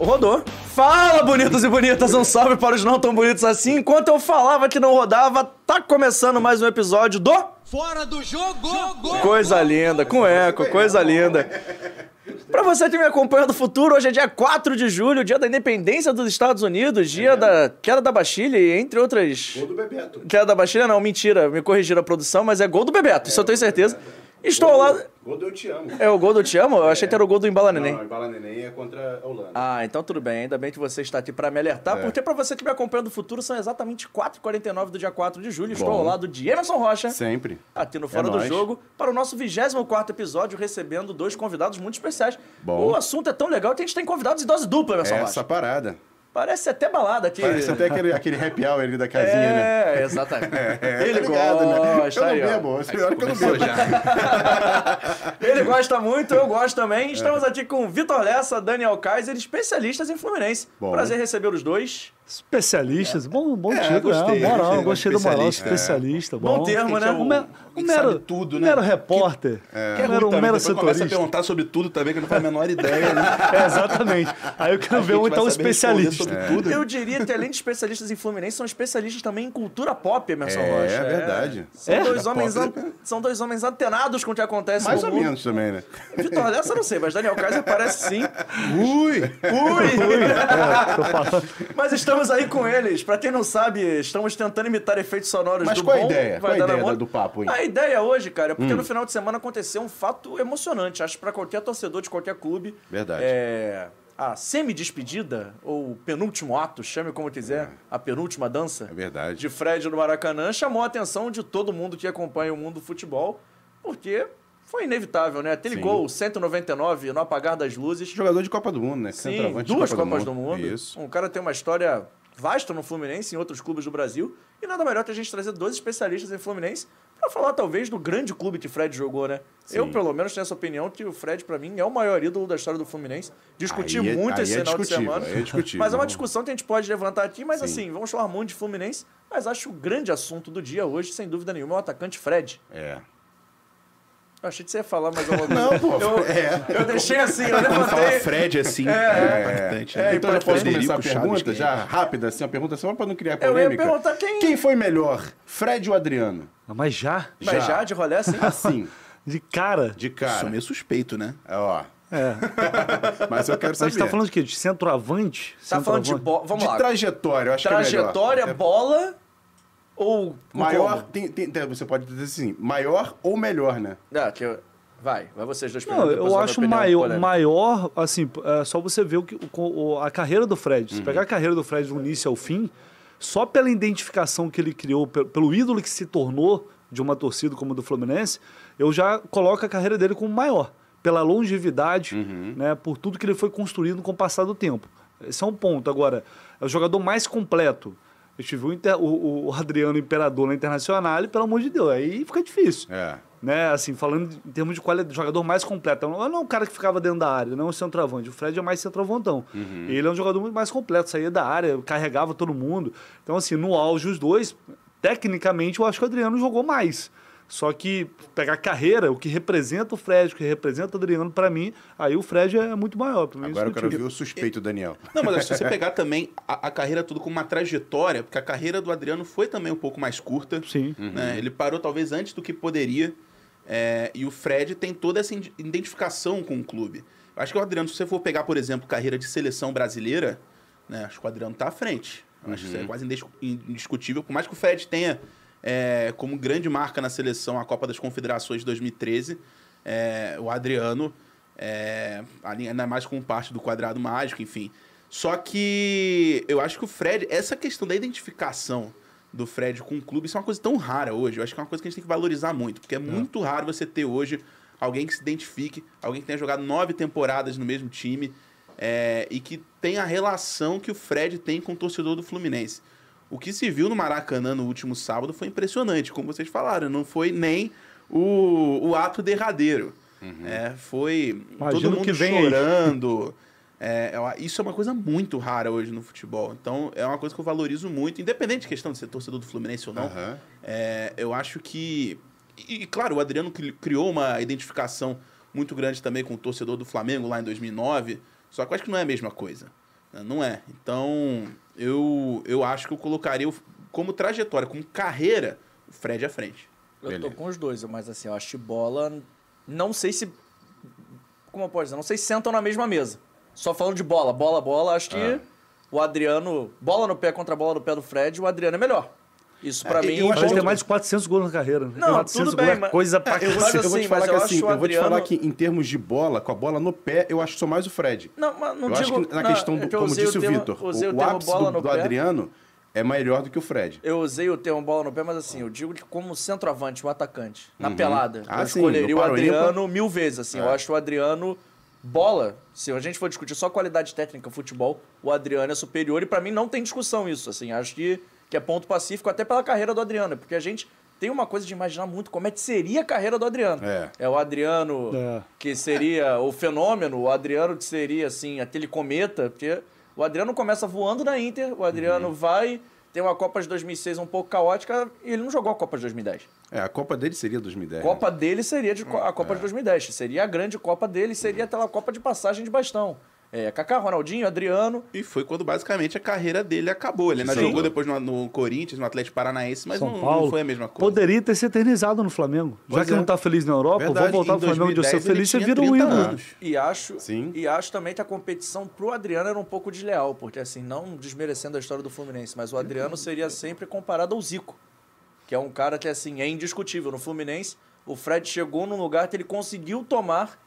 Rodou. Fala, bonitos e bonitas, um salve para os não tão bonitos assim. Enquanto eu falava que não rodava, tá começando mais um episódio do Fora do jogo! jogo. Coisa linda, com eco, coisa linda. Pra você que me acompanha do futuro, hoje é dia 4 de julho, dia da independência dos Estados Unidos, dia da queda da Bastilha e entre outras... Gol do Bebeto. Queda da Bastilha não, mentira, me corrigiram a produção, mas é gol do Bebeto, isso eu tenho certeza. Estou ao lado... Gol do Eu Te Amo. É o gol do Te Amo? Eu achei que era o gol do Embala Neném. Não, Bala Neném é contra a Holanda. Ah, então tudo bem. Ainda bem que você está aqui para me alertar, É. porque para você que me acompanha do futuro, são exatamente 4h49 do dia 4 de julho. Estou Bom. ao lado de Emerson Rocha, Sempre. aqui no Fora É do. Jogo, para o nosso 24 episódio, recebendo dois convidados muito especiais. Bom. O assunto é tão legal que a gente tem convidados em dose dupla, Emerson É Rocha. essa parada. Parece até balada aqui. Parece até aquele, aquele happy hour ali da casinha, né? É, exatamente. É, Ele tá ligado, né? gosta, Eu não bebo, é pior que eu não bebo. já. Ele gosta muito, eu gosto também. É. Estamos aqui com Vitor Lessa, Daniel Kaiser, especialistas em Fluminense. Bom. Prazer receber os dois. Especialistas, bom, bom É, título, gostei, é, moral, gostei, gostei do moral, especialista. especialista, Bom bom. termo, né? É Um, mero, um mero, sabe tudo, um né? mero repórter, Que é um mero, um mero começa a setorista. perguntar sobre tudo também, que eu não faz a menor ideia, né? É, exatamente. Aí eu quero A ver um então especialista. sobre tudo. Eu diria que além de especialistas em Fluminense, são especialistas também em cultura pop, Emerson É, Rocha. é verdade. São, É? dois homens an- são dois homens antenados com o que acontece Mais no ou mundo. menos também, né? Vitor Lessa eu não sei, mas Daniel Kaiser parece sim. Ui! Ui! É. Mas estamos aí com eles. Pra quem não sabe, estamos tentando imitar efeitos sonoros Mas do qual a bom. ideia? Vai Qual a ideia do papo, hein? A ideia hoje, cara, é porque no final de semana aconteceu um fato emocionante. Acho que pra qualquer torcedor de qualquer clube. Verdade. É... A semi-despedida, ou penúltimo ato, chame como quiser, a penúltima dança É verdade. de Fred no Maracanã chamou a atenção de todo mundo que acompanha o mundo do futebol, porque foi inevitável, né? Aquele Sim. gol 199 no apagar das luzes. Jogador de Copa do Mundo, né? Sim, de duas Copa Copas do Mundo. Isso. Um cara tem uma história vasta no Fluminense e em outros clubes do Brasil. E nada melhor que a gente trazer dois especialistas em Fluminense pra falar, talvez, do grande clube que Fred jogou, né? Eu, pelo menos, tenho essa opinião que o Fred, pra mim, é o maior ídolo da história do Fluminense. Discuti Aí é- muito aí esse é final de discutível, semana. é. Mas é uma discussão que a gente pode levantar aqui, mas Sim. assim, vamos falar muito de Fluminense. Mas acho o grande assunto do dia hoje, sem dúvida nenhuma, é o atacante Fred. É. Eu achei que você ia falar mais alguma coisa. Não, pô. Eu, É. eu deixei assim, eu Quando fala levantei. Fred assim, É, é, impactante. né? Então já posso Frederico começar a pergunta, já rápida, assim, uma pergunta só pra não criar Eu ia polêmica. perguntar quem- Quem foi melhor, Fred ou Adriano? Mas já, Mas já, de rolê assim? Assim, de cara. de Sou cara. meio suspeito, né? Ó, É. mas eu quero A saber. gente tá falando de quê? De centroavante? Tá falando de Centroavante? bola. Vamos de lá. trajetória, eu acho que é Trajetória, melhor. bola ou. Maior, tem, tem- tem- você pode dizer assim, maior ou melhor, né? Ah, que eu- Vai, vai vocês dois Não, eu acho maior, polêmica. maior, assim, é só você ver o que, o- o- a carreira do Fred. Se pegar a carreira do Fred do início ao fim, só pela identificação que ele criou, pe- pelo ídolo que se tornou de uma torcida como a do Fluminense, eu já coloco a carreira dele como maior. Pela longevidade, né, por tudo que ele foi construindo com o passar do tempo. Esse é um ponto. Agora, é o jogador mais completo. Gente viu o, Inter- o- o Adriano Imperador na Internacional e, pelo amor de Deus, aí fica difícil É. né, assim, falando em termos de qualidade, jogador mais completo. Não não é um cara que ficava dentro da área, não é um centroavante. O Fred é mais centroavantão. Ele é um jogador muito mais completo, saía da área, carregava todo mundo. Então, assim, no auge, os dois, tecnicamente, eu acho que o Adriano jogou mais. Só que pegar a carreira, o que representa o Fred, o que representa o Adriano, pra mim, aí o Fred é muito maior. Mim, Agora eu quero ver o suspeito, Daniel. Não, mas acho que se você pegar também a, a carreira tudo como uma trajetória, porque a carreira do Adriano foi também um pouco mais curta. Sim. né? Ele parou talvez antes do que poderia. é, e o Fred tem toda essa identificação com o clube. Eu acho que o Adriano, se você for pegar, por exemplo, carreira de seleção brasileira, né, acho que o Adriano tá à frente. Eu Acho que isso é quase indis- indiscutível. Por mais que o Fred tenha é, como grande marca na seleção a Copa das Confederações de 2013, é, o Adriano, é, ainda mais como parte do quadrado mágico, enfim. Só que eu acho que o Fred, essa questão da identificação do Fred com o clube, isso é uma coisa tão rara hoje. Eu acho que é uma coisa que a gente tem que valorizar muito, porque é muito raro você ter hoje alguém que se identifique, alguém que tenha jogado nove temporadas no mesmo time é, e que tenha a relação que o Fred tem com o torcedor do Fluminense. O que se viu no Maracanã no último sábado foi impressionante, como vocês falaram. Não foi nem o, o ato derradeiro. É, foi todo Imagino mundo que vem aí. chorando. É, eu- isso é uma coisa muito rara hoje no futebol. Então, é uma coisa que eu valorizo muito, independente de questão de ser torcedor do Fluminense ou não. Aham. É, eu acho que. E, e, claro, o Adriano cri- criou uma identificação muito grande também com o torcedor do Flamengo lá em 2009. Só que eu acho que não é a mesma coisa. Né? Não é. Então, eu, eu acho que eu colocaria, o- como trajetória, como carreira, o Fred à frente. Eu tô Beleza. com os dois, mas assim, eu acho que bola. Não sei se. Como eu posso dizer? Não sei se sentam na mesma mesa. Só falando de bola, bola, bola, acho que Ah. o Adriano. Bola no pé contra a bola no pé do Fred, o Adriano é melhor. Isso pra É, mim. eu O acho que- tem mais de 400 gols na carreira. né? Não, 400 tudo gols bem, é mas- coisa pra É, eu mas eu vou assim, te falar que eu assim, o eu vou te falar Adriano- que em termos de bola, com a bola no pé, eu acho que sou mais o Fred. Não, mas não eu digo. acho que na não, questão do, é que eu como disse o, termo- Vitor, o, o o ápice do. Adriano é melhor do que o Fred. Eu usei o termo bola no pé, mas assim, eu digo que como centroavante, o atacante, na Uhum. pelada, Ah, eu sim, escolheria o. Adriano mil vezes, assim. Eu É. acho o Adriano bola. Se a gente for discutir só qualidade técnica, futebol, o Adriano é superior e pra mim não tem discussão isso, assim. Acho que, que é ponto pacífico até pela carreira do Adriano, porque a gente tem uma coisa de imaginar muito como é que seria a carreira do Adriano. É. o Adriano É. que seria o fenômeno, o Adriano que seria, assim, aquele cometa, porque o Adriano começa voando na Inter, o Adriano Uhum. vai, tem uma Copa de 2006 um pouco caótica e ele não jogou a Copa de 2010. É, a Copa dele seria 2010. né? Copa dele seria de a Copa de 2010, seria a grande Copa dele, seria aquela Copa de passagem de bastão. É, Kaká, Ronaldinho, Adriano, E foi quando basicamente a carreira dele acabou. Ele ainda Sim. jogou depois no, no Corinthians, no Atlético Paranaense, mas São não, Paulo. não foi a mesma coisa. Poderia ter se eternizado no Flamengo. Já Pois que é. não tá feliz na Europa, Verdade, vou voltar pro Flamengo onde eu sou 2010 ele feliz, você vira um 30 ídolo. E acho, Sim. e acho também que a competição pro Adriano era um pouco desleal, porque assim, não desmerecendo a história do Fluminense, mas o Adriano seria sempre comparado ao Zico, que é um cara que assim, é indiscutível. No Fluminense, o Fred chegou num lugar que ele conseguiu tomar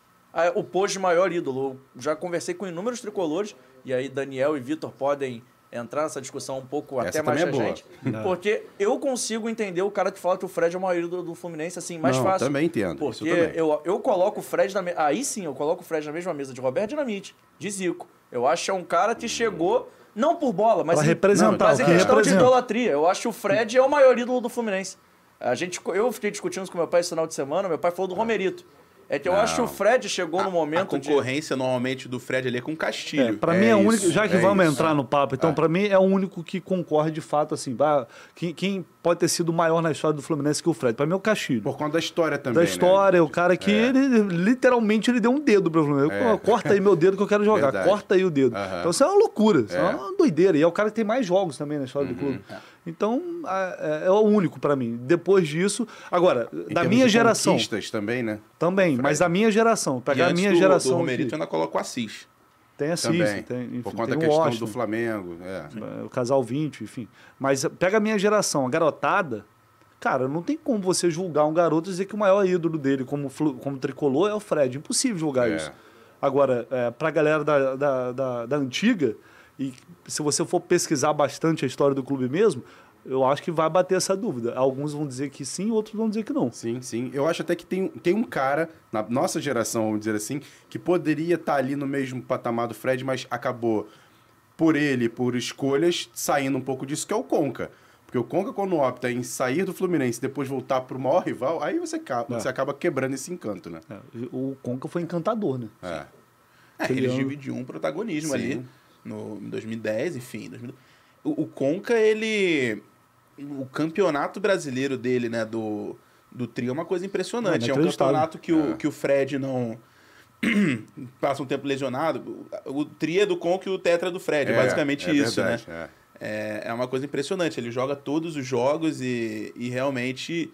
o pôs de maior ídolo. Eu já conversei com inúmeros tricolores, e aí Daniel e Vitor podem entrar nessa discussão um pouco Essa até mais é a boa. gente. Porque eu consigo entender o cara que fala que o Fred é o maior ídolo do Fluminense, assim, mais Não, fácil. também entendo, isso Porque também. eu, eu coloco o Fred na me... Aí sim, eu coloco o Fred na mesma mesa de Roberto Dinamite, de Zico. Eu acho que é um cara que chegou, não por bola, mas Pra representar, mas em questão de representa. idolatria. Eu acho que o Fred é o maior ídolo do Fluminense. A gente, eu fiquei discutindo isso com meu pai esse final de semana, meu pai falou do Romerito. É que eu Não. acho que o Fred chegou no A momento de... concorrência normalmente do Fred ali é com o Castilho. É, pra É mim é o único, já que é vamos isso. entrar no papo, então pra mim é o único que concorre de fato assim, quem, quem pode ter sido maior na história do Fluminense que o Fred? Pra mim é o Castilho. Por conta da história também. da né? história, o cara que É. ele literalmente ele deu um dedo pro Fluminense. É. Corta aí meu dedo que eu quero jogar. Verdade. Corta aí o dedo. Aham. Então isso é uma loucura, isso é. É. Uhum. uma doideira. E é o cara que tem mais jogos também na história do clube. Então é, é o único pra mim. Depois disso, agora, Em da minha geração conquistas também, né? também, mas da minha geração, pegar a minha do, geração do Romerito, aqui, ainda coloco o Assis. tem a Também. Tem, enfim, por conta tem da o questão Washington. do Flamengo. É. É, o casal 20, enfim. Mas pega a minha geração, a garotada. Cara, não tem como você julgar um garoto e dizer que o maior ídolo dele como, como tricolor é o Fred. Impossível julgar É. isso. Agora, é, pra galera da, da, da, da antiga, e se você for pesquisar bastante a história do clube mesmo, eu acho que vai bater essa dúvida. Alguns vão dizer que sim, outros vão dizer que não. Sim, sim. Eu acho até que tem, tem um cara, na nossa geração, vamos dizer assim, que poderia estar ali no mesmo patamar do Fred, mas acabou, por ele, por escolhas, saindo um pouco disso, que é o Conca. Porque o Conca, quando opta em sair do Fluminense e depois voltar pro maior rival, aí você, ca- É. você acaba quebrando esse encanto, né? É, o Conca foi encantador, né? É. É, eles dividiam um protagonismo Sim. ali no, em 2010, enfim. 2000. O, o Conca, ele. O campeonato brasileiro dele, né, do, do trio é uma coisa impressionante. É É, um inacreditável. campeonato que o, É. que o Fred não. passa um tempo lesionado. O, o tri é do Conca e o tetra é do Fred. É, basicamente é isso, verdade, né? é. É, é uma coisa impressionante. Ele joga todos os jogos e, e realmente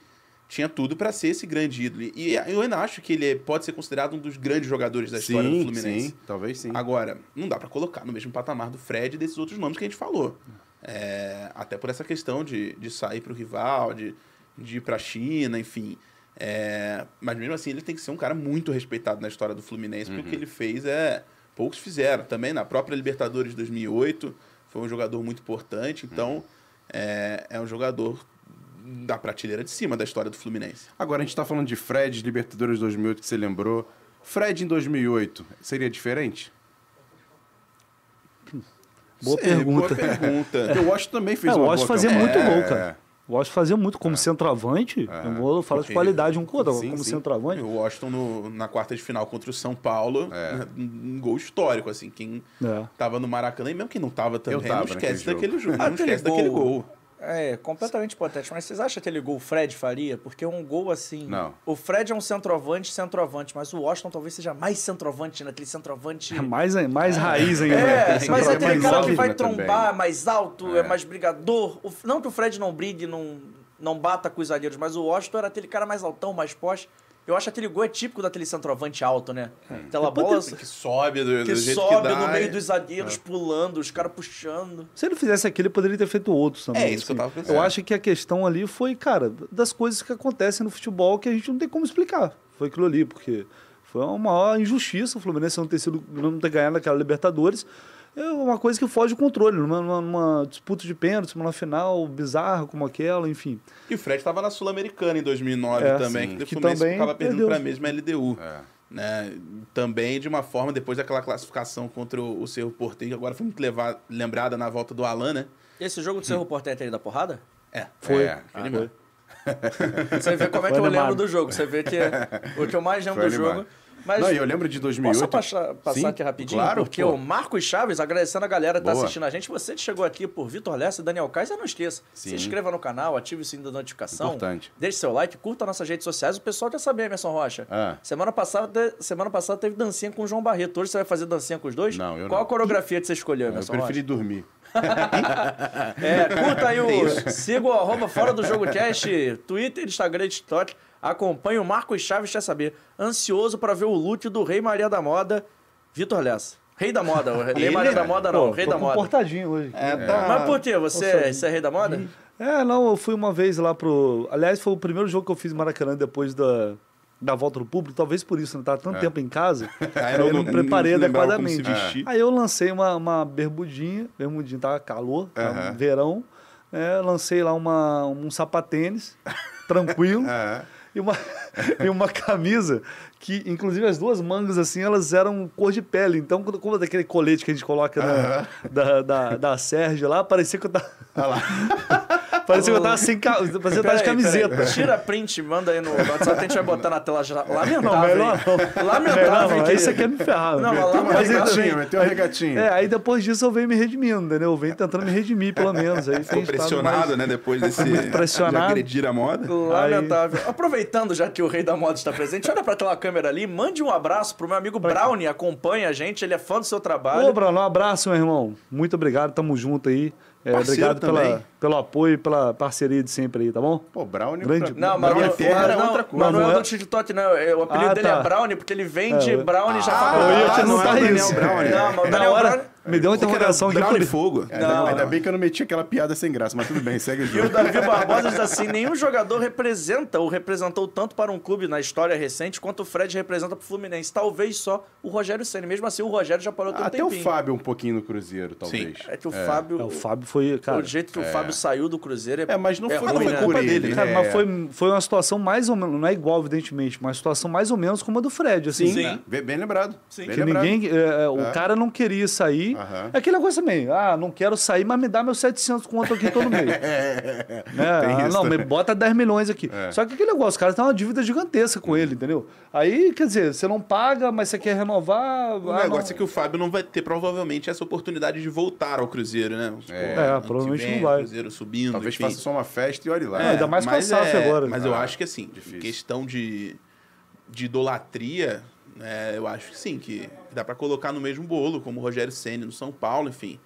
tinha tudo para ser esse grande ídolo. E eu ainda acho que ele pode ser considerado um dos grandes jogadores da história do Sim, Fluminense. sim, talvez sim. Agora, não dá pra colocar no mesmo patamar do Fred e desses outros nomes que a gente falou. É, até por essa questão de, de sair pro rival, de, de ir pra China, enfim. É, mas mesmo assim, ele tem que ser um cara muito respeitado na história do Fluminense, porque o que ele fez é. Poucos fizeram. Também na própria Libertadores de 2008, foi um jogador muito importante. Então, é, é um jogador da prateleira de cima da história do Fluminense. Agora, a gente tá falando de Fred, Libertadores 2008, que você lembrou. Fred em 2008, seria diferente? Boa Sim, Boa pergunta. pergunta. Porque o Washington também fez É, o uma Washington boa fazia campanha. muito gol, É. cara. O Washington fazia muito como centroavante. Eu vou falar de qualidade um o. Sim, Como sim. centroavante. O Washington no- na quarta de final contra o São Paulo, É. né, um, gol histórico, assim. Quem É. tava no Maracanã, e mesmo quem não tava também, tava não esquece naquele daquele jogo. Não Aquele esquece daquele gol- gol. É, completamente hipotético. Mas vocês acham que aquele gol o Fred faria? Porque um gol assim. Não. O Fred é um centroavante, centroavante, mas o Washington talvez seja mais centroavante, naquele centroavante. É mais, mais raiz ainda. É, né? mas é aquele mais cara que vai né, também, trombar né? mais alto, é. É. mais brigador. O- não que o Fred não brigue, não, não bata com os zagueiros, mas o Washington era aquele cara mais altão, mais poste. Eu acho que aquele gol é típico daquele centroavante alto, né? Aquela bola Que sobe do, que do jeito sobe que dá. no meio e- dos zagueiros, pulando, os caras puxando. Se ele fizesse aquilo, ele poderia ter feito outros também. É, isso que eu tava pensando. Eu acho que a questão ali foi, cara, das coisas que acontecem no futebol que a gente não tem como explicar. Foi aquilo ali, porque foi uma maior injustiça o Fluminense não ter, sido, não ter ganhado aquela Libertadores. É uma coisa que foge do controle, numa, numa- disputa de pênaltis, numa final bizarra como aquela, enfim. E o Fred tava na Sul-Americana em 2009 É, também, sim. que o Fluminense também ficava perdendo para a mesma LDU. É. Né? Também de uma forma, depois daquela classificação contra o, o Cerro Porteiro, que agora foi muito leva- lembrada na volta do Alan, né? Esse jogo do Cerro Porteiro tem da porrada? É. Foi. É, Foi animal. Você vê como é que Foi eu animado. lembro do jogo. Você vê que o que eu mais lembro Foi do animado. jogo. Mas Não, eu lembro de 2008. Posso passar, passar Sim, aqui rapidinho? Claro, porque pô. o Marcos Chaves, agradecendo a galera que tá Boa. assistindo a gente, você que chegou aqui por Vitor Lessa e Daniel Kaiser, não esqueça. Se Sim. inscreva no canal, ative o sininho da notificação. Importante. Deixe seu like, curta nossas redes sociais. O pessoal quer saber, Emerson Rocha. Ah. Semana, passada, semana passada teve dancinha com o João Barreto. Hoje você vai fazer dancinha com os dois? Não, eu Qual não. a coreografia que você escolheu, Eu Emerson preferi Rocha? dormir. É, curta aí o. Siga o arroba Fora do Jogo Cast, Twitter, Instagram e TikTok. Acompanhe o Marcos Chaves, quer saber. Ansioso para ver o look do Rei Maria da Moda, Vitor Lessa. Rei da Moda, o Rei Ele, Maria da é. Moda não, Pô, Rei tô da Moda. comportadinho hoje. É, tá. Mas por quê? Você, você é Rei da Moda? É, não, eu fui uma vez lá pro. Aliás, foi o primeiro jogo que eu fiz em Maracanã depois da, da volta do público, talvez por isso, né? Tava tanto tempo em casa, Aí não- eu não não- preparei não adequadamente. Aí eu lancei uma, uma bermudinha, bermudinha, tava calor, tava Aham. verão. é, lancei lá uma, um sapatênis, tranquilo. É. E uma, e uma camisa que, inclusive, as duas mangas, assim, elas eram cor de pele. Então, quando, como daquele colete que a gente coloca na- da, da, da Sérgio lá, parecia que eu tava... parecia que eu tava sem... ca- Parecia que eu tava de camiseta. peraí. Tira print, manda aí no WhatsApp, a gente vai botar na tela já. Lamentável. Não, melhor não. Lamentável. não. que- Aí você quer me ferrar. Não, lá- Meteu uma regatinha, meteu uma regatinha. É, aí depois disso eu venho me redimindo, entendeu? Eu venho tentando me redimir, pelo menos. Aí Ficou pressionado, mais- né? Depois desse. pressionado. De agredir a moda. Lamentável. Aproveitando já que o Rei da Moda está presente, olha para aquela câmera ali, mande um abraço pro meu amigo Brownie, acompanha a gente, ele é fã do seu trabalho. Ô, Bruno, um abraço, meu irmão. Muito obrigado, tamo junto aí. É, obrigado pela, também. pelo apoio e pela parceria de sempre aí, tá bom? Pô, Brownie... Grande- pra- Não, mas, Brownie não, terra mas é não, outra coisa. mas não Não é é? do TikTok, não. É- O apelido Ah, dele tá. é Brownie, porque ele vende É. Brownie já Ah, eu ia te não anotar é o Daniel isso. Brownie. Não, mas o Na Daniel hora, Brownie... me deu uma interrogação. Brown por- de fogo. Ainda, Não, ainda não. bem que eu não meti aquela piada sem graça, mas tudo bem, segue o E o jogo. Davi Barbosa diz assim: nenhum jogador representa ou representou tanto para um clube na história recente quanto o Fred representa pro Fluminense. Talvez só o Rogério Senna. Mesmo assim, o Rogério já parou um Até o. Fábio um pouquinho no Cruzeiro, talvez. É que o Fábio. É, o Fábio foi, cara. o jeito que o Fábio saiu do Cruzeiro é. É, mas não foi, ruim, não foi né? culpa Por dele. ele, Cara, é. mas foi, foi uma situação mais ou menos, não é igual, evidentemente, mas uma situação mais ou menos como a do Fred, assim. Sim. Sim, bem, bem lembrado. Sim. Bem Que lembrado. ninguém, é, é, o cara não queria sair. Aham. É aquele negócio também, ah, não quero sair, mas me dá meus 700 conto aqui todo mês. né? Tem Ah, isso não, me bota 10 milhões aqui. É. Só que aquele negócio, o cara tem uma dívida gigantesca com ele, entendeu? Aí, quer dizer, você não paga, mas você quer renovar. O ah, negócio não. é que o Fábio não vai ter provavelmente essa oportunidade de voltar ao Cruzeiro, né? É. É, provavelmente vem, não vai. o Cruzeiro subindo, Talvez enfim. faça só uma festa e olhe lá. É, ainda mais com a mas SAF é- agora. Mas eu Ah, acho que assim, difícil. questão de, de idolatria, né, eu acho que sim, que dá pra colocar no mesmo bolo, como o Rogério Ceni no São Paulo, enfim.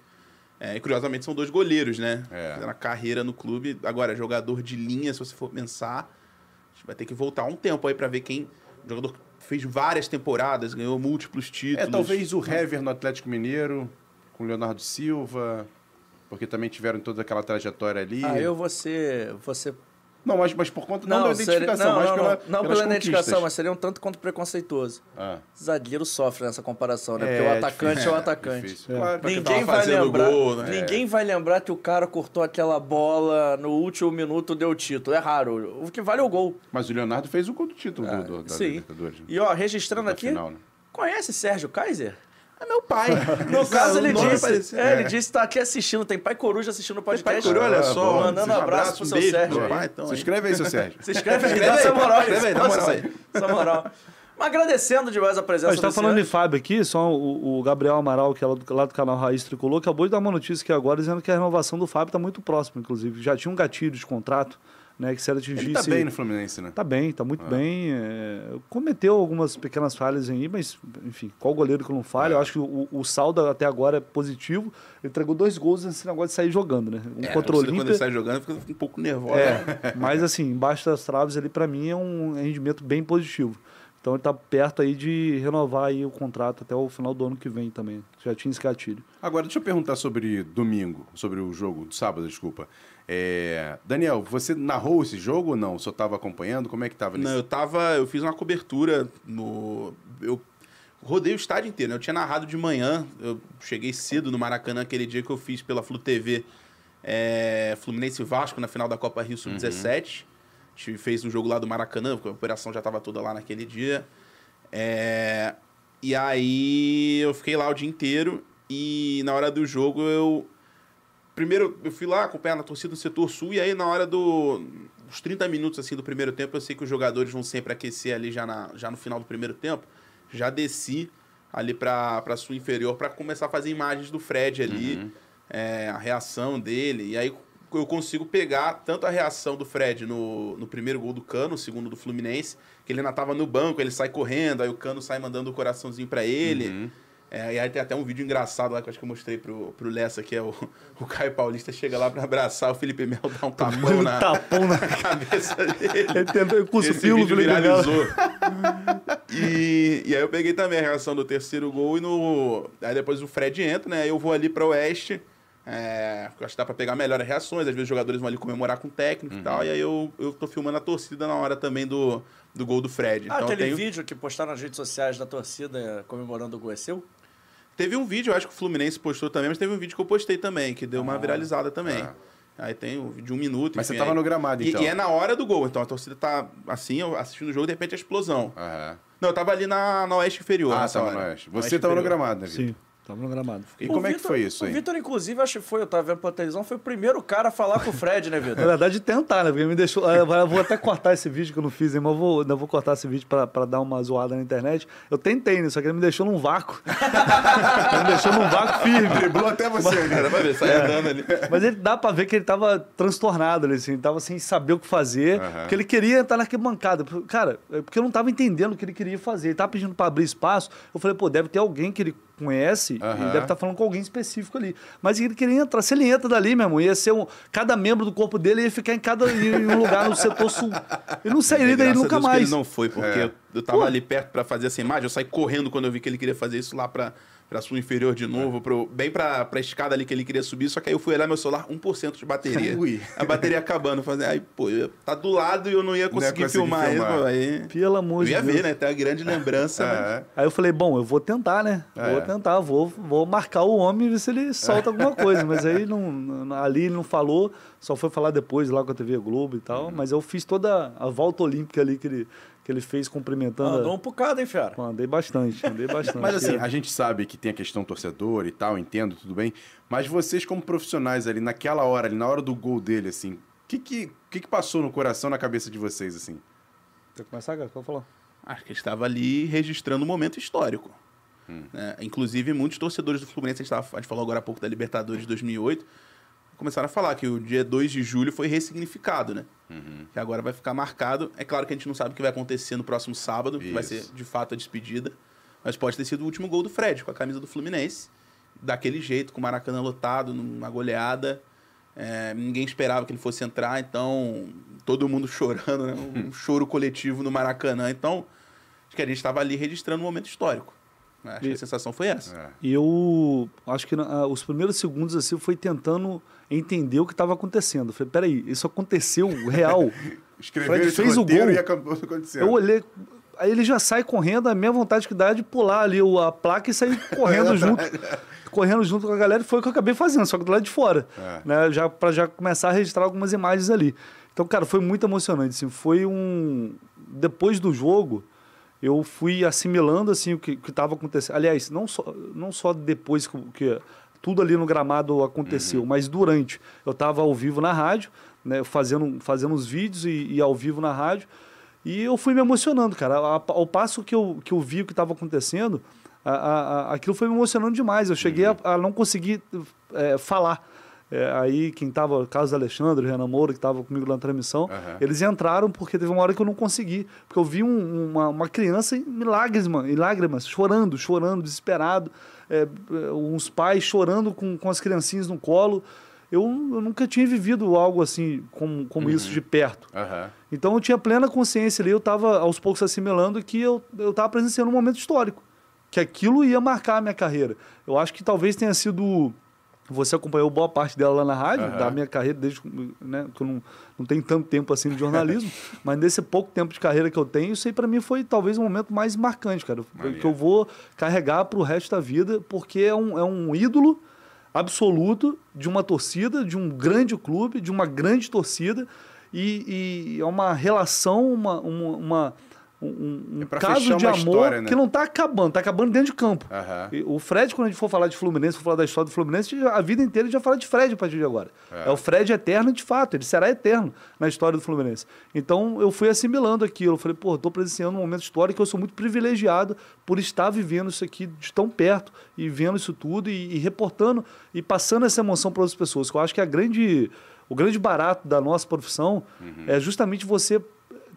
É, e curiosamente são dois goleiros, né? É. Fizeram a carreira no clube. Agora, jogador de linha, se você for pensar, a gente vai ter que voltar um tempo aí pra ver quem. O jogador que fez várias temporadas, ganhou múltiplos títulos. É, talvez o Hever no Atlético Mineiro, com o Leonardo Silva, porque também tiveram toda aquela trajetória ali. Ah, eu vou ser. Vou ser Não, mas, mas por conta não, da seria- identificação, não, mas não, pela, não, não pela identificação, mas seria um tanto quanto preconceituoso. Ah, Zagueiro sofre nessa comparação, né? É, Porque o atacante difícil. é o é, atacante. difícil. Claro, Ninguém vai lembrar. gol, né? Ninguém vai lembrar que o cara cortou aquela bola no último minuto deu título. É raro. O que vale é o gol. Mas o Leonardo fez o gol do título do, do, da Sim. Libertadores. né? E ó, registrando Da aqui, final, né? conhece Sérgio Kaiser? É meu pai. No caso, ele nome disse. parecia- É, ele disse que tá aqui assistindo. Tem pai coruja assistindo o Pai podcast. Coruja, olha só. bom. Mandando um abraço pro seu beijo Sérgio aí. pai, então, Se inscreve aí, seu Sérgio. Se inscreve aí, dá essa moral escreve aí, dá moral aí. Essa moral. Mas agradecendo demais a presença A gente tá falando de. Fábio aqui, só o, o Gabriel Amaral, que é lá do, lá do canal Raiz Tricolor, acabou de dar uma notícia aqui agora dizendo que a renovação do Fábio está muito próxima, inclusive. Já tinha um gatilho de contrato, né? Que se ela atingisse. Ele tá bem no Fluminense, né? Tá bem, tá muito bem. é, cometeu algumas pequenas falhas aí, mas, enfim, qual goleiro que não falha? Eu acho que o, o saldo até agora é positivo. Ele entregou dois gols nesse negócio de sair jogando, né? Um É, contra o quando ele sai jogando, fica um pouco nervosa. É, mas assim, embaixo das traves ali, pra mim, é um rendimento bem positivo. Então ele tá perto aí de renovar aí o contrato até o final do ano que vem também. Já tinha esse gatilho. Agora, deixa eu perguntar sobre domingo, sobre o jogo, sábado, desculpa. É, Daniel, você narrou esse jogo ou não? Só estava acompanhando? Como é que estava Não, eu tava. Eu fiz uma cobertura no. Eu rodei o estádio inteiro, né? Eu tinha narrado de manhã. Eu cheguei cedo no Maracanã aquele dia que eu fiz pela Flu TV é, Fluminense e Vasco na final da Copa Rio Sub-17. A gente fez o jogo lá do Maracanã, porque a operação já estava toda lá naquele dia. É, e aí eu fiquei lá o dia inteiro e na hora do jogo eu. Primeiro eu fui lá acompanhar na torcida do setor sul e aí na hora do, dos 30 minutos assim do primeiro tempo, eu sei que os jogadores vão sempre aquecer ali já, na, já no final do primeiro tempo. Já desci ali para a sul inferior para começar a fazer imagens do Fred ali, é, a reação dele. E aí eu consigo pegar tanto a reação do Fred no, no primeiro gol do Cano, o segundo do Fluminense, que ele ainda tava no banco, ele sai correndo, aí o Cano sai mandando o coraçãozinho para ele. É, e aí tem até um vídeo engraçado lá que eu acho que eu mostrei pro, pro Lessa, que é o, o Caio Paulista chega lá para abraçar o Felipe Melo, dá um tapão na tapão na cabeça dele. Ele tentou Esse cuspiu o Felipe Melo. viralizou. e, e aí eu peguei também a reação do terceiro gol e no. Aí depois o Fred entra, né? Aí eu vou ali para o oeste. É, eu acho que dá pra pegar melhor as reações. Às vezes os jogadores vão ali comemorar com o técnico e tal. E aí eu, eu tô filmando a torcida na hora também do, do gol do Fred. Ah, então aquele tenho- vídeo que postaram nas redes sociais da torcida eh, comemorando o gol é seu? Teve um vídeo, eu acho que o Fluminense postou também, mas teve um vídeo que eu postei também, que deu uma viralizada também. Aí tem um vídeo de um minuto. Mas enfim, você tava aí- no gramado, E- então? E, é na hora do gol. Então a torcida tá assim, assistindo o jogo, de repente a explosão. Aham. Não, eu tava ali na, na Oeste Inferior. Ah, tava hora. no Oeste. Na Você Oeste tava no Inferior. Sim, gramado, né, Vitor? Tava no gramado. E O como é que foi isso O aí? Vitor, inclusive, acho que foi, eu tava vendo pela televisão, foi o primeiro cara a falar com o Fred, né, Na Vitor? verdade, tentar, né? Porque me deixou. Eu vou até cortar esse vídeo que eu não fiz, hein, mas eu vou, eu vou cortar esse vídeo pra, pra dar uma zoada na internet. Eu tentei, né? Só que ele me deixou num vácuo. ele me deixou num vácuo firme. Driblou até você, É, né? dá pra ver, sai andando ali. Mas ele dá pra ver que ele tava transtornado, ali, assim, ele tava sem saber o que fazer, Aham. porque ele queria entrar naquela bancada. Cara, é porque eu não tava entendendo o que ele queria fazer. Ele tava pedindo pra abrir espaço. Eu falei, pô, deve ter alguém que ele conhece, Aham. ele deve estar falando com alguém específico ali. Mas ele queria entrar. Se ele entra dali, meu irmão, ia ser um. Cada membro do corpo dele ia ficar em cada em um lugar no setor sul. Ele não sairia daí nunca Deus que mais. ele não foi, porque É. eu, eu tava Pô. ali perto pra fazer essa imagem. Eu saí correndo quando eu vi que ele queria fazer isso lá pra, pra sua inferior de novo, pro, bem pra, pra escada ali que ele queria subir. Só que aí eu fui olhar meu celular, 1% de bateria. Ui. A bateria acabando. Fazendo, aí, pô, eu- tá do lado e eu não ia conseguir, conseguir filmar, filmar. pô, Aí, Pelo amor eu de ia Deus. ver, né? Tem uma grande lembrança. né? É. Aí eu falei, bom, eu vou tentar, né? É. Vou tentar, vou, vou marcar o homem e ver se ele solta alguma coisa. Mas aí não, não- ali ele não falou, só foi falar depois lá com a TV Globo e Uhum. tal. Mas eu fiz toda a volta olímpica ali que ele, que ele fez cumprimentando. Andou um bocado, hein, fera? Pô, Andei bastante, andei bastante. Mas assim, a gente sabe que tem a questão torcedor e tal, entendo, tudo bem. Mas vocês, como profissionais ali, naquela hora, ali, na hora do gol dele, assim, o que que, que que passou no coração, na cabeça de vocês, assim? Quer começar, cara? Pode falar. Acho que ele estava ali registrando um momento histórico. né? Inclusive, muitos torcedores do Fluminense, a gente, tava- a gente falou agora há pouco da Libertadores de 2008, começaram a falar que o dia 2 de julho foi ressignificado, né? Que agora vai ficar marcado. É claro que a gente não sabe o que vai acontecer no próximo sábado, que vai ser Isso. de fato a despedida. Mas pode ter sido o último gol do Fred, com a camisa do Fluminense. Daquele jeito, com o Maracanã lotado, numa goleada. É, ninguém esperava que ele fosse entrar, então todo mundo chorando, né? um choro coletivo no Maracanã. Então, acho que a gente estava ali registrando um momento histórico. né? Acho que a sensação foi essa. É. E eu acho que ah, os primeiros segundos assim eu fui tentando entender o que estava acontecendo. Falei, peraí, isso aconteceu real. Escreveu Fred fez o gol. e acabou acontecendo. Eu olhei, aí ele já sai correndo, a minha vontade que dá é de pular ali a placa e sair correndo junto. Correndo junto com a galera, e foi o que eu acabei fazendo, só que do lado de fora. É. Né, já, pra já começar a registrar algumas imagens ali. Então, cara, foi muito emocionante. Assim, foi um. Depois do jogo, eu fui assimilando assim, o que estava acontecendo. Aliás, não só, não só depois que, que tudo ali no gramado aconteceu, mas durante. Eu estava ao vivo na rádio, né, fazendo, fazendo os vídeos e, e ao vivo na rádio. E eu fui me emocionando, cara. A- Ao passo que eu, que eu vi o que estava acontecendo, a- a- aquilo foi me emocionando demais. Eu cheguei a, a não conseguir é, falar. É, aí quem estava, Carlos Alexandre, Renan Moura, que estava comigo lá na transmissão, Aham. eles entraram porque teve uma hora que eu não consegui. Porque eu vi um- uma, uma criança em lágrimas, em lágrimas, chorando, chorando, desesperado. É, é, uns pais chorando com, com as criancinhas no colo. Eu, eu nunca tinha vivido algo assim, como, como isso de perto. Aham. Então eu tinha plena consciência ali, eu estava aos poucos assimilando que eu estava presenciando um momento histórico, que aquilo ia marcar a minha carreira. Eu acho que talvez tenha sido. Você acompanhou boa parte dela lá na rádio, Aham. da minha carreira, desde né, que eu não, não tenho tanto tempo assim de jornalismo, mas nesse pouco tempo de carreira que eu tenho, isso aí para mim foi talvez o momento mais marcante, cara. Que eu vou carregar para o resto da vida, porque é um, é um ídolo absoluto de uma torcida, de um grande clube, de uma grande torcida, e, e é uma relação, uma, uma, uma- um, um É caso de amor história, né? que não está acabando, está acabando dentro de campo. E O Fred, quando a gente for falar de Fluminense, for falar da história do Fluminense, a vida inteira a gente já fala de Fred a partir de agora. É. o Fred eterno de fato, ele será eterno na história do Fluminense. Então eu fui assimilando aquilo, eu falei, pô, estou presenciando um momento histórico, eu sou muito privilegiado por estar vivendo isso aqui de tão perto e vendo isso tudo e, e reportando e passando essa emoção para outras pessoas. Que eu acho que a grande, o grande barato da nossa profissão é justamente você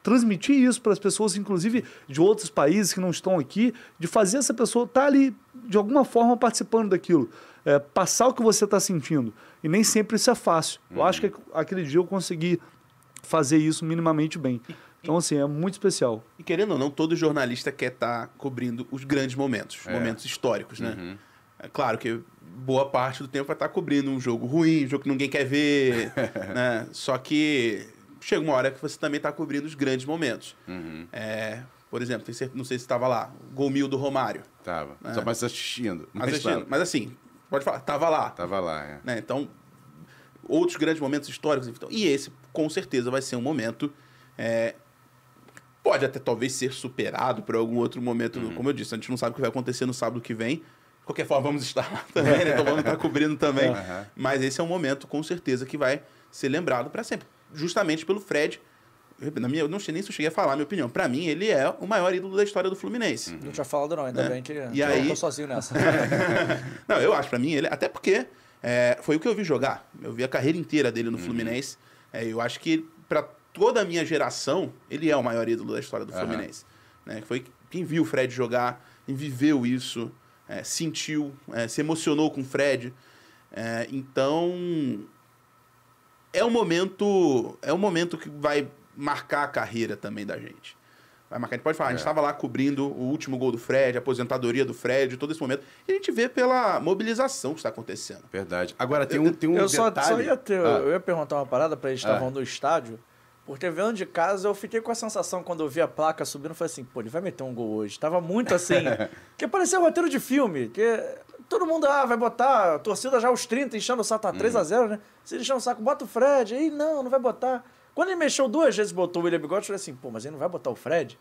transmitir isso para as pessoas, inclusive de outros países que não estão aqui, de fazer essa pessoa estar ali de alguma forma participando daquilo, é, passar o que você está sentindo. E nem sempre isso é fácil. Eu acho que aquele dia eu consegui fazer isso minimamente bem. Então, assim, é muito especial. E querendo ou não, todo jornalista quer estar cobrindo os grandes momentos, os É. momentos históricos, né? Uhum. É claro que boa parte do tempo vai estar cobrindo um jogo ruim, um jogo que ninguém quer ver, né? Só que chega uma hora que você também está cobrindo os grandes momentos. Uhum. É, por exemplo, não sei se estava lá, o gol mil do Romário. Tava. É. Só mais assistindo. Mas, Assistindo. tava. Mas assim, pode falar, tava lá. Tava lá, é. né? Então, outros grandes momentos históricos. Então, e esse, com certeza, vai ser um momento. é, pode até talvez ser superado por algum outro momento. Uhum. Como eu disse, a gente não sabe o que vai acontecer no sábado que vem. De qualquer forma, vamos estar lá também, né? Então vamos estar cobrindo também. Aham. Mas esse é um momento, com certeza, que vai ser lembrado para sempre. Justamente pelo Fred. Eu, Na minha, eu não sei nem se eu cheguei a falar a minha opinião. Para mim, ele é o maior ídolo da história do Fluminense. Não tinha falado não, ainda Né? bem que E eu aí- tô sozinho nessa. Não, eu acho, pra mim, ele. Até porque é, foi o que eu vi jogar. Eu vi a carreira inteira dele no Uhum. Fluminense. É, eu acho que, pra toda a minha geração, ele é o maior ídolo da história do Aham. Fluminense. Né? Foi quem viu o Fred jogar, quem viveu isso, é, sentiu, é, se emocionou com o Fred. É, então. É um momento. É um momento que vai marcar a carreira também da gente. Vai marcar. A gente pode falar, a gente É. estava lá cobrindo o último gol do Fred, a aposentadoria do Fred, todo esse momento. E a gente vê pela mobilização que está acontecendo. Verdade. Agora, tem um, tem um eu só, detalhe... só ia ter, Ah, eu ia perguntar uma parada pra eles que Ah. estavam no estádio. Porque vendo de casa, eu fiquei com a sensação, quando eu vi a placa subindo, eu falei assim, pô, ele vai meter um gol hoje. Tava muito assim, que parecia um roteiro de filme, que todo mundo, ah, vai botar, a torcida já aos 30, enchendo o saco, tá 3x0, né? Se ele encher o saco, bota o Fred. Aí, não, não vai botar. Quando ele mexeu duas vezes botou o William Bigode, eu falei assim, pô, mas ele não vai botar o Fred?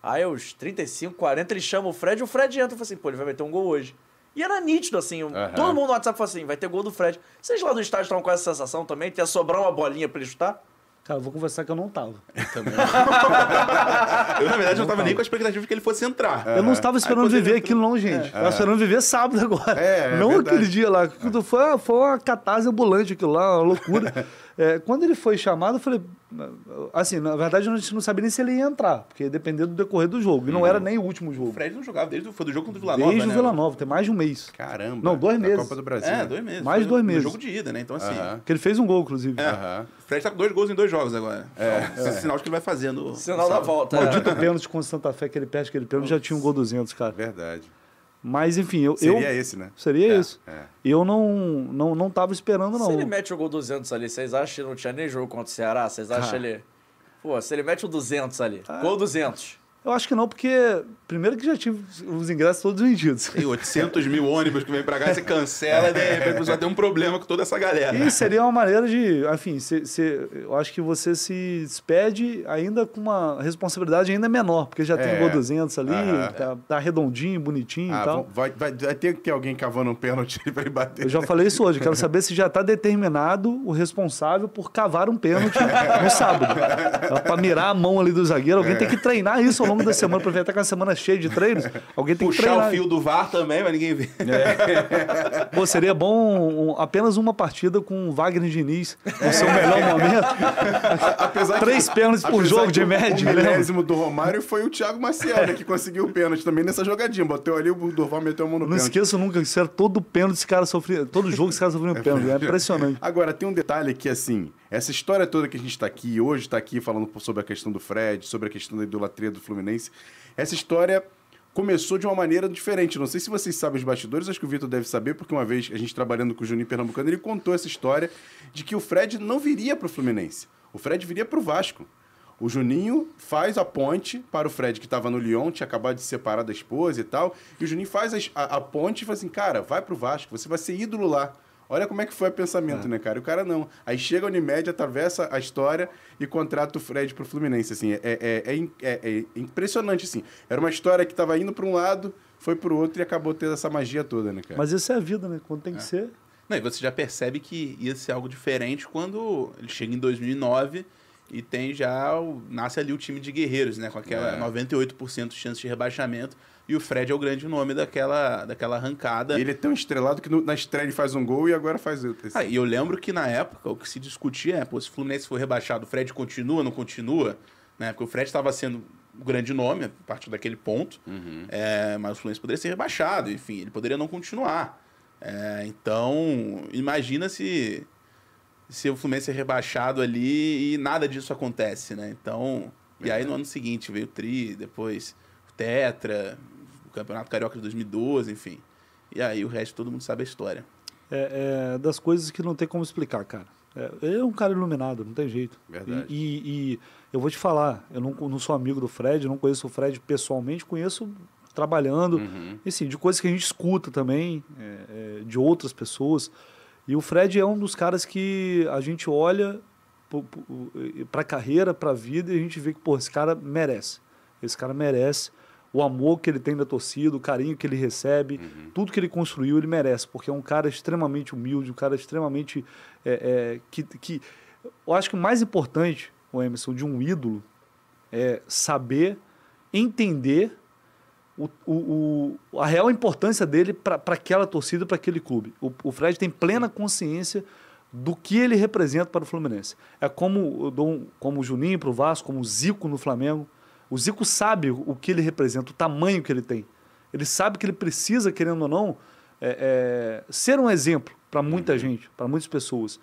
Aí, aos 35, 40, ele chama o Fred, e o Fred entra e fala assim, pô, ele vai meter um gol hoje. E era nítido, assim, Aham. todo mundo no WhatsApp falou assim, vai ter gol do Fred. Vocês lá do estádio estavam com essa sensação também? Tinha sobrar uma bolinha pra ele chutar? Cara, eu vou conversar que eu não tava. Eu, na verdade, não estava nem com a expectativa de que ele fosse entrar. Eu não estava esperando viver aquilo, não, gente. Eu estava esperando viver sábado agora. É, é não verdade. aquele dia lá. Foi, foi uma catarse ambulante aquilo lá, uma loucura. É, quando ele foi chamado, eu falei. Assim, na verdade, a gente não sabia nem se ele ia entrar, porque dependia do decorrer do jogo. E não era nem o último O jogo. Fred não jogava desde o, foi do jogo contra o Vila Nova, Desde né? o Vila Nova, tem mais de um mês. Caramba. Não, dois meses. Copa do Brasil. É, né? dois meses. Mais Foi dois no- meses. No jogo de ida, né? Então, assim... Aham. Que ele fez um gol, inclusive. É. Aham. O Fred tá com dois gols em dois jogos agora. É. Esse é sinal de que ele vai fazendo... Sinal da volta. Maldito pênalti contra o Santa Fé, que ele perde aquele pênalti, já tinha um gol 200, cara. Verdade. Mas, enfim, eu. Seria eu, esse, né? Seria É, isso. é. Eu não, não, não tava esperando, não. Se ele mete o gol 200 ali, vocês acham que não tinha nem jogo contra o Ceará? Vocês acham Ah. ele... Pô, se ele mete o 200 ali, gol 200. Eu acho que não, porque primeiro que já tive os ingressos todos vendidos. Tem 800 mil ônibus que vem pra cá, você cancela, de repente vai ter um problema com toda essa galera. E seria uma maneira de, enfim, se, se- eu acho que você se despede ainda com uma responsabilidade ainda menor, porque já tem É. o gol 200 ali, Aham. tá, tá redondinho, bonitinho Ah, e tal. vai, vai, vai ter que ter alguém cavando um pênalti pra ele bater. Eu já falei isso hoje, quero saber se já está determinado o responsável por cavar um pênalti no sábado. Para mirar a mão ali do zagueiro, alguém tem que treinar isso ao longo da semana, para ver até com a semana cheia de treinos. Alguém tem que Puxar treinar. o fio do VAR também, mas ninguém vê. Pô, seria bom um- apenas uma partida com o Wagner Diniz no seu melhor momento. Apesar Três pênaltis por jogo que de média, O né? milésimo do Romário foi o Thiago Maciel, né, que conseguiu o pênalti também nessa jogadinha. Botou ali, o Durval meteu a mão no Não pênalti. esqueço nunca que isso era todo pênalti esse cara sofria, todo jogo esse cara sofria um pênalti. É impressionante. Agora, tem um detalhe que, assim, essa história toda que a gente tá aqui, hoje tá aqui falando sobre a questão do Fred, sobre a questão da idolatria do Fluminense, essa história começou de uma maneira diferente. Não sei se vocês sabem os bastidores, acho que o Vitor deve saber, porque uma vez a gente trabalhando com o Juninho Pernambucano, ele contou essa história de que o Fred não viria pro Fluminense. O Fred viria pro Vasco. O Juninho faz a ponte para o Fred, que estava no Lyon, tinha acabado de se separar da esposa e tal. E o Juninho faz as- a, a ponte e fala assim: cara, vai pro Vasco, você vai ser ídolo lá. Olha como é que foi o pensamento, né, cara? E o cara não. Aí chega a Unimed, atravessa a história e contrata o Fred pro Fluminense. Assim, é, é, é, é- é impressionante, assim. Era uma história que estava indo para um lado, foi pro outro e acabou tendo essa magia toda, né, cara? Mas isso é a vida, né? Quando tem que ser. Não, e você já percebe que ia ser algo diferente quando ele chega em 2009 e tem já o, nasce ali o time de guerreiros, né, com aquela É. 98% de chance de rebaixamento e o Fred é o grande nome daquela daquela arrancada. E ele é tão estrelado que no- na estreia ele faz um gol e agora faz outro. Ah, e eu lembro que na época o que se discutia é, pô, se o Fluminense for rebaixado, o Fred continua, não continua, né? Porque o Fred estava sendo o grande nome a partir daquele ponto, é, mas o Fluminense poderia ser rebaixado, enfim, ele poderia não continuar. É, então, imagina se se o Fluminense é rebaixado ali e nada disso acontece, né? Então, e aí no ano seguinte veio o Tri, depois o Tetra, Campeonato Carioca de 2012, enfim. E aí o resto todo mundo sabe a história. É, é das coisas que não tem como explicar, cara. É, ele é um cara iluminado, não tem jeito. Verdade. E, e- e eu vou te falar, eu não, não sou amigo do Fred, não conheço o Fred pessoalmente, conheço trabalhando, e sim, de coisas que a gente escuta também, é, é, de outras pessoas. E o Fred é um dos caras que a gente olha para a carreira, para a vida, e a gente vê que, pô, esse cara merece. Esse cara merece o amor que ele tem da torcida, o carinho que ele recebe, tudo que ele construiu, ele merece, porque é um cara extremamente humilde, um cara extremamente. é, é, que, que, eu acho que o mais importante, o Emerson, de um ídolo é saber entender o, o, o- a real importância dele para aquela torcida, para aquele clube. O, o Fred tem plena consciência do que ele representa para o Fluminense. É como um- como o Juninho para o Vasco, como o Zico no Flamengo. O Zico sabe o que ele representa, o tamanho que ele tem. Ele sabe que ele precisa, querendo ou não, é, é, ser um exemplo para muita gente, para muitas pessoas.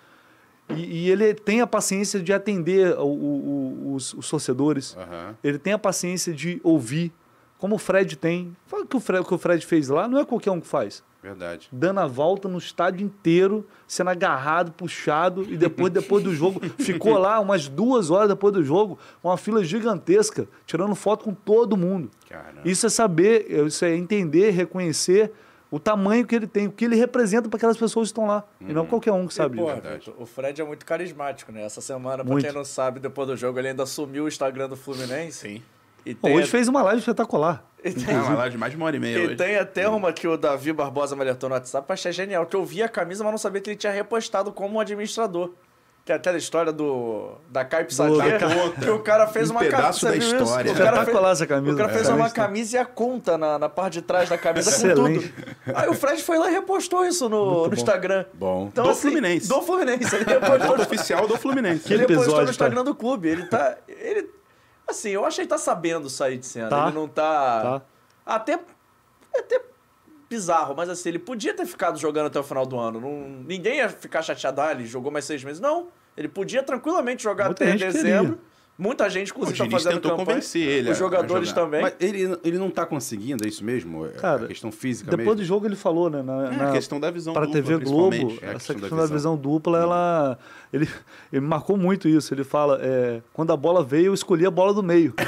E, e ele tem a paciência de atender o- o- os, os torcedores. Aham. Ele tem a paciência de ouvir, como o Fred tem. Fala que o Fred, o que o Fred fez lá não é qualquer um que faz. Verdade. Dando a volta no estádio inteiro, sendo agarrado, puxado, e depois, depois do jogo, ficou lá umas duas horas depois do jogo, uma fila gigantesca, tirando foto com todo mundo. Caramba. Isso é saber, isso é entender, reconhecer o tamanho que ele tem, o que ele representa para aquelas pessoas que estão lá. E não qualquer um que sabe E, disso. O Fred é muito carismático, né? Essa semana, pra Muito. quem não sabe, depois do jogo, ele ainda assumiu o Instagram do Fluminense. Sim. E Bom, tem, hoje fez uma live espetacular. e tem, uma live de mais de uma hora e meia e hoje. tem até uma que o Davi Barbosa me alertou no WhatsApp, eu achei genial, que eu vi a camisa, mas não sabia que ele tinha repostado como um administrador. Que é aquela história do da Caipe Sadia, conta. que o cara fez Um uma pedaço camisa. da viu isso? história. O cara fez, essa camisa. o cara fez É. uma camisa e a conta na, na parte de trás da camisa com tudo. Aí o Fred foi lá e repostou isso no, no Instagram. Bom. Então, Do assim, Fluminense. Do Fluminense. Ele repostou Oficial do Fluminense. Que ele postou episódio, no Instagram do clube. Ele tá. Ele. Assim, eu acho que ele tá sabendo sair de cena. Tá. Ele não tá. Tá. Até. É até bizarro, mas assim, ele podia ter ficado jogando até o final do ano. Não, ninguém ia ficar chateado, ah, ele jogou mais seis meses. Não. Ele podia tranquilamente jogar Muita até dezembro. queria. Muita gente, inclusive, tá Diniz fazendo tentou campanha. convencer ele Os jogadores a jogar. também. Mas ele, ele não tá conseguindo, é isso mesmo? É Cara, a questão física Depois mesmo? do jogo ele falou, né? Na, É, na- a questão da visão para a dupla, TV Globo, principalmente. É, a essa questão da questão da visão. visão dupla, ela. Ele, ele marcou muito isso. Ele fala: é, quando a bola veio, eu escolhi a bola do meio.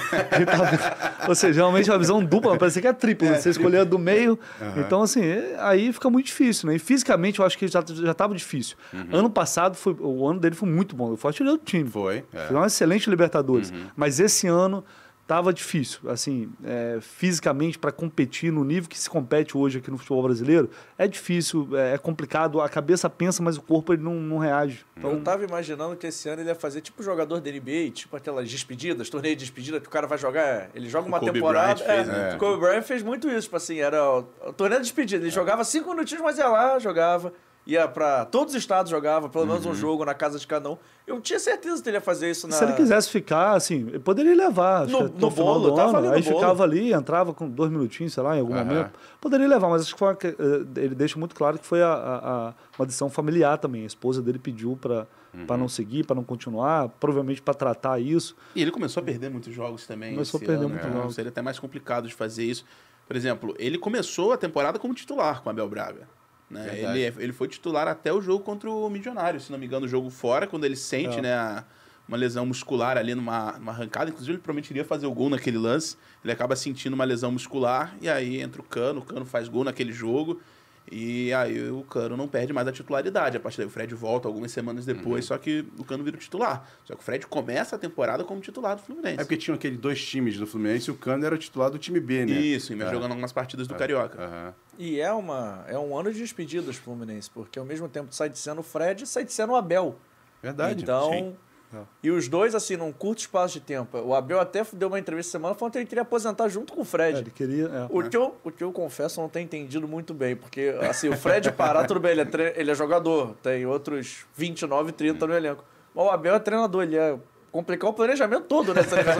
Tava- ou seja, realmente a visão dupla, parece que é tripla. né? Você escolher a do meio. Então, assim, é- aí fica muito difícil, né? E fisicamente eu acho que já, já tava difícil. Ano passado, foi, o ano dele foi muito bom. Ele foi artilheiro do time. Foi, é. Foi um excelente Libertadores. Mas esse ano tava difícil, assim, é, fisicamente para competir no nível que se compete hoje aqui no futebol brasileiro, é difícil, é, é complicado, a cabeça pensa, mas o corpo ele não, não reage. Eu Então, tava imaginando que esse ano ele ia fazer tipo jogador da NBA, tipo aquelas despedidas, torneio de despedida que o cara vai jogar. Ele joga uma Kobe temporada. Bryant fez, é, né? O Kobe Bryant fez muito isso, tipo assim, era o, o torneio de despedida. Ele jogava cinco minutinhos, mas ia lá, jogava. Ia pra todos os estados, jogava, pelo menos um jogo na casa de cada um. Eu tinha certeza que ele ia fazer isso na. se ele quisesse ficar, assim, ele poderia levar No- no bolo, do tava ano, ali no aí bolo. ficava ali, entrava com dois minutinhos, sei lá, em algum Aham. momento. Poderia levar, mas acho que foi uma eh, ele deixa muito claro que foi a, a- a- uma decisão familiar também. A esposa dele pediu para Uhum. não seguir, para não continuar, provavelmente para tratar isso. E ele começou a perder muitos jogos também. Começou a perder muitos né? jogos. Seria até mais complicado de fazer isso. Por exemplo, ele começou a temporada como titular com o Abel Braga. Né? Ele, ele foi titular até o jogo contra o Milionário, se não me engano, o jogo fora, quando ele sente É. né, a- uma lesão muscular ali numa, numa arrancada. Inclusive, ele provavelmente iria fazer o gol naquele lance. Ele acaba sentindo uma lesão muscular e aí entra o Cano. O Cano faz gol naquele jogo. E aí o Cano não perde mais a titularidade. A partir daí o Fred volta algumas semanas depois, só que o Cano vira o titular. Só que o Fred começa a temporada como titular do Fluminense. É porque tinham aqueles dois times do Fluminense e o Cano era o titular do time B, né? Isso, e vai É. jogando algumas partidas do Carioca. Aham. E é, uma, é um ano de despedidas pro Fluminense, porque ao mesmo tempo sai de cena o Fred e sai de cena o Abel. Verdade. Então. sim. E os dois, assim, num curto espaço de tempo. O Abel até deu uma entrevista semana falando que ele queria aposentar junto com o É, Fred. ele queria. é. O que, eu, o que eu confesso não tenho entendido muito bem, porque assim, o Fred parar, tudo bem, ele é, tre- ele é jogador, tem outros 29, 30 no elenco. Mas o Abel é treinador, ele é complicar o planejamento todo nessa seleção.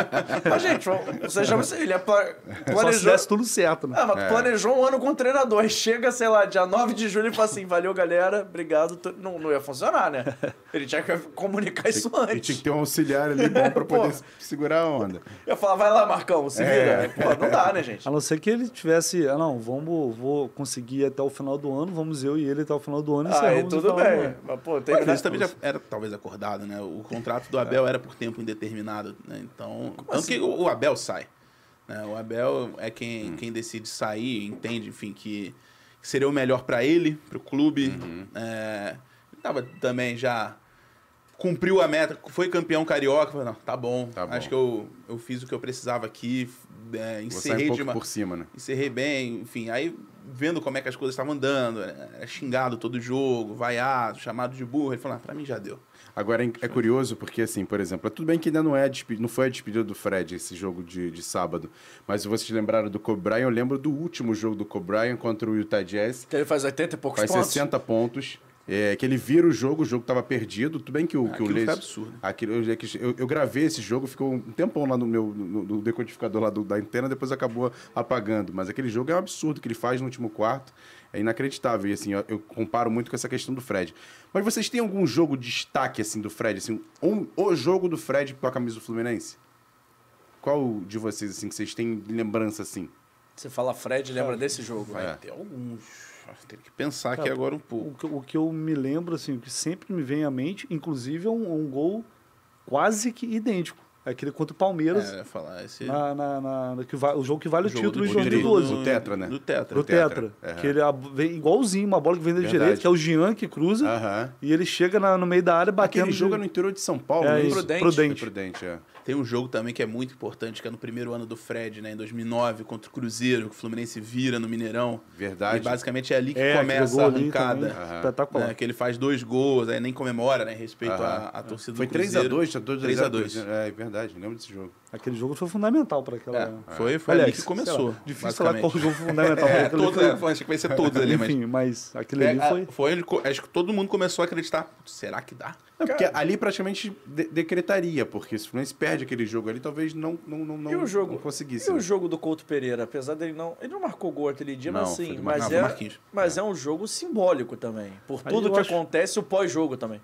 Mas, gente, você já ele é pla- Só se planejou. desse tudo certo, né? Ah, mas tu planejou um ano com o treinador. Aí chega, sei lá, dia 9 de julho e fala assim: valeu, galera, obrigado. Não, não ia funcionar, né? Ele tinha que comunicar isso E tinha antes. que ter um auxiliar ali bom pra poder Pô. segurar a onda. Eu falava, vai lá, Marcão, se É. vira. Pô, não dá, né, gente? A não ser que ele tivesse, ah não, vamos, vou conseguir até o final do ano, vamos eu e ele até o final do ano e Aí encerramos o tudo do bem. ano. Mas, pô, tem Mas que isso também já era talvez acordado, né? O contrato do Abel era por tempo indeterminado, né? Então, tanto que o o Abel sai. né? O Abel é quem, quem decide sair, entende, enfim, que, que seria o melhor para ele, para o clube. É, ele tava também já cumpriu a meta, foi campeão carioca, falou, não, tá bom, Tá bom. acho que eu, eu fiz o que eu precisava aqui, é, encerrei um de uma, por cima, né? encerrei bem, enfim, aí vendo como é que as coisas estavam andando, é, xingado todo jogo, vaiado, chamado de burro, ele falou, ah, pra mim já deu. Agora é é curioso porque, assim, por exemplo, é tudo bem que ainda não, é não foi a despedida do Fred esse jogo de, de sábado, mas se vocês lembraram do Kobe Bryant, eu lembro do último jogo do Kobe Bryant contra o Utah Jazz, Que ele faz 80 e poucos faz pontos. 60 pontos, é, que ele vira o jogo, o jogo tava perdido, tudo bem que o, que o Aquilo foi absurdo. Aquilo, eu, eu, eu gravei esse jogo, ficou um tempão lá no meu no, no decodificador lá do- da antena, depois acabou apagando. Mas aquele jogo é um absurdo que ele faz no último quarto. É inacreditável. E assim, eu, eu comparo muito com essa questão do Fred. Mas vocês têm algum jogo de destaque assim do Fred? Assim, um, o jogo do Fred com a camisa do Fluminense? Qual de vocês assim que vocês têm lembrança assim? Você fala Fred, lembra desse jogo. Vai É. ter alguns. Tem que pensar aqui Cara, agora um O pouco. que, o que eu me lembro, assim, o que sempre me vem à mente, inclusive é um, um gol quase que idêntico. É Aquele contra o Palmeiras, É, falar esse. na, na, na- no que vai- o jogo que vale o, jogo título do em Rodrigo 2012. do Tetra, né? Do Tetra. Do Tetra. Tetra. Que ele vem igualzinho, uma bola que vem da direita, que é o Jean que cruza. E ele chega na- no meio da área batendo. Aquele jogo é de- no interior de São Paulo, É né? Prudente. Prudente. Prudente, é. Tem um jogo também que é muito importante, que é no primeiro ano do Fred, né? Em 2009, contra o Cruzeiro, que o Fluminense vira no Mineirão. Verdade. E basicamente é ali que É, começa gol a ali arrancada. Espetacular. né, que ele faz dois gols, aí nem comemora, né? em Respeito à, à torcida Foi do Cruzeiro. 3x2, 2 3 a 2. É, é verdade, lembro desse jogo. Aquele jogo foi fundamental para aquela. É, foi foi ali Aliás, que sei começou. lá, difícil falar qual jogo foi fundamental. É, todos, foi- é, acho que vai ser todos ali, mas. Enfim, mas aquele ali É, foi. foi onde co- acho que todo mundo começou a acreditar. "Putz, Será que dá? É, porque ali praticamente de- decretaria, porque se o Fluminense perde aquele jogo ali, talvez não, não, não, não, E o jogo? não conseguisse. E o né? jogo do Couto Pereira, apesar dele não. Ele não marcou gol aquele dia, Não, mas foi sim. Mas, não, é, mas é um jogo simbólico também. Por tudo que acho- acontece, o pós-jogo também.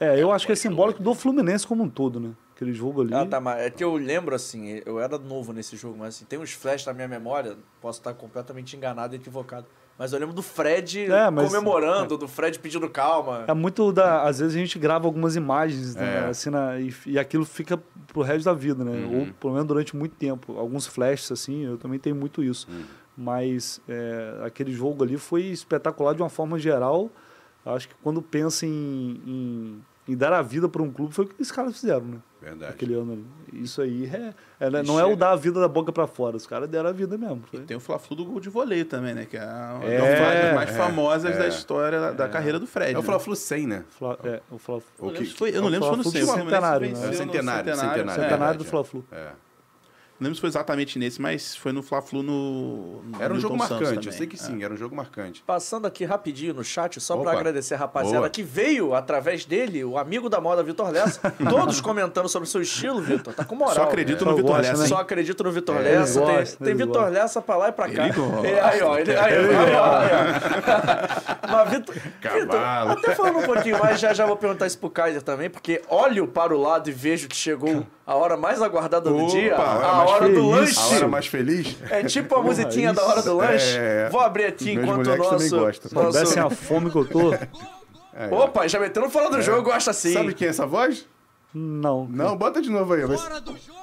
É, eu acho que é simbólico do Fluminense como um todo, né? Aquele jogo ali. Ah, tá, mas é que eu lembro, assim, eu era novo nesse jogo, mas assim, tem uns flashes na minha memória, posso estar completamente enganado e equivocado. Mas eu lembro do Fred É, mas- comemorando, do Fred pedindo calma. É muito da. Às vezes a gente grava algumas imagens, né, É. assim, na- e, e aquilo fica pro resto da vida, né? Uhum. Ou pelo menos durante muito tempo. Alguns flashes, assim, eu também tenho muito isso. Uhum. Mas é, aquele jogo ali foi espetacular de uma forma geral. Acho que quando pensa em, em, em dar a vida para um clube, foi o que esses caras fizeram, né? Verdade. Aquele ano ali. Isso aí é, é, né, E não é o chega- dar a vida da boca para fora. Os caras deram a vida mesmo. E Foi. tem o Fla-Flu do gol de voleio também, né? Que é uma É, das falhas mais é, famosas é. da história da, da carreira do Fred. É o né? Fla-Flu 100, né? Fla- é, o Fla- Eu, O eu não o lembro se foi no Fla-Flu 100. o Fluminense centenário, né? É o centenário, centenário. é. Centenário do Fla-Flu. É. Não lembro se foi exatamente nesse, mas foi no Fla-Flu no, no Era um jogo Newton marcante, eu sei que É. sim, era um jogo marcante. Passando aqui rapidinho no chat, só pra Opa. agradecer a rapaziada Boa. que veio através dele, o amigo da moda Vitor Lessa, todos comentando sobre o seu estilo, Vitor. Tá com moral. Só acredito É. no Só Vitor gosta, Lessa, né? Só acredito no Vitor É, Lessa. Tem, gostam, tem Vitor. Lessa pra lá e pra cá. Ele gosta. É, aí, ó. Ele, aí, aí, ó, aí, ó. Mas, Vitor, Cavalo. Vitor, até falando um pouquinho mais, já já vou perguntar isso pro Kaiser também, porque olho para o lado e vejo que chegou a hora mais aguardada do Opa, dia, a hora a hora do lanche. A hora mais feliz? É tipo a musiquinha da hora do lanche. É. Vou abrir aqui Meus enquanto o nosso. gostam. Se soubessem a nosso... fome que eu tô. É. Opa, já metendo fora do jogo, gosta assim. Sabe quem é essa voz? Não. Não, bota de novo aí. vai- Fora do jogo!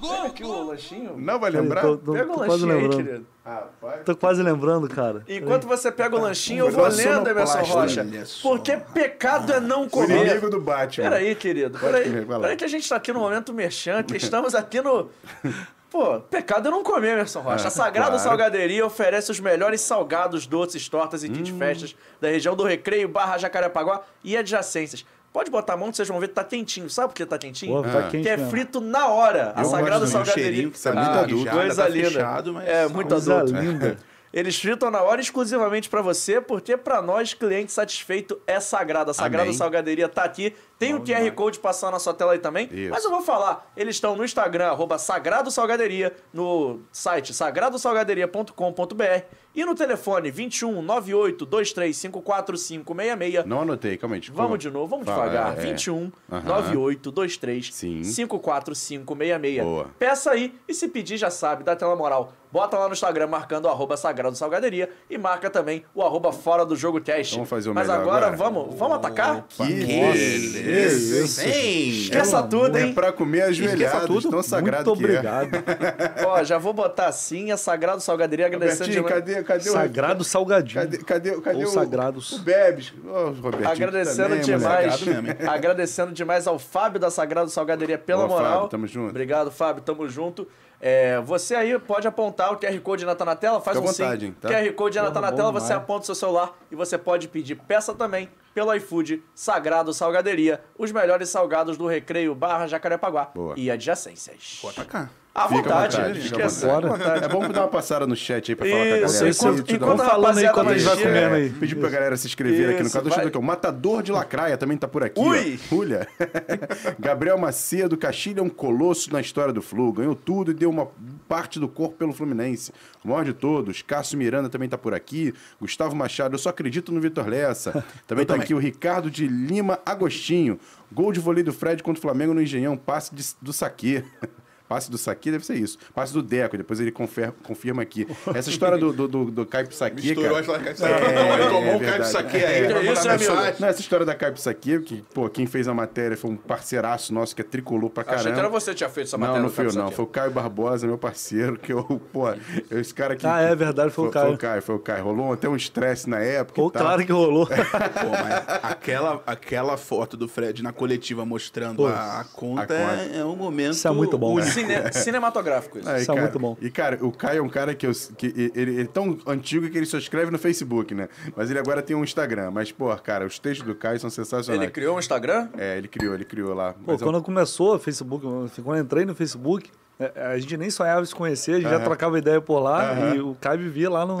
Pega aqui o lanchinho. Não vai lembrar? tô- tô- Pega o lanchinho aí, lembrando. querido. Rapaz. Tô quase lembrando, cara. Enquanto você pega o lanchinho, eu Vou lendo, Emerson Rocha. Porque pecado é não O comer. inimigo do Batman. Peraí, querido. Peraí, peraí que a gente tá aqui no momento merchan, que estamos aqui no... Pô, pecado é não comer, Emerson Rocha. Ah, a Sagrada claro. Salgaderia oferece os melhores salgados, doces, tortas e kit Hum. festas da região do Recreio, Barra Jacarepaguá e adjacências. Pode botar a mão que vocês vão ver que tá quentinho. Sabe por que tá quentinho? Pô, tá Ah. quente que é mesmo. frito na hora. A Eu Sagrada o Salgaderia. cheirinho que é tá muito ali adulto. Coisa tá linda. fechado, mas É, muito Coisa adulto. linda. Eles fritam na hora exclusivamente pra você, porque pra nós, cliente satisfeito, é sagrado. A Sagrada Amém. Salgaderia tá aqui. Tem o QR Code passando na sua tela aí também. Isso. Mas eu vou falar, eles estão no Instagram, arroba Sagrado Salgaderia, no site sagradosalgaderia.com.br e no telefone 21 98 2354 566. Não anotei, calma aí. Vamos de novo, vamos Fala, devagar. é, é. 21 Aham. 98 23 Sim. 54566. Boa. Peça aí e se pedir já sabe, dá tela moral. Bota lá no Instagram marcando o arroba Sagrado Salgaderia e marca também o arroba Fora do Jogo Cast. Vamos fazer o Mas melhor agora, agora? vamos, vamos atacar? Que Beleza, beleza. hein? Esqueça tudo, É hein? pra comer ajoelhado, tudo. tão sagrado Muito que é. obrigado. Ó, já vou botar assim, a Sagrado Salgaderia agradecendo Robertinho, demais. cadê, cadê o... Sagrado salgadinho. Cadê, cadê, cadê o... sagrados. O Bebes. Ô, Robertinho, Agradecendo também, demais, mesmo, agradecendo demais ao Fábio da Sagrado Salgaderia pela Boa, moral. Fábio, tamo junto. Obrigado, Fábio, tamo junto. É, você aí pode apontar o QR Code ainda tá na tela, faz Fica um sim. vontade, tá? QR Code ainda tá na tela, demais. você aponta o seu celular e você pode pedir peça também pelo iFood Sagrado Salgaderia, os melhores salgados do Recreio Barra Jacarepaguá Boa. e adjacências. Pode atacar. À vontade, vontade, fica vontade. É bom dar uma passada no chat aí pra falar com a Isso, galera. enquanto- Isso, enquanto um- a falando aí enquanto a gente vai comendo aí. Pedir pra galera se inscrever aqui no Isso, canal. Deixa eu ver aqui. O Matador de Lacraia também tá por aqui. Ui! Ó. Ulha. Gabriel Macedo, Castilho é um colosso na história do Flu. Ganhou tudo e deu uma parte do corpo pelo Fluminense. O maior de todos. Cássio Miranda também tá por aqui. Gustavo Machado, eu só acredito no Vitor Lessa. Também tá também. aqui o Ricardo de Lima Agostinho. Gol de vôlei do Fred contra o Flamengo no Engenhão. Passe de- do Saque. Passe do Saque deve ser isso. Passe do Deco, depois ele confer- confirma aqui. Essa história do, do, do, do Caio Saque, Misturou cara. as lacas. É, Não, ele tomou é um cara verdade. disso aqui aí. É. isso, amigo? Não, essa história da Caio Saque, que, pô, quem fez a matéria foi um parceiraço nosso que é tricolor pra caramba. Achei que era você que tinha feito essa matéria. Não, não foi eu, não. Foi o Caio Barbosa, meu parceiro, que eu, pô, esse cara que. Ah, é verdade, foi o Foi Caio. o Caio, foi o Caio. Rolou até um estresse na época. Pô, e tal. claro que rolou. Pô, mas aquela, aquela foto do Fred na coletiva mostrando Pô, a, a conta, a conta. É, é um momento. Isso é muito bom. único. Cine- cinematográfico isso. Aí, Isso é cara, muito bom. E, cara, o Caio é um cara que, eu, que ele, ele é tão antigo que ele só escreve no Facebook, né? Mas ele agora tem um Instagram. Mas, pô, cara, os textos do Caio são sensacionais. Ele criou um Instagram? É, ele criou, ele criou lá. Pô, Mas eu- quando começou o Facebook, quando eu entrei no Facebook, é, a gente nem sonhava se conhecer, a gente já trocava ideia por lá e o Caio vivia lá no.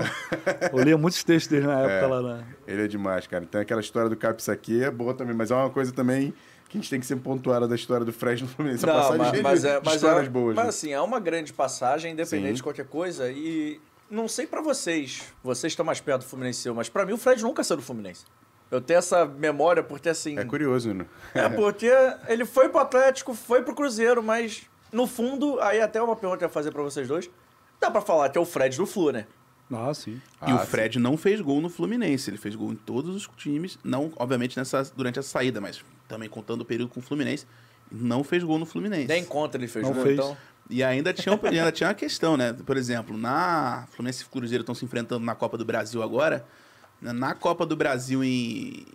Eu lia muitos textos dele na época lá na. Ele é demais, cara. Tem aquela história do Caio aqui, é boa também, mas é uma coisa também que a gente tem que ser pontuada da história do Fred no Fluminense. A Não, passagem mas, mas de é, mas, histórias é, boas. mas né? assim, é uma grande passagem, independente Sim. de qualquer coisa. E não sei pra vocês, vocês estão mais perto do Fluminense, mas pra mim o Fred nunca saiu do Fluminense. Eu tenho essa memória porque, assim... É curioso, né? É, porque ele foi pro Atlético, foi pro Cruzeiro, mas no fundo, aí até uma pergunta que eu ia fazer pra vocês dois. Dá pra falar que é o Fred do Flu, né? Ah, sim. E o Ah, Fred não fez gol no Fluminense. Ele fez gol em todos os times. Não, obviamente, nessa, durante a saída, mas também contando o período com o Fluminense. Não fez gol no Fluminense. Nem contra ele fez Não gol, fez. então... E ainda tinha, ainda tinha uma questão, né? Por exemplo, na Fluminense e Cruzeiro estão se enfrentando na Copa do Brasil agora. né? Na Copa do Brasil em.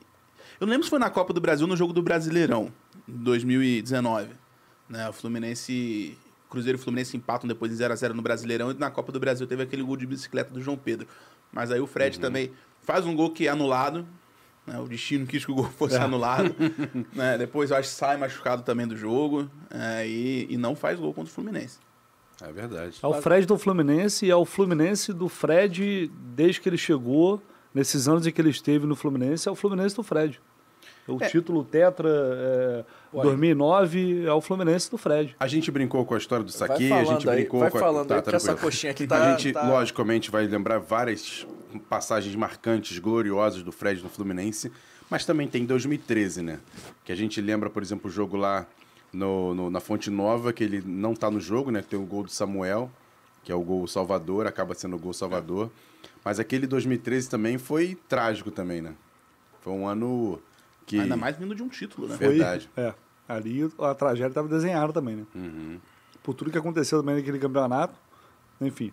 Eu não lembro se foi na Copa do Brasil no jogo do Brasileirão, em 2019. Né? O Fluminense. Cruzeiro e Fluminense empatam depois em 0x0 no Brasileirão. E na Copa do Brasil teve aquele gol de bicicleta do João Pedro. Mas aí o Fred também faz um gol que é anulado. Né? O destino quis que o gol fosse anulado. né? Depois eu acho que sai machucado também do jogo. é, e, e não faz gol contra o Fluminense. É verdade. É o Fred do Fluminense e é o Fluminense do Fred desde que ele chegou, nesses anos em que ele esteve no Fluminense, é o Fluminense do Fred. O título Tetra é, 2009 é o Fluminense do Fred. A gente brincou com a história do Saque, a gente falando aí, brincou vai com a... falando aí, tá, essa coxinha aqui A tá- gente, tá- logicamente, vai lembrar várias passagens marcantes, gloriosas do Fred no Fluminense, mas também tem 2013, né? Que a gente lembra, por exemplo, o jogo lá no, no- na Fonte Nova, que ele não tá no jogo, né? Tem o gol do Samuel, que é o gol Salvador, acaba sendo o gol Salvador. Mas aquele 2013 também foi trágico também, né? Foi um ano que... Ainda mais vindo de um título, né? Foi. Verdade. É. Ali a tragédia estava desenhada também, né? Uhum. Por tudo que aconteceu também naquele campeonato. Enfim.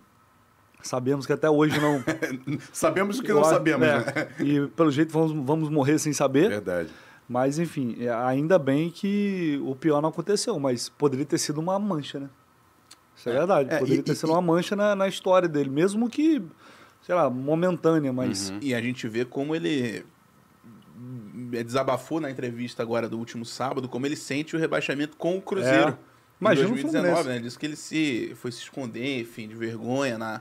Sabemos que até hoje não. Sabemos o que não Eu acho- sabemos, é, né? E pelo jeito vamos, vamos morrer sem saber. Verdade. Mas, enfim, é, ainda bem que o pior não aconteceu, mas poderia ter sido uma mancha, né? Isso é, verdade. É, poderia e- ter e- sido uma mancha na, na história dele, mesmo que, sei lá, momentânea, mas. E a gente vê como ele é, desabafou na entrevista agora do último sábado, como ele sente o rebaixamento com o Cruzeiro. É. Imagina em o 2019, Fluminense. né? Ele disse que ele se foi se esconder, enfim, de vergonha na,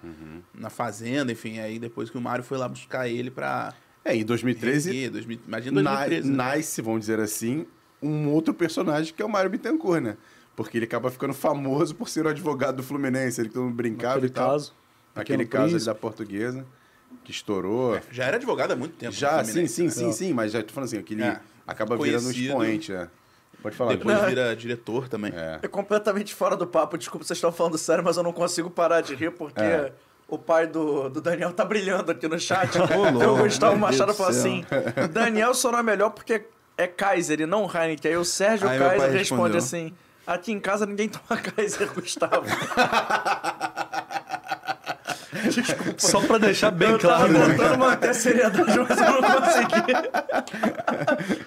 na fazenda, enfim, aí depois que o Mário foi lá buscar ele pra É, em 2013 erguer, 2000 imagina na- 2013. né? nasce, vamos dizer assim, um outro personagem que é o Mário Bittencourt, né? Porque ele acaba ficando famoso por ser o advogado do Fluminense, ele que todo mundo brincava Naquele e tal. caso, Naquele caso ali Príncipe. da portuguesa, que estourou. Já era advogado há muito tempo. Já, sim, sim, né? sim, sim, mas já tô falando assim, que ele É. acaba virando um expoente, né? Pode falar, Depois Júlio. vira diretor também. É. É completamente fora do papo. Desculpa, vocês estão falando sério, mas eu não consigo parar de rir porque É. o pai do, do Daniel tá brilhando aqui no chat. louco, o Gustavo Machado falou assim: Daniel só não é melhor porque é Kaiser e não Heineken. Aí o Sérgio Aí Kaiser responde respondeu. assim: Aqui em casa ninguém toma Kaiser, Gustavo. Só pra deixar bem eu tava claro. né? tentando manter a seriedade, mas eu não consegui.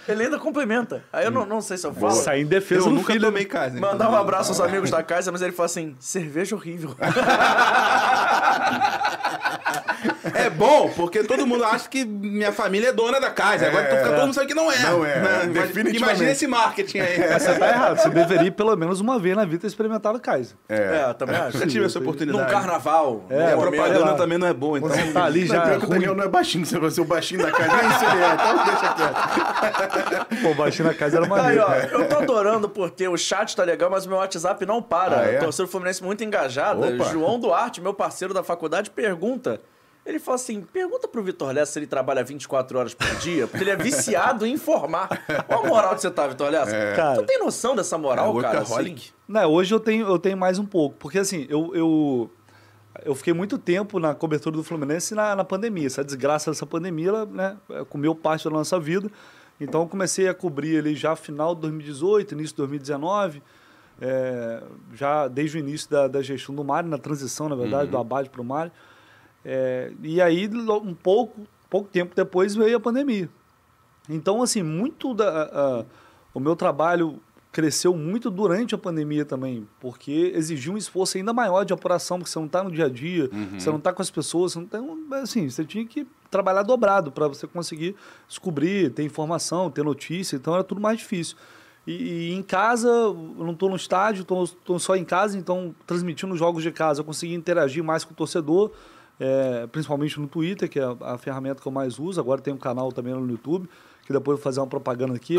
Ele ainda complementa. Aí eu não, não sei se eu falo. Sair em defesa Eu nunca filho. tomei casa. Mandar um abraço aos amigos da casa, mas ele falou assim: cerveja horrível. É bom, porque todo mundo acha que minha família é dona da casa. Agora É. fica todo mundo sabe que não é. Não é, Né? Imagina- definitivamente. Imagina esse marketing aí. Você tá errado. Você deveria, pelo menos uma vez na vida, ter experimentado Kaiser. É, também acho. Já tive essa oportunidade. Num carnaval. É, num a sei momento. propaganda lá. também não é boa, então. Você tá ali Não, já. pior que o. Daniel não é baixinho, você vai ser o baixinho da casa, nem isso ele é, então deixa quieto. Pô, baixinho na casa era Aí, maneiro. ó, eu tô adorando porque o chat tá legal, mas o meu WhatsApp não para. Ah, é? Torcedor Fluminense muito engajada. Opa. João Duarte, meu parceiro da faculdade, pergunta. Ele fala assim: pergunta pro Vitor Lessa se ele trabalha 24 horas por dia, porque ele é viciado em informar. Qual a moral que você tá, Vitor Lessa? Cara. Tu tem noção dessa moral, É, cara? Assim? Não, hoje eu tenho, eu tenho mais um pouco. Porque assim, eu, eu, eu fiquei muito tempo na cobertura do Fluminense na, na pandemia. Essa desgraça dessa pandemia, ela, né, comeu parte da nossa vida. Então eu comecei a cobrir ele já final de 2018, início de 2019. é, já desde o início da, da gestão do Mário, na transição, na verdade, do Abade para o Mário. É, e aí, um pouco, pouco tempo depois, veio a pandemia. Então, assim, muito da. a- o meu trabalho cresceu muito durante a pandemia também, porque exigiu um esforço ainda maior de apuração, porque você não está no dia a dia, você não está com as pessoas, você não tem. Assim, você tinha que trabalhar dobrado para você conseguir descobrir, ter informação, ter notícia, então era tudo mais difícil. E, e em casa, eu não estou no estádio, estou só em casa, então transmitindo os jogos de casa, eu consegui interagir mais com o torcedor, é, principalmente no Twitter, que é a, a ferramenta que eu mais uso. Agora tem um canal também no YouTube, que depois eu vou fazer uma propaganda aqui,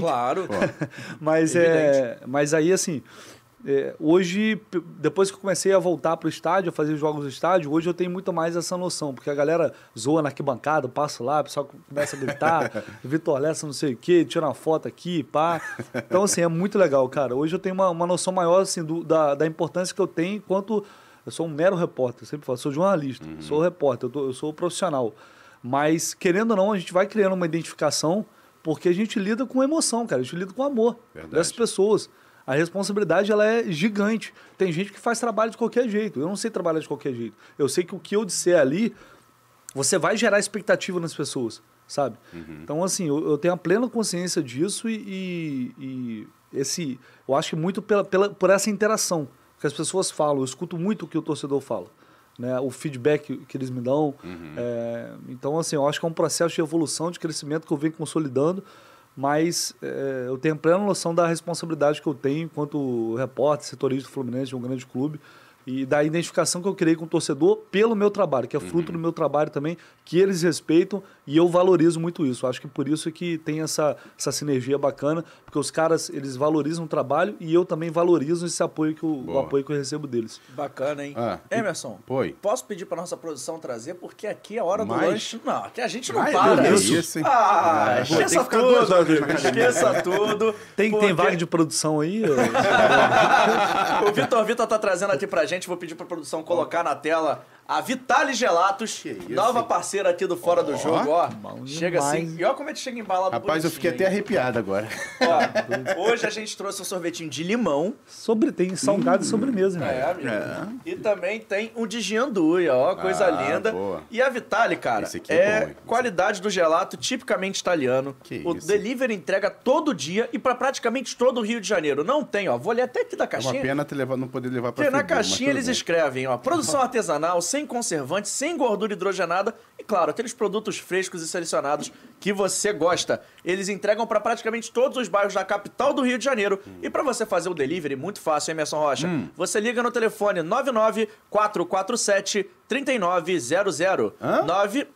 Claro. Claro. Mas, é, mas aí, assim, é, hoje, depois que eu comecei a voltar pro estádio, a fazer jogos no estádio, hoje eu tenho muito mais essa noção, porque a galera zoa na arquibancada, eu passo lá, o pessoal começa a gritar, Vitor Lessa não sei o quê, tira uma foto aqui, pá. Então, assim, é muito legal, cara. Hoje eu tenho uma, uma noção maior, assim, do- da, da importância que eu tenho enquanto... Eu sou um mero repórter, sempre falo, sou jornalista, sou repórter, eu, tô- eu sou profissional. Mas, querendo ou não, a gente vai criando uma identificação porque a gente lida com emoção, cara. A gente lida com amor Verdade. dessas pessoas. A responsabilidade ela é gigante. Tem gente que faz trabalho de qualquer jeito. Eu não sei trabalhar de qualquer jeito. Eu sei que o que eu disser ali, você vai gerar expectativa nas pessoas, sabe? Então, assim, eu, eu tenho a plena consciência disso e, e- e esse, eu acho que muito pela, pela, por essa interação que as pessoas falam. Eu escuto muito o que o torcedor fala. Né, o feedback que eles me dão. É, então, assim, eu acho que é um processo de evolução, de crescimento que eu venho consolidando, mas é, eu tenho plena noção da responsabilidade que eu tenho enquanto repórter, setorista do Fluminense de um grande clube e da identificação que eu criei com o torcedor pelo meu trabalho, que é fruto do meu trabalho também, que eles respeitam e eu valorizo muito isso. Acho que por isso é que tem essa, essa sinergia bacana, porque os caras, eles valorizam o trabalho e eu também valorizo esse apoio que eu, o apoio que eu recebo deles. Bacana, hein? Ah, Emerson, Oi. posso pedir pra nossa produção trazer? Porque aqui é a hora do Mas- lanche. Não, aqui a gente não Ai, para. meu Deus. Isso, hein? Ah, Ah, esqueça tudo, academia. Esqueça tudo. Tem, porque tem vaga de produção aí? O Vitor Vitor tá trazendo aqui pra gente. Vou pedir pra produção colocar na tela a Vitale Gelatos, isso, nova parceira aqui do Fora do Jogo, ó. Chega demais. assim. E olha como é que chega embalado Rapaz, eu fiquei até arrepiado agora. Ó, hoje a gente trouxe um sorvetinho de limão. Sobre, tem salgado e sobremesa, irmão. É, amigo. E também tem um de gianduia, ó, coisa Ah, linda. boa. E a Vitale, cara, Esse aqui é é, bom, hein? qualidade do gelato tipicamente italiano. Que o isso. delivery entrega todo dia e pra praticamente todo o Rio de Janeiro. Não tem, ó. Vou ler até aqui da É uma caixinha. pena ter levado, não poder levar pra Porque na caixinha eles bem. escrevem, ó, produção artesanal, sem conservante, sem gordura hidrogenada e, claro, aqueles produtos frescos e selecionados que você gosta. Eles entregam para praticamente todos os bairros da capital do Rio de Janeiro. E para você fazer o delivery, muito fácil, hein, Emerson Rocha? Você liga no telefone 99447 3900. Hã? 9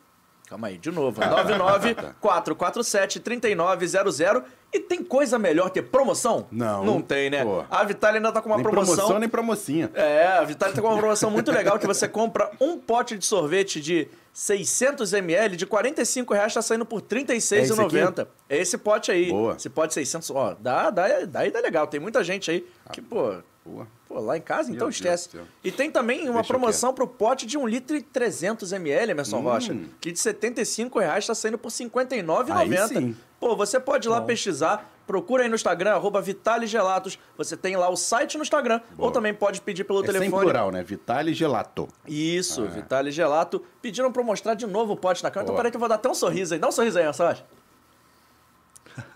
Calma aí, de novo. 99447-3900. E tem coisa melhor que promoção? Não. Não tem, né? Pô. A Vitale ainda tá com uma Nem promoção. promoção, nem promocinha. É, a Vitale tá com uma promoção muito legal que você compra um pote de sorvete de 600ml de 45 reais, tá saindo por R$ É esse 36,90. É esse pote aí. Boa. Esse pote 600, ó, dá, dá, daí dá legal. Tem muita gente aí que, pô, Boa. Pô lá em casa, então Deus esquece. céu. E tem também uma Deixa promoção pro pote de 1 litro e 300ml, Emerson Hum. Rocha, que de 75 reais tá saindo por R$ Aí 59,90. sim. Pô, você pode ir lá pesquisar, procura aí no Instagram, arroba Vitale Gelatos. Você tem lá o site no Instagram, ou também pode pedir pelo É sem telefone. plural, né? Vitale Gelato. Isso, Vitale Gelato. Pediram pra eu mostrar de novo o pote na câmera. Então Boa. peraí que eu vou dar até um sorriso aí. Dá um sorriso aí, Ansar.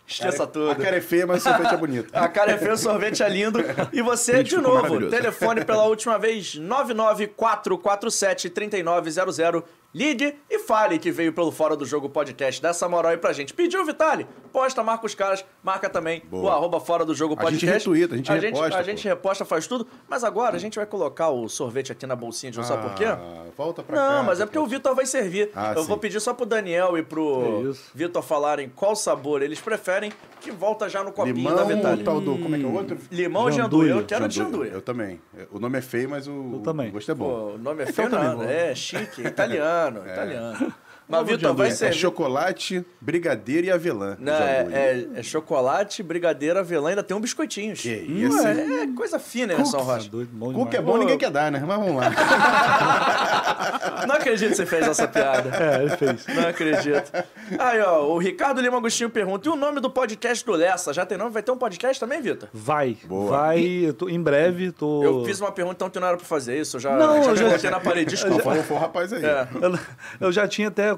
Esqueça tudo. A cara é feia, mas o sorvete é bonito. A cara é feia, o sorvete é lindo. E você, Print de novo, telefone pela última vez, 99447-3900. Ligue e fale que veio pelo Fora do Jogo Podcast. Dá essa moral aí pra gente. Pediu, Vitale? Posta, marca os caras, marca também o Boa. arroba Fora do Jogo A gente Podcast. retuita, a gente reposta, A pô. gente reposta, faz tudo. Mas agora a gente vai colocar o sorvete aqui na bolsinha de um, sabe por quê? Ah, Volta pra Não, cá. mas é porque o. Vitor vai servir. Ah, eu sim. vou pedir só pro Daniel e pro isso. Vitor falarem qual sabor eles preferem, que volta já no copinho Limão da Vitale. tal do... Como é que é o outro? Limão ou Janduia. janduia? Eu quero de Janduia. janduia. Eu também. O nome é feio, mas o, Eu também. o gosto é bom. Pô, o nome é Então feio, não. É chique, italiano, italiano. Mas, Vitor, vai janduia. É ser... chocolate, brigadeiro e avelã. Não, é, é- é chocolate, brigadeiro, avelã, ainda tem um biscoitinhos. Que Hum, isso, é, é coisa fina, Emerson Tá Rocha. bom Cuca é bom, ninguém quer dar, né? Mas vamos lá. Não acredito que você fez essa piada. É, ele fez. Não acredito. Aí, ó, o Ricardo Lima Agostinho pergunta: e o nome do podcast do Lessa? Já tem nome? Vai ter um podcast também, Vitor? Vai, Boa. vai, eu tô, em breve, tô... Eu fiz uma pergunta, então que não era pra fazer isso. Eu já, Não, já eu já- coloquei na parede, desculpa. foi, foi o rapaz aí. É. Eu, eu já tinha até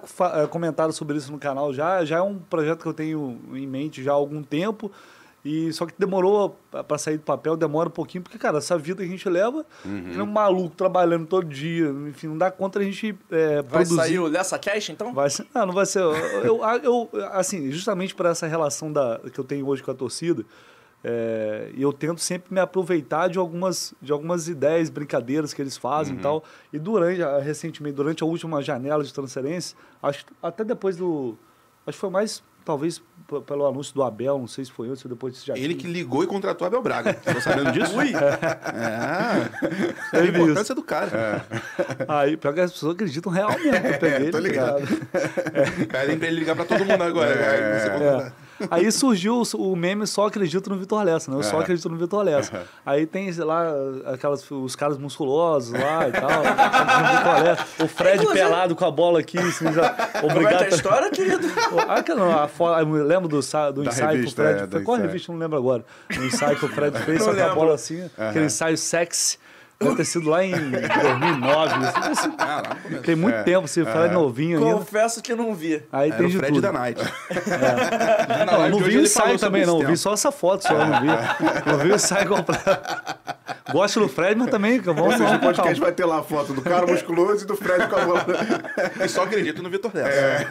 comentado sobre isso no canal já. Já é um projeto que eu tenho em mente já há algum tempo. E só que demorou para sair do papel, demora um pouquinho, porque, cara, essa vida que a gente leva, Uhum. nem um maluco trabalhando todo dia, enfim, não dá conta a gente eh, Vai produzir. sair o Lessa Cash, então? Vai ser, não, não vai ser. Eu, eu, assim, justamente por essa relação da, que eu tenho hoje com a torcida, é, eu tento sempre me aproveitar de algumas, de algumas ideias, brincadeiras que eles fazem e tal. E durante, a- recentemente, durante a última janela de transferência, acho que até depois do. Acho que foi mais. talvez pelo anúncio do Abel, não sei se foi antes ou depois disso já Ele que ligou e contratou Abel Braga. Tô sabendo disso? Ui! É. A Ele viu importância do cara. Aí, pior que as pessoas acreditam real mesmo que eu peguei. tô ele, ligado. Pedem pra ele ligar pra todo mundo agora. Aí você contratar. É. Aí surgiu o- o meme Só Acredito no Vitor Lessa, né? Eu só acredito no Vitor Lessa. Aí tem, sei lá, aquelas, os caras musculosos lá e tal. Vitor Lessa. O Fred Inclusive- pelado com a bola aqui, assim, já. Como é que é Obrigado. a história, querido? Ah, que não, a eu lembro do, do Da ensaio revista, que o Fred é, fez. Qual revista? Eu Não lembro agora. O ensaio que o Fred fez, só com a bola assim. Aquele ensaio sexy. Deve ter sido lá em 2009. assim, Ah, lá no começo. Tem muito tempo, esse Fred novinho ainda. Confesso que não vi. Aí tem o de Fred tudo. da Night. Não, não vi o ensaio também, não. Vi só essa foto só, não vi. Não vi o ensaio completo. Gosto do Fred, mas também, vamos lá o podcast vai ter lá a foto do cara musculoso e do Fred com a bola. E só acredito no Vitor Lessa.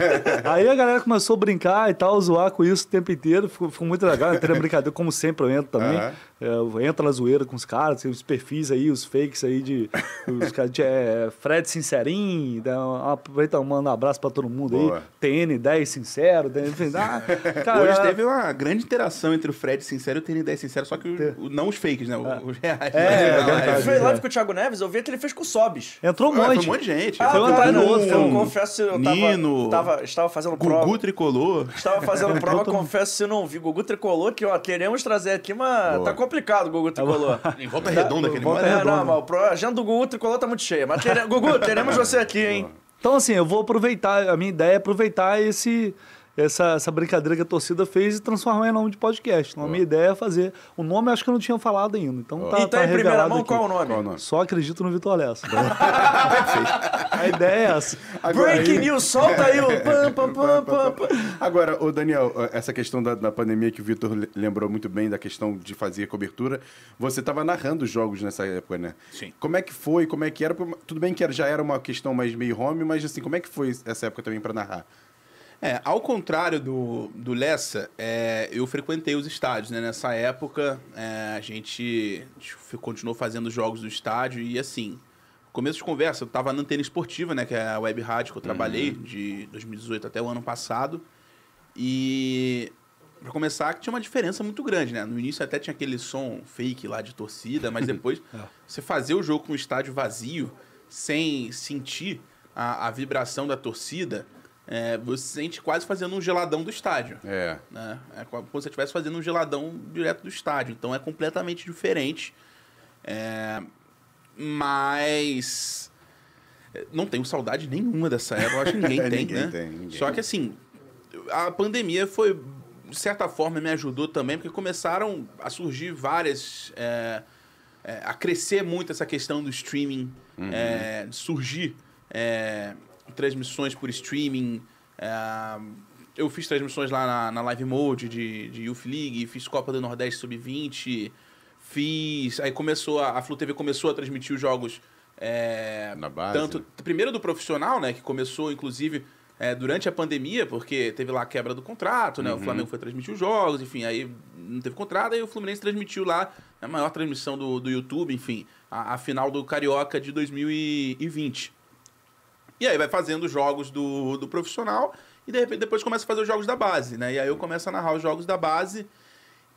Aí a galera começou a brincar e tal, zoar com isso o tempo inteiro. Ficou, ficou muito legal. Entrei na brincadeira, como sempre eu entro também. Aham. É, eu entro na zoeira com os caras, tem os perfis aí, os fakes aí de. Os caras de é, Fred Sincerim, dá aproveita, manda um abraço pra todo mundo Boa. aí. TN10 Sincero, TN, enfim, ah, cara, Hoje teve uma grande interação entre o Fred Sincero e o TN10 Sincero, só que o- o- não os fakes, né? Os reais. É, é Não, verdade. Ele fez é. live com o Thiago Neves, eu vi que ele fez com o Sobis. Entrou um Foi monte. um monte de gente. Ah, Foi um atrás do eu- outro, Eu confesso, eu tava, Nino, tava, estava fazendo prova. Gugu Tricolor. Estava fazendo prova, confesso se eu não vi. Gugu Tricolor, que ó, queremos trazer aqui, mas Boa. tá complicado o Gugu Tricolor. Em volta redonda aquele Volta. É, Redonda. não, mas a agenda do Gugu Tricolor tá muito cheia. Mas quere- Gugu, teremos você aqui, hein? Então, assim, eu vou aproveitar, a minha ideia é aproveitar esse, essa, essa brincadeira que a torcida fez e transformar em nome de podcast. Então, a minha ideia é fazer. O nome acho que eu não tinha falado ainda. Então, tá, e tá, em primeira mão, aqui. qual é o nome? Qual o nome? Só acredito no Vitor Lessa. a ideia é essa. Breaking News, solta aí o pam, pam, pam, pam, pam. Agora, o Daniel, essa questão da, da pandemia que o Vitor le- lembrou muito bem da questão de fazer cobertura, você estava narrando os jogos nessa época, né? Sim. Como é que foi? Como é que era? Tudo bem que era- já era uma questão mais meio home, mas assim, como é que foi essa época também para narrar? É, ao contrário do, do Lessa, é, eu frequentei os estádios, né? Nessa época, é, a gente f- continuou fazendo jogos do estádio e, assim, começo de conversa, eu tava na Antena Esportiva, né? Que é a web rádio que eu trabalhei de 2018 até o ano passado. E, pra começar, que tinha uma diferença muito grande, né? No início até tinha aquele som fake lá de torcida, mas depois você fazer o jogo com o estádio vazio, sem sentir a, a vibração da torcida, é, você sente quase fazendo um geladão do estádio. É. Né? É como se você estivesse fazendo um geladão direto do estádio. Então é completamente diferente. É, mas. é, Não tenho saudade nenhuma dessa época. Eu acho que ninguém tem, Ninguém né? tem, ninguém. Só que assim, a pandemia foi, de certa forma, me ajudou também, porque começaram a surgir várias. é, é, a crescer muito essa questão do streaming, é, de surgir é, transmissões por streaming. é, eu fiz transmissões lá na, na Live Mode de, de Youth League, fiz Copa do Nordeste Sub-20, fiz. Aí começou a, a Flu TV começou a transmitir os jogos. é, Na base, Tanto, né? primeiro do profissional, né? Que começou, inclusive, é, durante a pandemia, porque teve lá a quebra do contrato, né? O Flamengo foi transmitir os jogos, enfim, aí não teve contrato, aí o Fluminense transmitiu lá a maior transmissão do, do YouTube, enfim, a, a final do Carioca de 2020. E aí vai fazendo os jogos do, do profissional e de repente depois começa a fazer os jogos da base, né? E aí eu começo a narrar os jogos da base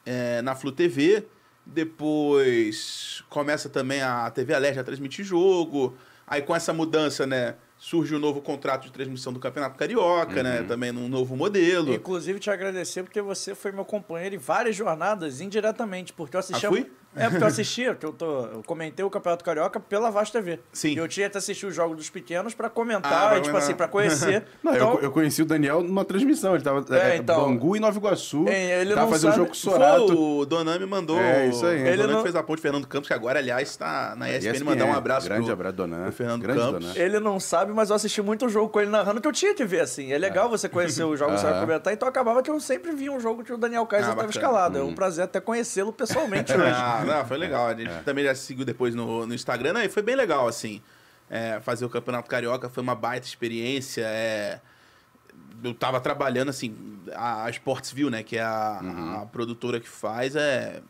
é, na Flu TV. Depois começa também a TV Alerta a transmitir jogo. Aí com essa mudança, né? Surge o novo contrato de transmissão do Campeonato Carioca, né? Também num novo modelo. Inclusive, te agradecer porque você foi meu companheiro em várias jornadas, indiretamente, porque eu assistia. Ah, fui? É, porque eu assistia, que eu, tô, eu comentei o Campeonato Carioca pela Vasco TV. Sim. E eu tinha que assistir os jogos dos pequenos pra comentar, Ah, pra e, tipo assim, pra conhecer. Não, Então, eu, eu conheci o Daniel numa transmissão. Ele tava É, é, então- Bangu e Nova Iguaçu. É, ele tava não fazendo sabe- jogo com o Sorato. Foi, o Donami mandou. É, isso aí. O Ele Donami não- fez a ponte Fernando Campos, que agora, aliás, está na ESPN. ESPN, mandar um abraço grande pro, abraço, Donan. pro Fernando Grande Campos. Donan. Ele não sabe, mas eu assisti muito jogo com ele narrando que eu tinha que ver, assim. É legal você conhecer os jogos, você vai Aham. comentar. Então acabava que eu sempre via um jogo que o Daniel Kaiser Ah, estava bacana. escalado. É um prazer até conhecê-lo pessoalmente hoje. Ah, não, foi legal. A gente também já se seguiu depois no, no Instagram, né? E foi bem legal, assim. É, fazer o Campeonato Carioca foi uma baita experiência. é, eu tava trabalhando, assim, a, a Sportsville, né? Que é a, a produtora que faz, é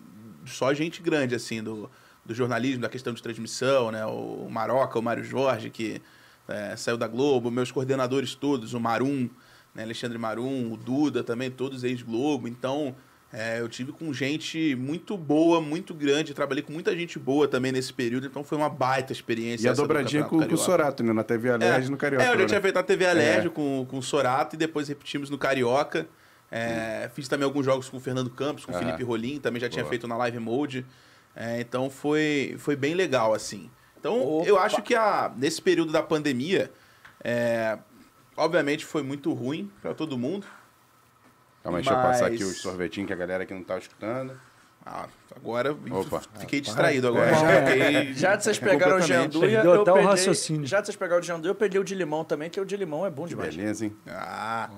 só gente grande, assim, do, do jornalismo, da questão de transmissão, né? O Maroca, o Mário Jorge, que é, saiu da Globo, meus coordenadores todos, o Marum, né? Alexandre Marum, o Duda também, todos ex-Globo. Então, é, eu tive com gente muito boa, muito grande. Trabalhei com muita gente boa também nesse período, então foi uma baita experiência. E a essa do dobradinha Campeonato com, com o. Sorato, né? Na TV Alerj no Carioca. É, eu já né? tinha feito na TV Alerj É. com, com o Sorato e depois repetimos no Carioca. É, Fiz também alguns jogos com o Fernando Campos, com o Ah. Felipe Rolim, também já tinha Boa. feito na Live Mode. É, então foi, foi bem legal, assim. Então, Opa. eu acho que a, nesse período da pandemia, é, obviamente foi muito ruim para todo mundo. Calma aí, deixa eu passar Mas- aqui os sorvetinhos que a galera aqui não tá escutando. Ah, agora Opa. fiquei distraído agora. É. Já fiquei Já de vocês pegaram o Janduia, Perdeu eu até o peguei... raciocínio. Já de vocês pegaram o Janduia, eu peguei o de limão também, que o de limão é bom Que demais. beleza, hein? Ah.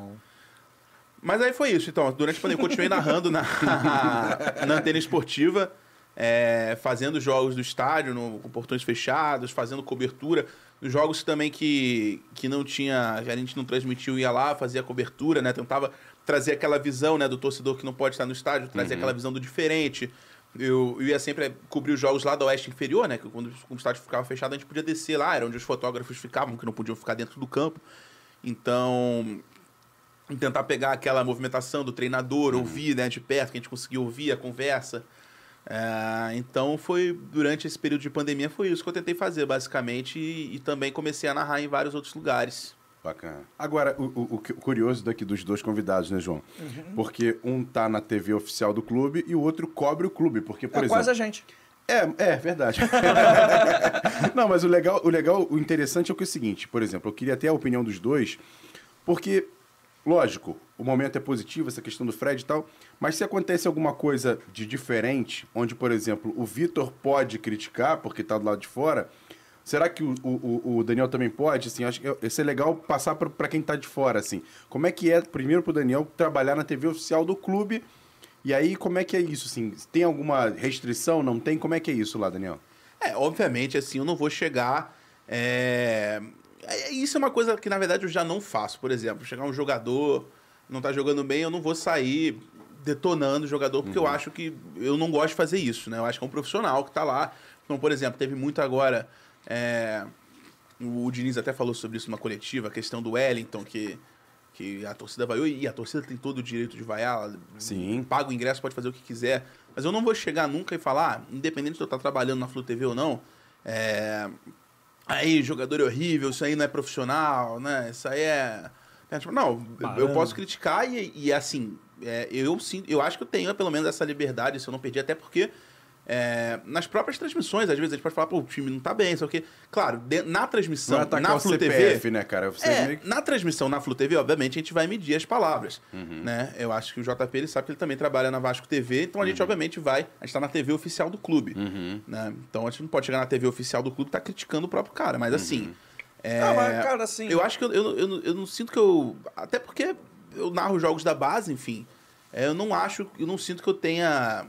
Mas aí foi isso. Então, durante a pandemia, eu continuei narrando na, na antena esportiva, é, fazendo jogos do estádio, no, com portões fechados, fazendo cobertura. Os jogos também que, que não tinha, que a gente não transmitiu, ia lá, fazia cobertura, né? Tentava trazer aquela visão né, do torcedor que não pode estar no estádio, trazer aquela visão do diferente. Eu, eu ia sempre cobrir os jogos lá da Oeste Inferior, né? Que quando o estádio ficava fechado, a gente podia descer lá, era onde os fotógrafos ficavam, que não podiam ficar dentro do campo. Então, tentar pegar aquela movimentação do treinador, ouvir né, de perto, que a gente conseguia ouvir a conversa. É, então foi durante esse período de pandemia foi isso que eu tentei fazer basicamente e, e também comecei a narrar em vários outros lugares. Bacana. Agora, o, o- o curioso daqui dos dois convidados, né, João? Uhum. Porque um tá na TV oficial do clube e o outro cobre o clube. Porque, por É exemplo. quase a gente. É, é verdade. Não, mas o legal, o legal, o interessante é o que é o seguinte, por exemplo, eu queria ter a opinião dos dois, porque, lógico, o momento é positivo, essa questão do Fred e tal, mas se acontece alguma coisa de diferente, onde, por exemplo, o Vitor pode criticar, porque tá do lado de fora, será que o, o, o Daniel também pode? Assim, acho que ia ser legal passar para quem tá de fora, assim. Como é que é, primeiro pro Daniel, trabalhar na TV oficial do clube, e aí, como é que é isso, assim? Tem alguma restrição? Não tem? Como é que é isso lá, Daniel? É, obviamente, assim, eu não vou chegar. é, é, Isso é uma coisa que, na verdade, eu já não faço. Por exemplo, chegar um jogador, não tá jogando bem, eu não vou sair detonando o jogador, porque eu acho que eu não gosto de fazer isso, né? Eu acho que é um profissional que tá lá. Então, por exemplo, teve muito agora. É, O Diniz até falou sobre isso numa coletiva, a questão do Wellington, que, que a torcida vaiou, e a torcida tem todo o direito de vaiar. ela Sim. Paga o ingresso, pode fazer o que quiser. Mas eu não vou chegar nunca e falar, ah, independente de eu estar trabalhando na Flu TV ou não, é, aí, jogador é horrível, isso aí não é profissional, né? Isso aí é. é tipo, Não, eu- posso criticar e, e assim, é, eu, sinto, eu acho que eu tenho pelo menos essa liberdade, se eu não perdi, até porque é, nas próprias transmissões, às vezes a gente pode falar, pô, o time não tá bem, só que. Claro, de- na transmissão, Não é na Flu CPF, TV. né, cara? É, meio na transmissão na Flu TV, obviamente, a gente vai medir as palavras. Uhum. Né? Eu acho que o JP ele sabe que ele também trabalha na Vasco TV, então a Uhum. gente, obviamente, vai. A gente tá na TV oficial do clube. Né? Então a gente não pode chegar na TV oficial do clube e tá criticando o próprio cara. Mas assim. Uhum. é, Ah, mas, cara, assim- Eu acho que eu, eu, eu, não- eu não sinto que eu. Até porque eu narro jogos da base, enfim. é, eu não acho, eu não sinto que eu tenha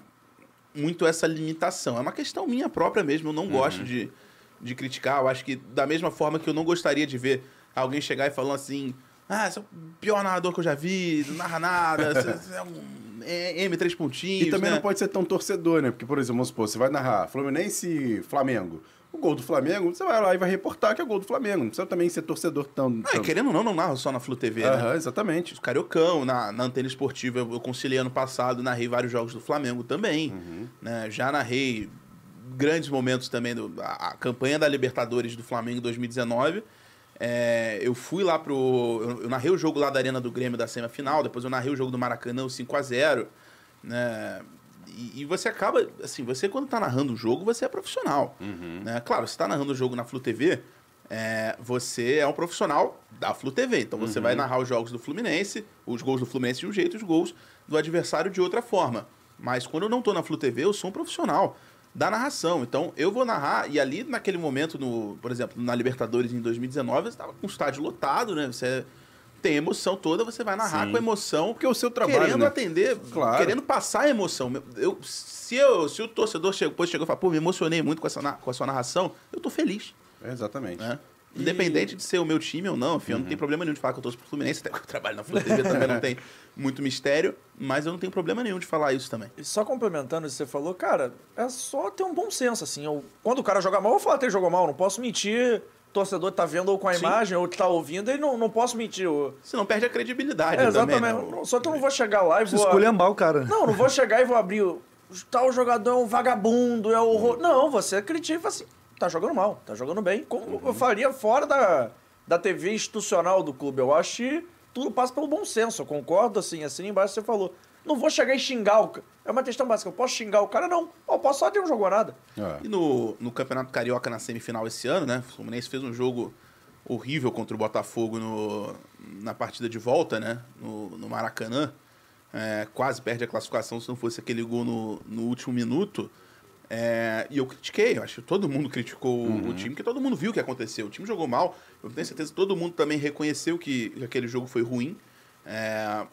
muito essa limitação. É uma questão minha própria mesmo. Eu não gosto de, de criticar. Eu acho que da mesma forma que eu não gostaria de ver alguém chegar e falando assim: Ah, você é o pior narrador que eu já vi, não narra nada, você, você é um é, M três pontinhos. E também né? não pode ser tão torcedor, né? Porque, por exemplo, vamos supor, você vai narrar Fluminense e Flamengo. O gol do Flamengo, você vai lá e vai reportar que é o gol do Flamengo. Não precisa também ser torcedor tão. Ah, tão... querendo ou não, não narro só na Flu TV, né? Aham, exatamente. Os Cariocão, na, na antena esportiva, eu, eu conciliei ano passado, narrei vários jogos do Flamengo também. Né? Já narrei grandes momentos também, do, a, a campanha da Libertadores do Flamengo em 2019. É, eu fui lá pro. Eu, eu narrei o jogo lá da Arena do Grêmio da semifinal, depois eu narrei o jogo do Maracanã, o 5x0. Né? E, e você acaba, assim, você quando tá narrando o jogo, você é profissional. Né? Claro, você tá narrando o jogo na Flu TV, é, você é um profissional da Flu TV. Então você vai narrar os jogos do Fluminense, os gols do Fluminense de um jeito os gols do adversário de outra forma. Mas quando eu não tô na Flu TV, eu sou um profissional da narração. Então eu vou narrar, e ali naquele momento, no, por exemplo, na Libertadores em 2019, você estava com o estádio lotado, né? Você tem emoção toda, você vai narrar Sim. com emoção. Porque é o seu trabalho, Querendo né? atender, Claro. querendo passar a emoção. Eu, se, eu, se o torcedor chegou, depois chegou e falou, pô, me emocionei muito com, essa, com a sua narração, eu tô feliz. É, exatamente. né? Independente de ser o meu time ou não, enfim, eu não tenho problema nenhum de falar que eu torço pro Fluminense, até porque eu trabalho na Flu TV também não tem muito mistério, mas eu não tenho problema nenhum de falar isso também. E só complementando o que você falou, cara, é só ter um bom senso, assim. Eu, quando o cara joga mal, eu vou falar que ele jogou mal, não posso mentir torcedor tá vendo ou com a Sim. imagem ou tá ouvindo, e não, não posso mentir. Eu- Você não perde a credibilidade É, também, exatamente. né? Não- Só que eu não vou chegar lá e Você vou. esculhambar o cara. Não, não vou chegar e vou abrir. o- Tal jogador é um vagabundo, é horror. Não, você critica e fala assim: tá jogando mal, tá jogando bem. Como eu faria fora da, da TV institucional do clube. Eu acho que tudo passa pelo bom senso. Eu concordo, assim, assim embaixo você falou. Não vou chegar e xingar o cara. É uma questão básica. Eu posso xingar o cara? Não. Eu posso só dizer que não jogou nada. É. E no, no Campeonato Carioca na semifinal esse ano, né? O Fluminense fez um jogo horrível contra o Botafogo no, na partida de volta, né? No, no Maracanã. É, quase perde a classificação se não fosse aquele gol no, no último minuto. É, e eu critiquei, eu acho que todo mundo criticou o- o time, porque todo mundo viu o que aconteceu. O time jogou mal, eu tenho certeza que todo mundo também reconheceu que, que aquele jogo foi ruim. É,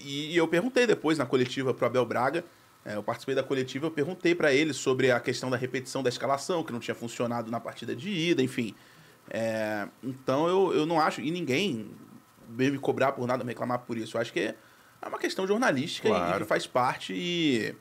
e, e eu perguntei depois na coletiva pro Abel Braga, é, eu participei da coletiva, eu perguntei para ele sobre a questão da repetição da escalação, que não tinha funcionado na partida de ida, enfim. É, então eu, eu não acho, e ninguém veio me cobrar por nada, me reclamar por isso. Eu acho que é, uma questão jornalística e- e, Claro. que faz parte e.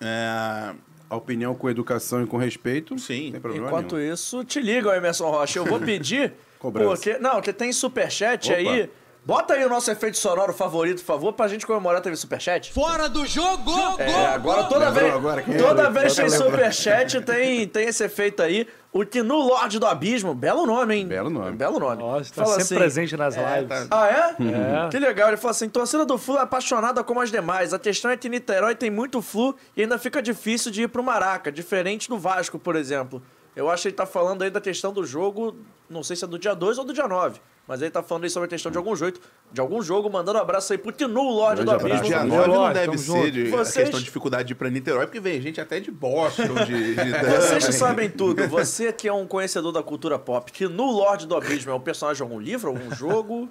é, A opinião com educação e com respeito, Sim. Enquanto nenhum. isso, te liga, Emerson Rocha. Eu vou pedir. Cobrança. porque, não, porque tem superchat Opa. aí. Bota aí o nosso efeito sonoro favorito, por favor, pra gente comemorar teve superchat. Fora do jogo! É, agora toda Lembrou vez, agora quem toda vez que tem superchat tem, tem esse efeito aí. O Tinu Lorde do Abismo, belo nome, hein? Belo nome. Belo nome. Nossa, tá Fala sempre assim, presente nas lives. Ah, é? É. Que legal. Ele falou assim: torcida do Flu é apaixonada como as demais. A questão é que Niterói tem muito Flu e ainda fica difícil de ir pro Maraca, diferente do Vasco, por exemplo. Eu acho que ele tá falando aí da questão do jogo, não sei se é do dia 2 ou do dia 9. Mas ele tá falando aí sobre a questão de algum jeito, de algum jogo, mandando um abraço aí pro Tinu Lorde do. Abismo. Dia Tamo 9 não deve tamo ser de, Vocês- a questão de dificuldade de ir pra Niterói, porque vem gente até de Boston, de, de Vocês que sabem tudo, você que é um conhecedor da cultura pop, Tinu Lorde do Abismo é um personagem de algum livro, algum jogo?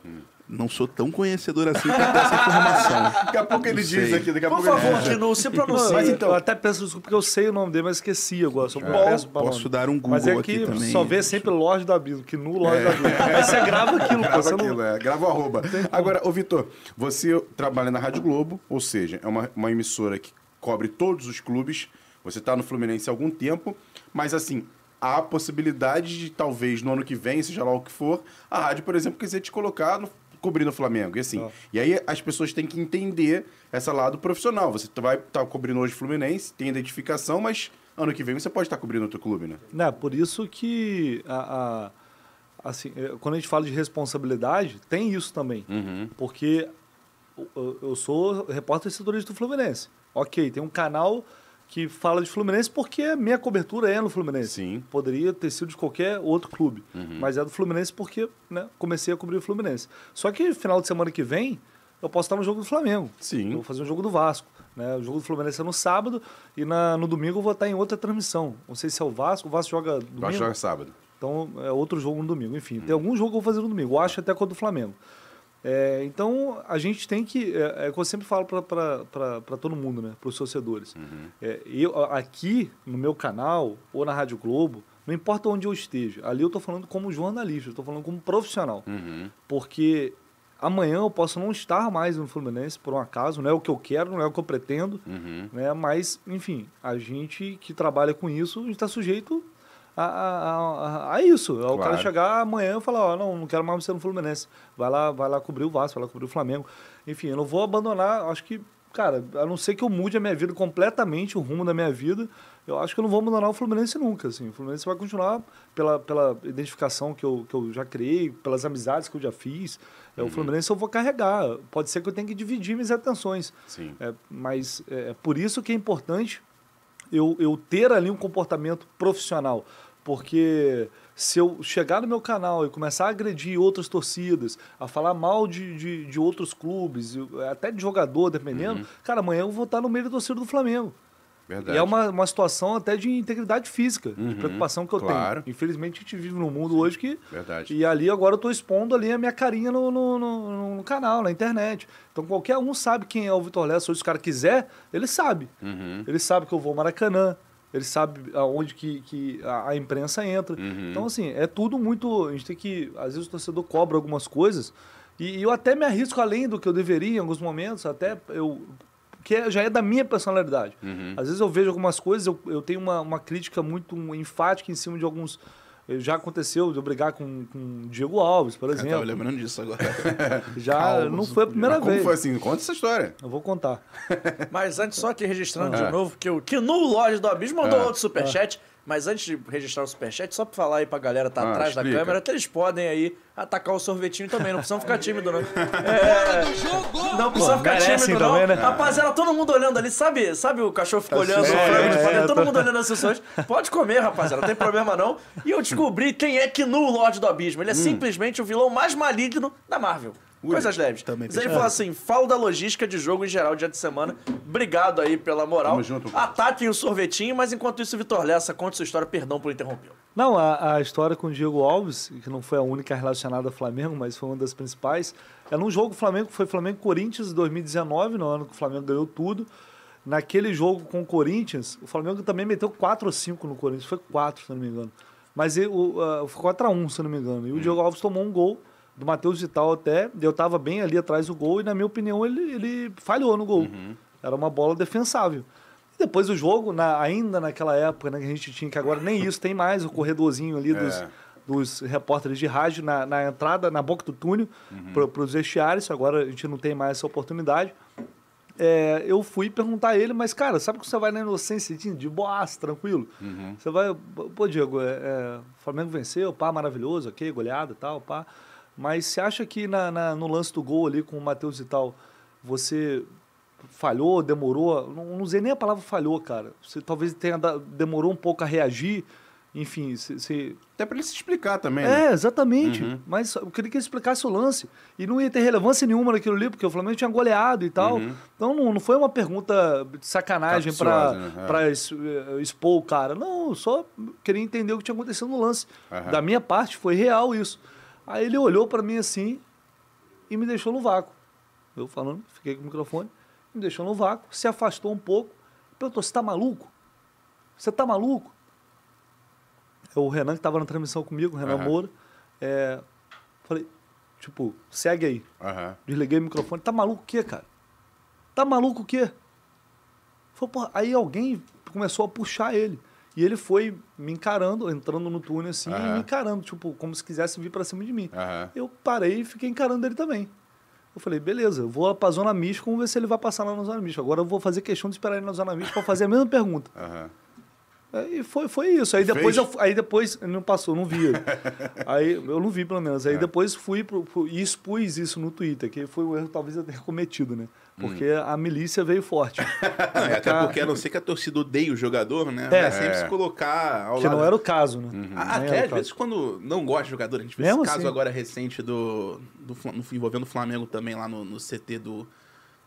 Não sou tão conhecedor assim pra ter essa informação. Daqui a pouco ele diz aqui, daqui a Por pouco ele favor. Tinu, se Não, pronuncie. Mas então- Eu até peço desculpa porque eu sei o nome dele, mas esqueci agora. Só Bom, peço pra posso nome. dar um Mas é Google que aqui também. só vê sempre Lorde do Abismo, que no Lorde do Abismo. Aí você grava aquilo, pô, Grava você não- aquilo, é. Grava o arroba. Agora, ô Vitor, você trabalha na Rádio Globo, ou seja, é uma, uma emissora que cobre todos os clubes. Você está no Fluminense há algum tempo, mas assim, há a possibilidade de talvez no ano que vem, seja lá o que for, a rádio, por exemplo, quiser te colocar no, cobrindo o Flamengo. E assim, e aí as pessoas têm que entender essa lado profissional. Você vai estar cobrindo hoje o Fluminense, tem identificação, mas ano que vem você pode estar cobrindo outro clube, né? Né, por isso que a, a- assim, é, quando a gente fala de responsabilidade, tem isso também. Porque eu, sou repórter setorista do Fluminense. Ok, tem um canal que fala de Fluminense porque a minha cobertura é no Fluminense. Sim. Poderia ter sido de qualquer outro clube. Mas é do Fluminense porque né, comecei a cobrir o Fluminense. Só que final de semana que vem, eu posso estar no jogo do Flamengo. Sim. Eu vou fazer um jogo do Vasco. Né? O jogo do Fluminense é no sábado e na- no domingo eu vou estar em outra transmissão. Não sei se é o Vasco. O Vasco joga domingo. Vai jogar sábado. Então é outro jogo no domingo. Enfim, tem algum jogo que eu vou fazer no domingo. Eu acho até contra o Flamengo. É, então a gente tem que. É, é o que eu sempre falo para todo mundo, né? Para os torcedores. É, eu, aqui no meu canal ou na Rádio Globo, não importa onde eu esteja, ali eu estou falando como jornalista, eu estou falando como profissional. Porque amanhã eu posso não estar mais no Fluminense, por um acaso, não é o que eu quero, não é o que eu pretendo, né? mas, enfim, a gente que trabalha com isso, está sujeito a, a, a- isso. O cara Claro. chegar amanhã e falar, ó, não, não quero mais você no Fluminense. Vai lá, vai lá cobrir o Vasco, vai lá cobrir o Flamengo. Enfim, eu não vou abandonar, acho que, cara, a não ser que eu mude a minha vida completamente, o rumo da minha vida, eu acho que eu não vou abandonar o Fluminense nunca, assim. O Fluminense vai continuar pela, pela identificação que eu, que eu já criei, pelas amizades que eu já fiz. É, O Fluminense eu vou carregar. Pode ser que eu tenha que dividir minhas atenções. Sim. É, mas é é por isso que é importante eu, eu ter ali um comportamento profissional. Porque se eu chegar no meu canal e começar a agredir outras torcidas, a falar mal de, de, de outros clubes, até de jogador, dependendo, cara, amanhã eu vou estar no meio da torcida do Flamengo. Verdade. E é uma, uma situação até de integridade física, de Uhum, preocupação que eu claro. tenho. Infelizmente, a gente vive num mundo hoje que. Verdade. E ali agora eu estou expondo ali a minha carinha no, no, no- no canal, na internet. Então qualquer um sabe quem é o Vitor Lessa. Se o cara quiser, ele sabe. Uhum. Ele sabe que eu vou ao Maracanã. Ele sabe aonde que, que a, a imprensa entra. Uhum. Então, assim, é tudo muito. A gente tem que. Às vezes o torcedor cobra algumas coisas. E, e eu até me arrisco além do que eu deveria em alguns momentos. Até eu. Que é- já é da minha personalidade. Uhum. Às vezes eu vejo algumas coisas, eu, eu tenho uma, uma crítica muito enfática em cima de alguns, Já aconteceu de eu brigar com, com Diego Alves, por Eu tava exemplo. lembrando disso agora. Já Calma, não foi a primeira Mas como vez. foi assim? Conta essa história. Eu vou contar. Mas antes, só aqui registrando Ah. de novo, que o Kinu Lodge do Abismo mandou Ah. outro superchat. Mas antes de registrar o superchat, só pra falar aí pra galera tá Ah, atrás da explica. câmera, que eles podem aí atacar o sorvetinho também, não precisam ficar tímidos, não. Jogo! Não precisa ficar tímido, não. também, né? Rapaziada, todo mundo olhando ali, sabe, sabe o cachorro fica olhando o frango de É, é, todo tô- mundo olhando as sessões. Pode comer, rapaziada, não tem problema não. E eu descobri quem é Kinu Lorde do Abismo. Ele é simplesmente o vilão mais maligno da Marvel. Coisas leves. também Mas ele falou assim: fala da logística de jogo em geral, dia de semana. Obrigado aí pela moral. Tamo junto. Ataquem o sorvetinho, mas enquanto isso, Vitor Lessa, conte sua história. Perdão por interromper. Não, a, a história com o Diego Alves, que não foi a única relacionada ao Flamengo, mas foi uma das principais, era um jogo Flamengo, foi Flamengo Corinthians em 2019, no ano que o Flamengo ganhou tudo. Naquele jogo com o Corinthians, o Flamengo também meteu 4 ou 5 no Corinthians, foi 4, se não me engano. Mas ele- o, uh, foi 4 a 1 se não me engano. E o Diego Alves tomou um gol do Matheus Vital até, eu tava bem ali atrás do gol e na minha opinião ele, ele falhou no gol. Era uma bola defensável. E depois o jogo, na- ainda naquela época, né, que a gente tinha, que agora nem isso tem mais, o corredorzinho ali dos, É. dos repórteres de rádio na, na entrada, na boca do túnel, para os vestiários. Agora a gente não tem mais essa oportunidade. É, eu fui perguntar a ele, mas, cara, sabe que você vai na inocência, de de boas, tranquilo? Você vai, pô, Diego, é, é, o Flamengo venceu, pá, maravilhoso, ok, goleada e tal, pá. Mas você acha que na, na- no lance do gol ali com o Matheus e tal, você falhou, demorou? Não, não usei nem a palavra falhou, cara. Você talvez tenha da- demorou um pouco a reagir. Enfim, você- Até pra ele se explicar também, né? é, exatamente. Mas eu queria que ele explicasse o lance. E não ia ter relevância nenhuma naquilo ali, porque o Flamengo tinha goleado e tal. Então não, não foi uma pergunta de sacanagem pra né? É. eh, expor o cara. Não, só queria entender o que tinha acontecido no lance. Aham. Da minha parte, foi real isso. Aí ele olhou pra mim assim e me deixou no vácuo. Eu falando, fiquei com o microfone, me deixou no vácuo, se afastou um pouco, perguntou: você tá maluco? Você tá maluco? O Renan, que estava na transmissão comigo, o Renan Aham. Moura, é, falei, tipo, segue aí. Aham. Desliguei o microfone. Tá maluco o quê, cara? Tá maluco o quê? Falei, aí alguém começou a puxar ele. E ele foi me encarando, entrando no túnel assim, e Aham. me encarando, tipo, como se quisesse vir pra cima de mim. Aham. Eu parei e fiquei encarando ele também. Eu falei, beleza, eu vou pra Zona Mista, vamos ver se ele vai passar lá na Zona Mista. Agora eu vou fazer questão de esperar ele na Zona Mista pra fazer a mesma pergunta. É, E foi, foi isso. Aí depois, Fez? eu, aí depois ele não passou, não vi. aí eu não vi, pelo menos. É. Aí depois fui pro, pro- e expus isso no Twitter, que foi o erro talvez eu tenha cometido, né? Porque Hum. a milícia veio forte. Não, até Cara, porque, a não ser que a torcida odeie o jogador, né? É. vai sempre É. se colocar ao que lado. não era o caso, né? Nem Até às caso. vezes quando não gosta de jogador, a gente vê Mesmo esse caso assim. agora recente do, do envolvendo o Flamengo também lá no, no CT do,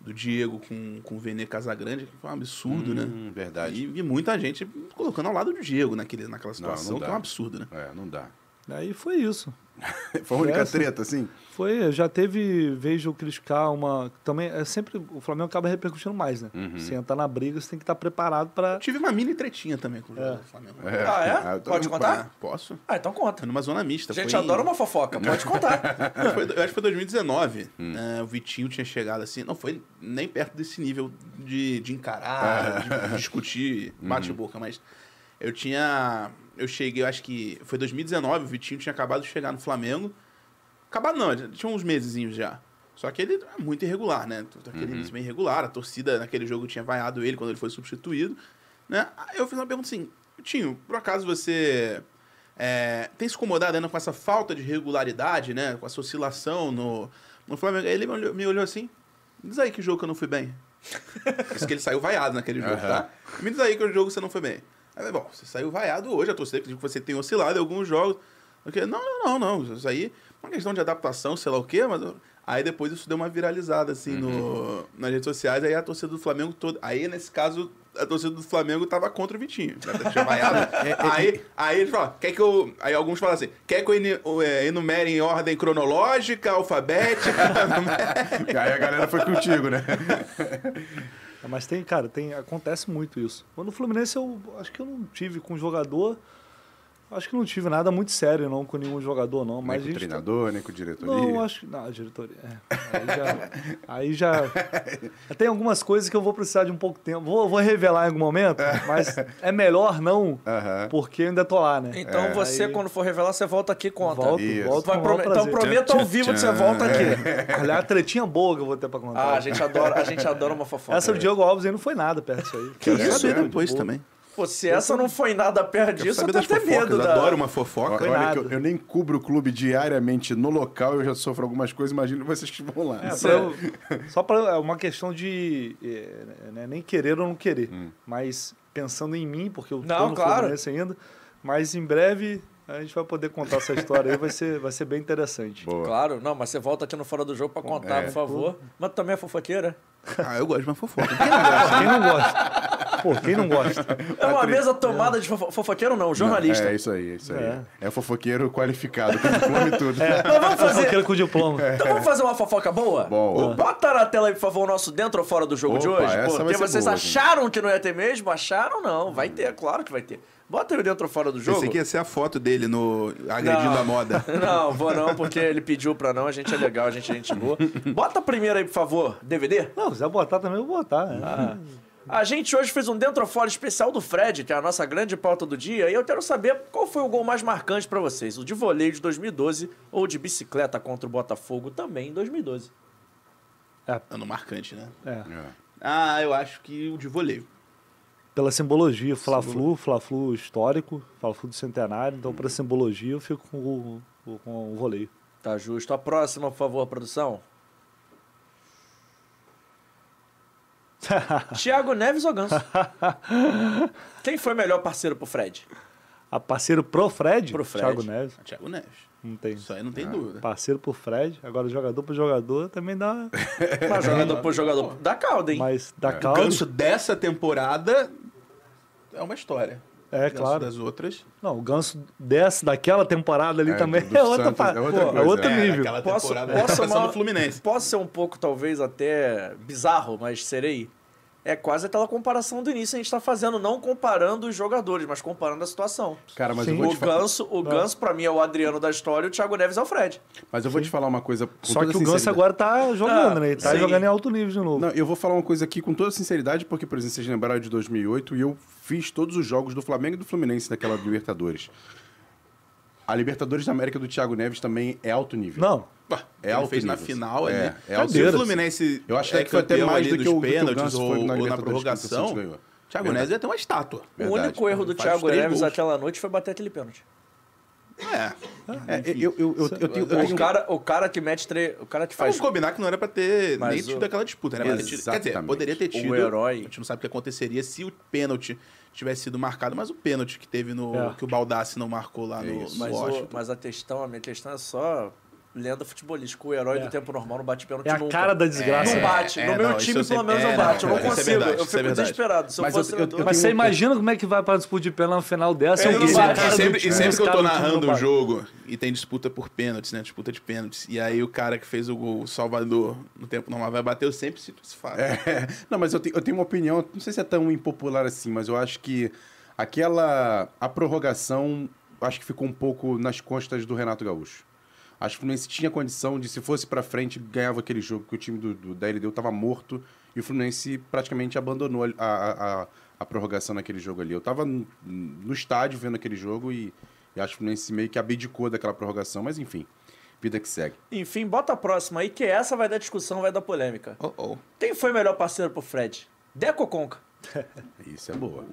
do Diego com, com o Vene Casagrande, que foi um absurdo, né? Hum, verdade. E, e muita gente colocando ao lado do Diego naquele, naquela não situação, dá. que é um absurdo, né? É, não dá. Aí foi isso. Foi a única Essa- treta, assim? Foi, já teve de eu criticar uma. Também é sempre. O Flamengo acaba repercutindo mais, né? Uhum. Você entrar na briga, você tem que estar preparado para. Tive uma mini tretinha também com o do Flamengo. É. Ah, é? tô- Pode contar? Ah, Posso? Ah, então conta. Foi numa zona mista. A gente foi adora uma fofoca, pode contar. Foi- eu acho que foi 2019. Hum. né, o Vitinho tinha chegado assim. Não foi nem perto desse nível de, de encarar, Ah. de discutir, bate-boca, mas eu tinha. Eu cheguei, eu acho que foi 2019, o Vitinho tinha acabado de chegar no Flamengo. Acabado não, tinha uns mesezinhos já. Só que ele é muito irregular, né? Aquele Uhum. início bem irregular. A torcida naquele jogo tinha vaiado ele quando ele foi substituído. Né? Aí eu fiz uma pergunta assim: Vitinho, por acaso você é, tem se incomodado ainda com essa falta de regularidade, né? Com essa oscilação no, no Flamengo? Aí ele me olhou, me olhou assim: diz aí que jogo que eu não fui bem. Isso que ele saiu vaiado naquele jogo, Aham. tá? Me diz aí que jogo você não foi bem. Aí, bom, você saiu vaiado hoje, a torcida que você tem oscilado em alguns jogos. Porque, não, não, não, não. Isso aí é uma questão de adaptação, sei lá o quê, mas. Aí depois isso deu uma viralizada, assim, no, nas redes sociais. Aí a torcida do Flamengo toda. Aí, nesse caso, a torcida do Flamengo tava contra o Vitinho. Já tinha vaiado. aí, aí eles falam, quer que eu. Aí alguns falam assim: quer que eu é, enumere em ordem cronológica, alfabética? Aí a galera foi contigo, né? É, Mas tem, cara, tem, acontece muito isso. Quando no Fluminense eu acho que eu não tive com jogador. Acho que não tive nada muito sério não com nenhum jogador não, Nem mas com a o gente tá- treinador, nem com o diretoria. Não, acho que não, diretoria. é. Aí já, aí já tem algumas coisas que eu vou precisar de um pouco de tempo. Vou, vou revelar em algum momento, mas é melhor não, Aham. porque eu ainda tô lá, né? Então você, Aí- quando for revelar, você volta aqui e conta. Volto, Isso. volto Vai com prome- Então prometa ao vivo que você volta aqui. Aliás, a tretinha boa que eu vou ter pra contar. Ah, a gente adora, a gente adora uma fofoca. Essa do Diego Alves aí não foi nada perto disso aí. Que É, isso depois também. Pô, se essa não foi nada perto disso, eu tenho até medo fofocas. da... Adoro uma fofoca. Olha que eu, eu nem cubro o clube diariamente no local, eu já sofro algumas coisas, imagino vocês que vão lá. É, pra é. eu- só para é uma questão de é, né, nem querer ou não querer, Hum. mas pensando em mim, porque eu tô Não, no claro. Fluminense ainda, mas em breve a gente vai poder contar essa história aí, vai ser, vai ser bem interessante. Boa. Claro, não, mas você volta aqui no Fora do Jogo pra contar, É. por favor. Mas tu também é fofoqueira? Ah, eu gosto de uma fofoca. Quem não gosta? Pô, quem não gosta? É uma mesa tomada de fofo... fofoqueiro, não, jornalista. É isso aí, é isso aí. É. É, fofoqueiro qualificado, com diploma e tudo. Mas vamos fazer... Fofoqueiro com diploma. Então vamos fazer uma fofoca boa? Boa. Bota na tela aí, por favor, o nosso dentro ou fora do jogo de Opa, hoje. essa vai Porque ser vocês boa, acharam que não ia ter mesmo? Acharam não. Vai ter, claro que vai ter. Bota aí o dentro ou fora do jogo. Pensei que ia ser a foto dele no agredindo Não. a moda. Não, vou não, porque ele pediu pra não. A gente é legal, a gente é gente boa. Bota primeiro aí, por favor, DVD. Não, se quiser botar também, eu vou botar. né? Ah. A gente hoje fez um dentro ou fora especial do Fred, que é a nossa grande pauta do dia, e eu quero saber qual foi o gol mais marcante pra vocês, o de voleio de 2012 ou de bicicleta contra o Botafogo também em 2012. Ano marcante, né? É. É. Ah, eu acho que o de voleio. Pela simbologia, Fla-Flu, Fla-Flu histórico, Fla-Flu do centenário, então pra simbologia eu fico com o, o- com o voleio. Tá justo. A próxima, por favor, produção. Thiago Neves ou Ganso? Quem foi melhor parceiro pro Fred? A parceiro pro Fred, Pro Fred. Thiago Neves, Thiago Neves. não tem. Isso aí não tem dúvida. Parceiro pro Fred, agora jogador pro jogador também dá, Mas jogador por jogador da calda, hein? mas dá O caldo. ganso dessa temporada é uma história. É, O ganso claro. das outras. Não, o ganso dessa, daquela temporada ali É, também é outra, Santos pa- é outra pô, coisa, é outro é, nível. Aquela Posso, posso, uma- Fluminense. posso ser um pouco, talvez, até bizarro, mas serei. É quase aquela comparação do início que a gente tá fazendo, não comparando os jogadores, mas comparando a situação. Cara, mas Sim. eu vou O te falar. Ganso, o Ganso, pra mim, é o Adriano da história e o Thiago Neves é o Fred. Mas eu vou te falar uma coisa. Com Só toda que o Ganso agora tá jogando, Ah, né? Ele tá sim. jogando em alto nível de novo. Não, eu vou falar uma coisa aqui com toda sinceridade, porque, por exemplo, vocês lembraram de 2008 e eu fiz todos os jogos do Flamengo e do Fluminense naquela Libertadores. A Libertadores da América do Thiago Neves também é alto nível. Não, É ele alto fez na nível. final É, ali. é alto Se o nível. Fluminense Eu acho é que foi até mais do que dos o- do que o pênaltis Ganso ou, foi na ou na que o prorrogação. Ganhou. Thiago Verdade. Neves ia ter uma estátua. Verdade. O único erro do Thiago Neves aquela noite foi bater aquele pênalti. É. É, eu, eu, eu, eu tenho. eu O cara, o cara que mete três. O cara que Vamos faz. combinar que não era pra ter Mas nem o- tido aquela disputa, né? Pra ter tido- Quer dizer, poderia ter O tido. herói. A gente não sabe o que aconteceria se o pênalti tivesse sido marcado, mas o pênalti que teve no. É. que o Baldassi não marcou lá É no, isso. no Mas, o- mas a questão, a minha questão é só lenda futebolística. O herói É. do tempo normal não bate pênalti é a nunca. cara da desgraça. Não bate. É, no meu não, time, pelo menos, é, não bate. não, eu não é consigo. verdade, eu é fico desesperado. Se eu Mas eu- fosse eu- eu Mas você imagina como é que vai pra disputa de pênalti no final dessa? E bate. E sempre, e sempre que eu tô narrando um jogo e tem disputa por pênaltis, né? Disputa de pênaltis. E aí o cara que fez o gol, o Salvador, no tempo normal vai bater, eu sempre cito esse fato. É, não, mas eu tenho, eu tenho uma opinião, não sei se é tão impopular assim, mas eu acho que aquela. A prorrogação, acho que ficou um pouco nas costas do Renato Gaúcho. Acho que o Fluminense tinha condição de, se fosse pra frente, ganhava aquele jogo, que o time do, do, da LDU tava morto e o Fluminense praticamente abandonou a, a, a, a prorrogação naquele jogo ali. Eu tava no, no estádio vendo aquele jogo e, e acho que o Fluminense meio que abdicou daquela prorrogação, mas enfim, vida que segue. Enfim, bota a próxima aí, que essa vai dar discussão, vai dar polêmica. Oh, oh. Quem foi o melhor parceiro pro Fred? Deco ou Conca? Isso é boa.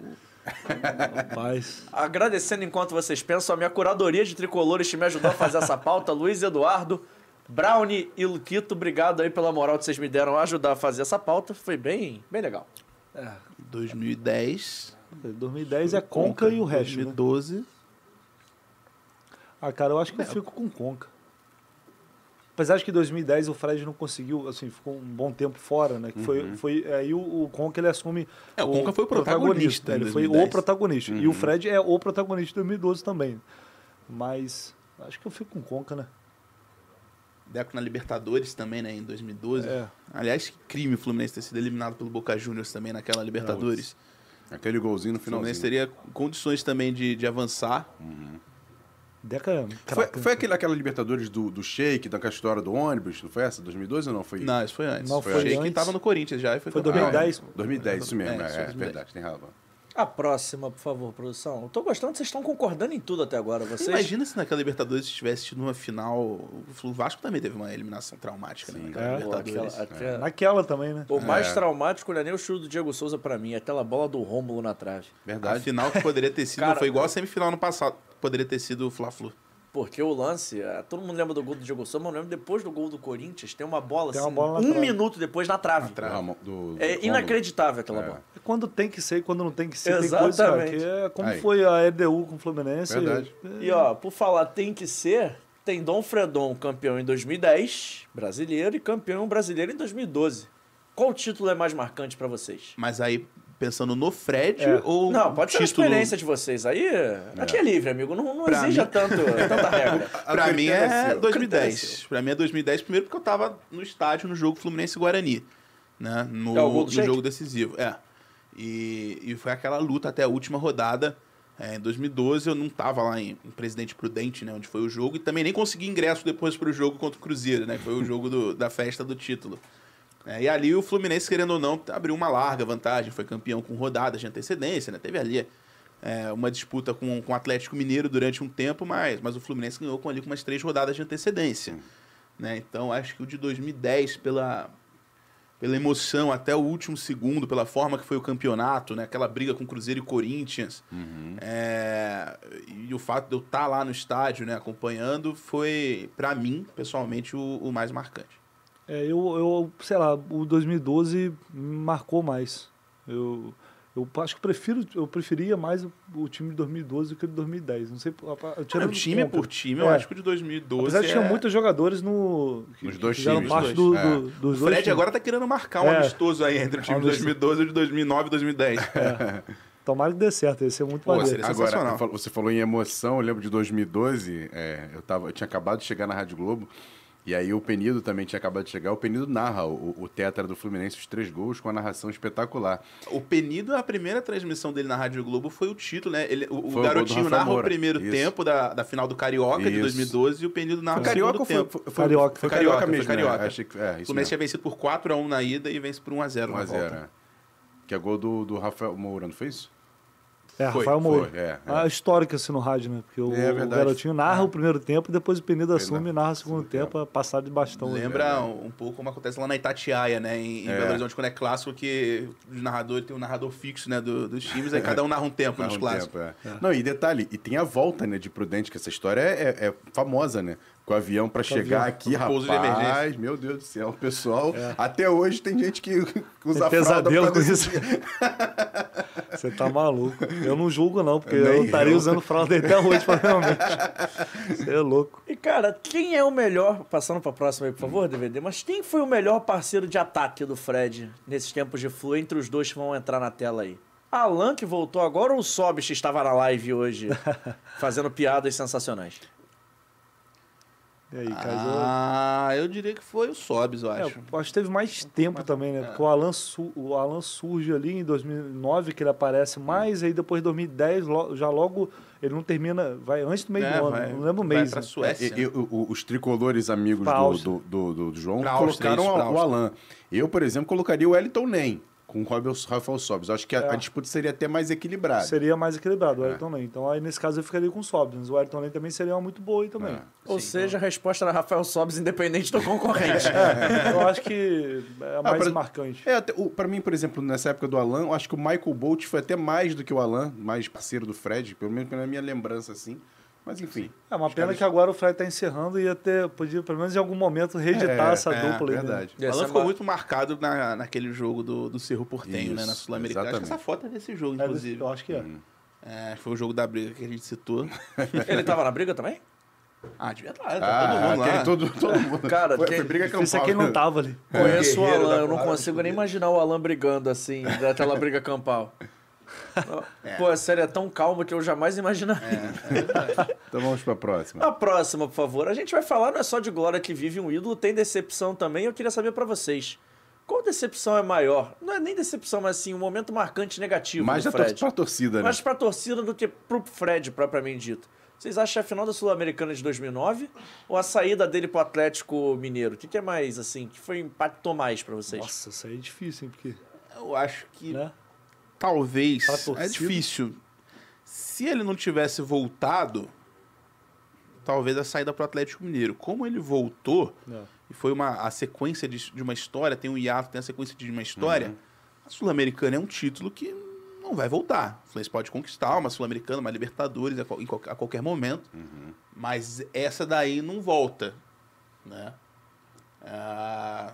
Rapaz. Agradecendo enquanto vocês pensam, a minha curadoria de tricolores que me ajudou a fazer essa pauta, Luiz Eduardo, Brownie e Luquito, obrigado aí pela moral que vocês me deram a ajudar a fazer essa pauta. Foi bem, bem legal. É, 2010. 2010 é Conca e o resto. né? 2012. Ah, cara, eu acho que eu É. fico com Conca. Apesar de que em 2010 o Fred não conseguiu, assim, ficou um bom tempo fora, né? Que foi, foi aí o, o Conca ele assume. É, o Conca foi o protagonista em Ele foi 2010. o protagonista. E o Fred é o protagonista de 2012 também. Mas acho que eu fico com Conca, né? Deco na Libertadores também, né? Em 2012. É. Aliás, que crime o Fluminense ter sido eliminado pelo Boca Juniors também naquela Libertadores. Aquele golzinho no O Fluminense teria condições também de, de avançar. Deca. Foi, foi aquele, aquela Libertadores do, do Sheik, da história do ônibus, não foi essa? 2012 ou não? Foi Não, isso foi antes. Não, foi foi antes. tava no Corinthians já e foi Foi campeão. 2010. 2010, isso mesmo, É, é, é 2010. verdade, tem razão. A próxima, por favor, produção. Eu tô gostando vocês estão concordando em tudo até agora. Vocês. Imagina se naquela Libertadores tivesse tido uma final. O Vasco também teve uma eliminação traumática, né? Naquela É. Libertadores. aquela- aquela- Naquela também, né? O mais É. traumático não é nem o chute do Diego Souza pra mim, é aquela bola do Rômulo na trave. A Verdade. final que poderia ter sido. Cara, foi igual a semifinal no passado. Poderia ter sido o Fla-Flu. Porque o lance, é, todo mundo lembra do gol do Diego Souza, mas eu lembro depois do gol do Corinthians, tem uma bola Tem assim, uma bola na um trave. minuto depois na trave. Do Ramon- do- do É Rômulo. inacreditável aquela É. bola. É Quando tem que ser e quando não tem que ser. Tem coisa, Exatamente. cara, que é como Aí. foi a EDU com o Fluminense. Verdade. É, E ó, por falar tem que ser, tem Dom Fredon campeão em 2010, brasileiro, e campeão brasileiro em 2012. Qual título é mais marcante pra vocês? Mas aí, pensando no Fred É. ou. Não, pode ser a experiência de vocês. Aí, aqui é livre, amigo. Não, não exija mim- tanto, tanta regra. Pra A mim é é seu. Critério 2010. Pra mim é 2010, primeiro porque eu tava no estádio no jogo Fluminense Guarani. Né? No, É o gol do no Sheik? jogo decisivo. É. E, e foi aquela luta até a última rodada. É, em 2012 eu não tava lá em, em Presidente Prudente, né? Onde foi o jogo. E também nem consegui ingresso depois pro jogo contra o Cruzeiro, né? que Foi o jogo do- da festa do título. É, e ali o Fluminense, querendo ou não, abriu uma larga vantagem. Foi campeão com rodadas de antecedência, né? Teve ali é, uma disputa com, com o Atlético Mineiro durante um tempo, mas, mas o Fluminense ganhou com ali com umas três rodadas de antecedência. Né? Então acho que o de 2010, pela, pela emoção até o último segundo, pela forma que foi o campeonato, né? aquela briga com Cruzeiro e Corinthians, é, e o fato de eu estar lá no estádio né, acompanhando, foi, para mim, pessoalmente, o, o mais marcante. É, eu, eu, sei lá, o 2012 me marcou mais. Eu, eu acho que prefiro, eu preferia mais o, o time de 2012 do que o de 2010. Não sei, tirando o time conta. por time, eu É. acho que o de 2012 Apesar é... tinha muitos jogadores no, que Nos dois times, parte os do, dois. do, É. dos O dois Fred times. agora tá querendo marcar um É. amistoso aí entre o time de Amistoso. 2012 e o de 2009 e 2010. Tomara que dê certo, ia ser muito Pô, maneiro. Agora, eu você falou em emoção, eu lembro de 2012, é, eu, tava, eu tinha acabado de chegar na Rádio Globo, e aí o Penido também tinha acabado de chegar. O Penido narra o, o tetra do Fluminense, os três gols, com a narração espetacular. O Penido, a primeira transmissão dele na Rádio Globo foi o título, né? Ele, o, o Foi o garotinho Rafael narra o Moura. primeiro Isso. tempo da, da final do Carioca de Isso. 2012 e o Penido narra Foi o Carioca ou segundo foi, tempo. foi, Carioca. Foi Foi Carioca, Carioca, mesmo, foi né? Carioca. Achei que, é, O Fluminense tinha vencido por 4x1 na ida e vence por 1x0 1 na a 0 volta. é. Que é gol do, do Rafael Moura, não foi isso? É, Foi, Rafael Moura. foi, é, é. A histórica assim no rádio, né? Porque o, É o verdade. garotinho narra É. o primeiro tempo e depois o Penido assume narra e narra o segundo tempo, a passada de bastão. né? Lembra um pouco como acontece lá na Itatiaia, né? Em, em É. Belo Horizonte, quando é clássico, que o narrador tem um narrador fixo, né? do- dos times, aí cada um narra um tempo Narra nos um clássicos. tempo, é. Não, e detalhe, e tem a volta, né, de Prudente, que essa história é, é famosa, né? Com o avião pra chegar avião. aqui, pouso de rapaz, emergência. meu Deus do céu, pessoal, até hoje tem gente que usa Tem fralda pesadelo com isso. Você tá maluco. Eu não julgo, não, porque Nem eu estaria usando fralda até hoje, provavelmente. Você é louco. E, cara, quem é o melhor, passando pra próxima aí, por favor, DVD, mas quem foi o melhor parceiro de ataque do Fred nesses tempos de flu, entre os dois que vão entrar na tela aí? Alan, que voltou agora, ou o Sobis, que estava na live hoje, fazendo piadas sensacionais? E aí, Caio? Ah, eu diria que foi o Sobs, eu É, acho. eu acho que teve mais tempo também, né? Porque o Alan, o Alan surge ali em 2009, que ele aparece mais, aí depois em 2010, lo- já logo, ele não termina, vai antes do meio É, do ano, vai- não lembro o vai mês. pra né? Suécia. E- e- os tricolores amigos do, do, do, do João Pra colocaram o. Alan. Eu, por exemplo, colocaria o Wellington Nem com o Rafael Sobis. Acho que a, É. a disputa seria até mais equilibrada. Seria mais equilibrado, o É. Ayrton Lane. Então aí nesse caso eu ficaria com o Sobs, mas o Ayrton Lane também seria uma muito boa aí também. É. Ou Sim, seja, a resposta era Rafael Sobis, independente do concorrente. É, eu acho que é a mais pra- marcante. É, pra mim, por exemplo, nessa época do Alan, eu acho que o Michael Bolt foi até mais do que o Alan, mais parceiro do Fred, pelo menos pela minha lembrança, assim. Mas enfim. É uma pena caras- que agora o Fred tá encerrando e ia ter, podia pelo menos em algum momento reeditar É, essa é, dupla né? Verdade. O Ia Alan ficou muito marcado na, naquele jogo do, do Cerro Portenho, né? Na Isso, Sul-Americana. Acho que essa foto é desse jogo, É, inclusive. eu acho que é. É, foi o jogo da briga que a gente citou. Ele tava na briga também? Ah, devia estar. Tá Ah, todo mundo lá. todo, todo mundo. Cara, foi, quem- foi briga Isso é campal. quem não tava ali. Conheço o Alan, eu não consigo nem imaginar o Alan brigando assim, daquela briga campal. Pô, a série é tão calma que eu jamais imaginaria. Então vamos pra próxima. A próxima, por favor. A gente vai falar não é só de glória que vive um ídolo, tem decepção também. Eu queria saber pra vocês. qual decepção é maior? Não é nem decepção, mas assim, um momento marcante negativo Mais tor Fred. pra torcida, né? Mais pra torcida do que pro Fred, propriamente dito. Vocês acham a final da Sul-Americana de 2009 ou a saída dele pro Atlético Mineiro? O que, que é mais, assim, que foi impactou mais pra vocês? Nossa, isso aí é difícil, hein? Porque, Eu acho que né? Talvez. É difícil. Se ele não tivesse voltado, talvez a saída pro Atlético Mineiro. Como ele voltou, É. e foi uma, a sequência de, de uma história, tem um hiato, tem a sequência de uma história, a Sul-Americana é um título que não vai voltar. O Fluminense pode conquistar uma Sul-Americana, uma Libertadores a, a qualquer momento, mas essa daí não volta, né? Ah,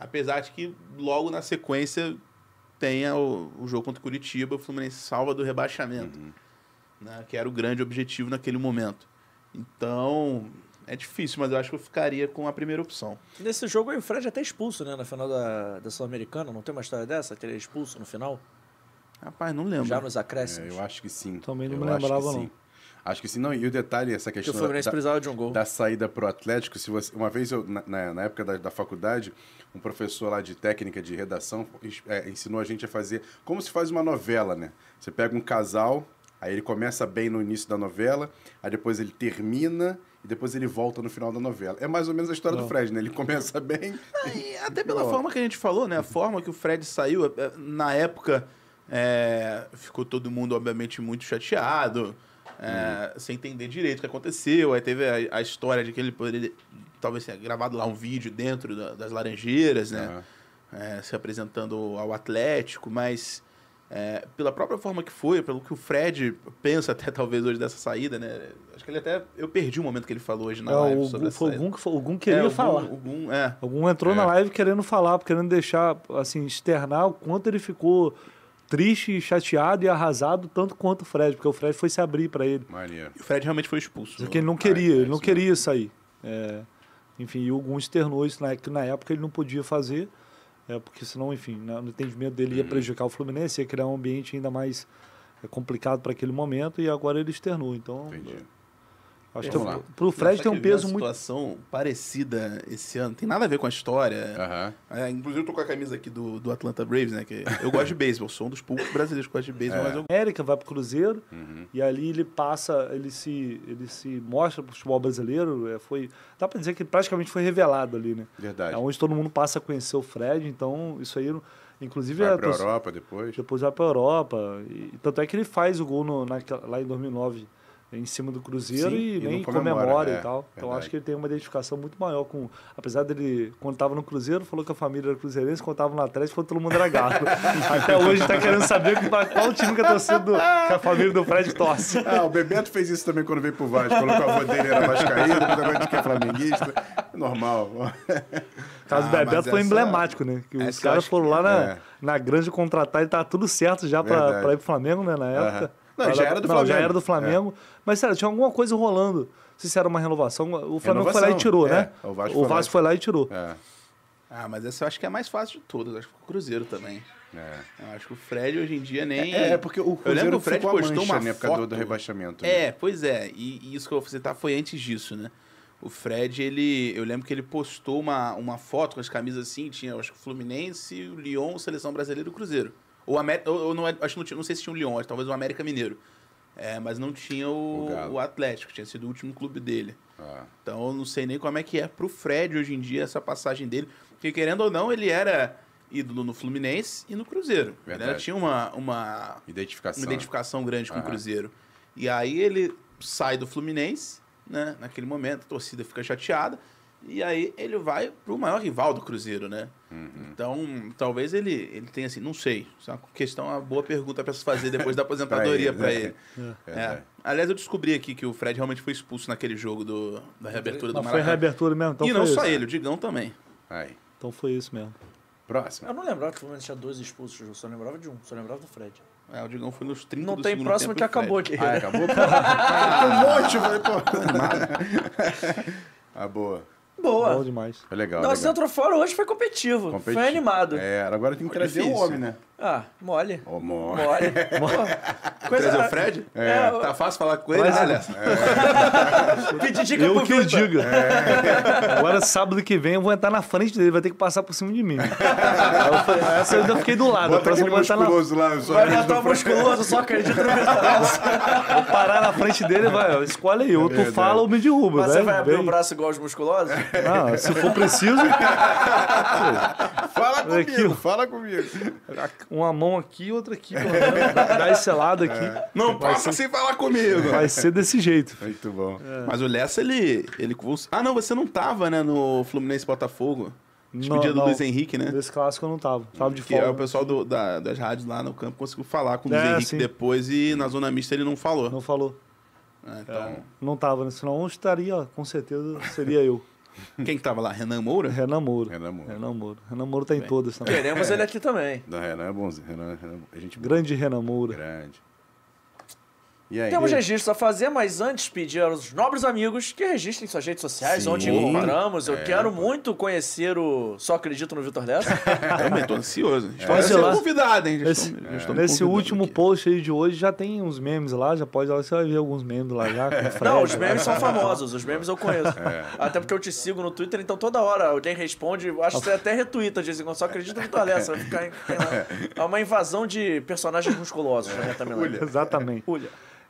apesar de que logo na sequência tenha o, o jogo contra o Curitiba, o Fluminense salva do rebaixamento, né? Que era o grande objetivo naquele momento. Então, é difícil, mas eu acho que eu ficaria com a primeira opção. Nesse jogo aí o Fred é até expulso, né? Na final da, da Sul-Americana. Não tem uma história dessa? Que ele é expulso no final? Rapaz, não lembro. Já nos É, acréscimos? eu acho que sim. Também não Eu me lembrava, sim. não. Acho que sim. Não, e o detalhe, essa que o questão Fluminense da, precisava de um gol. da saída pro Atlético, se você, uma vez eu, na, na- época da, da faculdade, um professor lá de técnica de redação é, ensinou a gente a fazer como se faz uma novela, né? Você pega um casal, aí ele começa bem no início da novela, aí depois ele termina e depois ele volta no final da novela. É mais ou menos a história do Fred, né? Ele começa bem. E até pela Ó. forma que a gente falou, né? A forma que o Fred saiu, é, é, na época, é, ficou todo mundo, obviamente, muito chateado, é, sem entender direito o que aconteceu. Aí teve a, a história de que ele poderia, talvez tenha gravado lá um vídeo dentro da- das Laranjeiras, né? É, se apresentando ao Atlético, mas é, pela própria forma que foi, pelo que o Fred pensa até talvez hoje dessa saída, né? Acho que ele até. Eu perdi o momento que ele falou hoje na É, live o, sobre essa foi o saída. Fa- o Gun queria É, falar. O Gun, é. Algum entrou É. na live querendo falar, querendo deixar, assim, externar o quanto ele ficou triste, chateado e arrasado, tanto quanto o Fred, porque o Fred foi se abrir para ele. Maneiro. E o Fred realmente foi expulso. Porque ele não queria, é, ele não isso queria sair. É, enfim, e o Gun externou isso na, que na época ele não podia fazer, é, porque senão, enfim, na- no entendimento dele Uhum. ia prejudicar o Fluminense, ia criar um ambiente ainda mais é, complicado para aquele momento, e agora ele externou. Então, Entendi. Acho que Vamos lá. pro Fred tem que um peso uma muito. situação parecida esse ano. Tem nada a ver com a história. Aham. É, inclusive, eu tô com a camisa aqui do, do Atlanta Braves, né? Que eu gosto de beisebol, sou um dos poucos brasileiros que gosta de beisebol, É. mas eu América vai pro Cruzeiro Uhum. e ali ele passa, ele se, ele se mostra pro futebol brasileiro. É, foi, dá para dizer que praticamente foi revelado ali, né? Verdade. É onde todo mundo passa a conhecer o Fred, então isso aí, inclusive Vai a pra torcida- Europa depois. depois vai para Europa. E, tanto é que ele faz o gol no, naquela- lá em 2009 em cima do Cruzeiro Sim, e, e nem não comemora, comemora, e é, tal. Então acho que ele tem uma identificação muito maior com. Apesar dele, quando estava no Cruzeiro, falou que a família era cruzeirense, quando estava no Atlético, falou que todo mundo era gato. Até hoje está querendo saber qual time que a torcida do, que a família do Fred torce. Ah, o Bebeto fez isso também quando veio pro Vasco. Falou que o avô dele era depois agora diz que é flamenguista. Normal. O caso Ah, do Bebeto foi essa- emblemático, né? Que os caras foram lá na, é. na grande contratar e tá tudo certo já pra ir pro Flamengo, né? Na época. Não, Mas já era do não, já Flamengo. É. era do Flamengo. Mas, sério, tinha alguma coisa rolando. Não sei se era uma renovação. O Flamengo foi lá e Renovação, tirou, é. né? O Vasco o foi lá Vasco e- foi lá e tirou. É, Ah, mas essa eu acho que é a mais fácil de todas. Acho que o Cruzeiro também. é. Eu acho que o Fred hoje em dia nem. É, é porque o Eu lembro que Cruzeiro o Fred ficou a postou mancha uma na época do, foto. do rebaixamento. né? É, pois é. E, e isso que eu vou citar foi antes disso, né? O Fred, ele. Eu lembro que ele postou uma, uma foto com as camisas assim, tinha, eu acho que o Fluminense, o Lyon, Seleção Brasileira e o Cruzeiro. Ou, Amé- ou, ou não, é- acho que não, tinha, não sei se tinha o Lyon, acho, talvez o América Mineiro. É, mas não tinha o, O o Atlético, tinha sido o último clube dele. Ah, Então eu não sei nem como é que é pro Fred hoje em dia essa passagem dele. Porque querendo ou não, ele era ídolo no Fluminense e no Cruzeiro. Ele Verdade. era- tinha uma, uma, identificação. uma identificação grande com o. Cruzeiro. E aí ele sai do Fluminense, né? Naquele momento, a torcida fica chateada. E aí ele vai pro maior rival do Cruzeiro, né? Uhum. Então, talvez ele, ele tenha assim, não sei. Isso é uma questão, uma boa pergunta para se fazer depois da aposentadoria para ele, ele. né? É. Verdade. Aliás, eu descobri aqui que o Fred realmente foi expulso naquele jogo do, da reabertura do Mas foi Maracanã. reabertura mesmo. Então e foi não isso. só ele, o Digão também. Aí. Então foi isso mesmo. Próximo. Eu não lembrava que o Fluminense tinha dois expulsos, eu só lembrava de um, só lembrava do Fred. É, o Digão foi nos 30 Não do tem segundo próximo tempo que acabou aqui. Ah, acabou? Um monte, eu falei, pô. ah, boa. Boa. Bom demais. Foi legal, Nosso legal. centro fora hoje foi competitivo, Competitivo. foi animado. É, agora tem que trazer o homem, né? Ah, mole. Ô, mo- Mole. Pô, Trazer o Fred? É. Tá fácil falar com ele, Mas- né, Alessa? Pedir dica Eu pro que o Vitor. diga. Agora, sábado que vem, eu vou entrar na frente dele, vai ter que passar por cima de mim. Eu falei, essa eu ainda fiquei do lado. a Bota próxima aquele eu na musculoso lá. Só Vai botar o musculoso, só acredita no Vitor Nelson. Vou parar na frente dele e vai, ó, escolhe aí. Ou tu fala ou me derruba. Mas você né? vai abrir Vem. o braço igual os musculosos? Ah, se for preciso, Fala Olha aqui, comigo, fala comigo. Uma mão aqui, outra aqui. menos. Dá, esse lado aqui. Não passa sem falar comigo. Vai ser desse jeito. Muito bom. Mas o Lessa, ele, ele. Ah, não, você não tava, né, no Fluminense Botafogo. Não, Despedida do não. Luiz Henrique, né? Desse clássico eu não tava. Tava de é folga. o pessoal do- da- das rádios lá no campo conseguiu falar com o Luiz É, Henrique sim. depois e na zona mista ele não falou. Não falou. É, então, Não tava, né? Senão eu estaria, com certeza, seria eu. Quem que tava lá? Renan Moura? Renan Moura. Renan Moura. Renan Moura. Renan Moura tá em todas também. Queremos ele aqui também. Não, Renan é bonzinho. Renan, Renan, a gente boa. Grande Renan Moura. grande. E aí? Temos registros a fazer, mas antes pedir aos nobres amigos que registrem suas redes sociais, Sim. onde encontramos. Eu É, quero pô. muito conhecer o Só Acredito no Vitor Lessa. Também tô ansioso. Ser sei lá. convidado, hein? Esse, estou- já estou nesse último aqui. post aí de hoje já tem uns memes lá, já pode, você vai ver alguns memes lá já. com o Fred. Não, os memes são famosos, os memes eu conheço. É. Até porque eu te sigo no Twitter, então toda hora alguém responde, acho que você até retuita, dizem, só acredito no Vitor Lessa. Vai ficar em- É uma invasão de personagens musculosos na minha timeline. Exatamente. Ulha.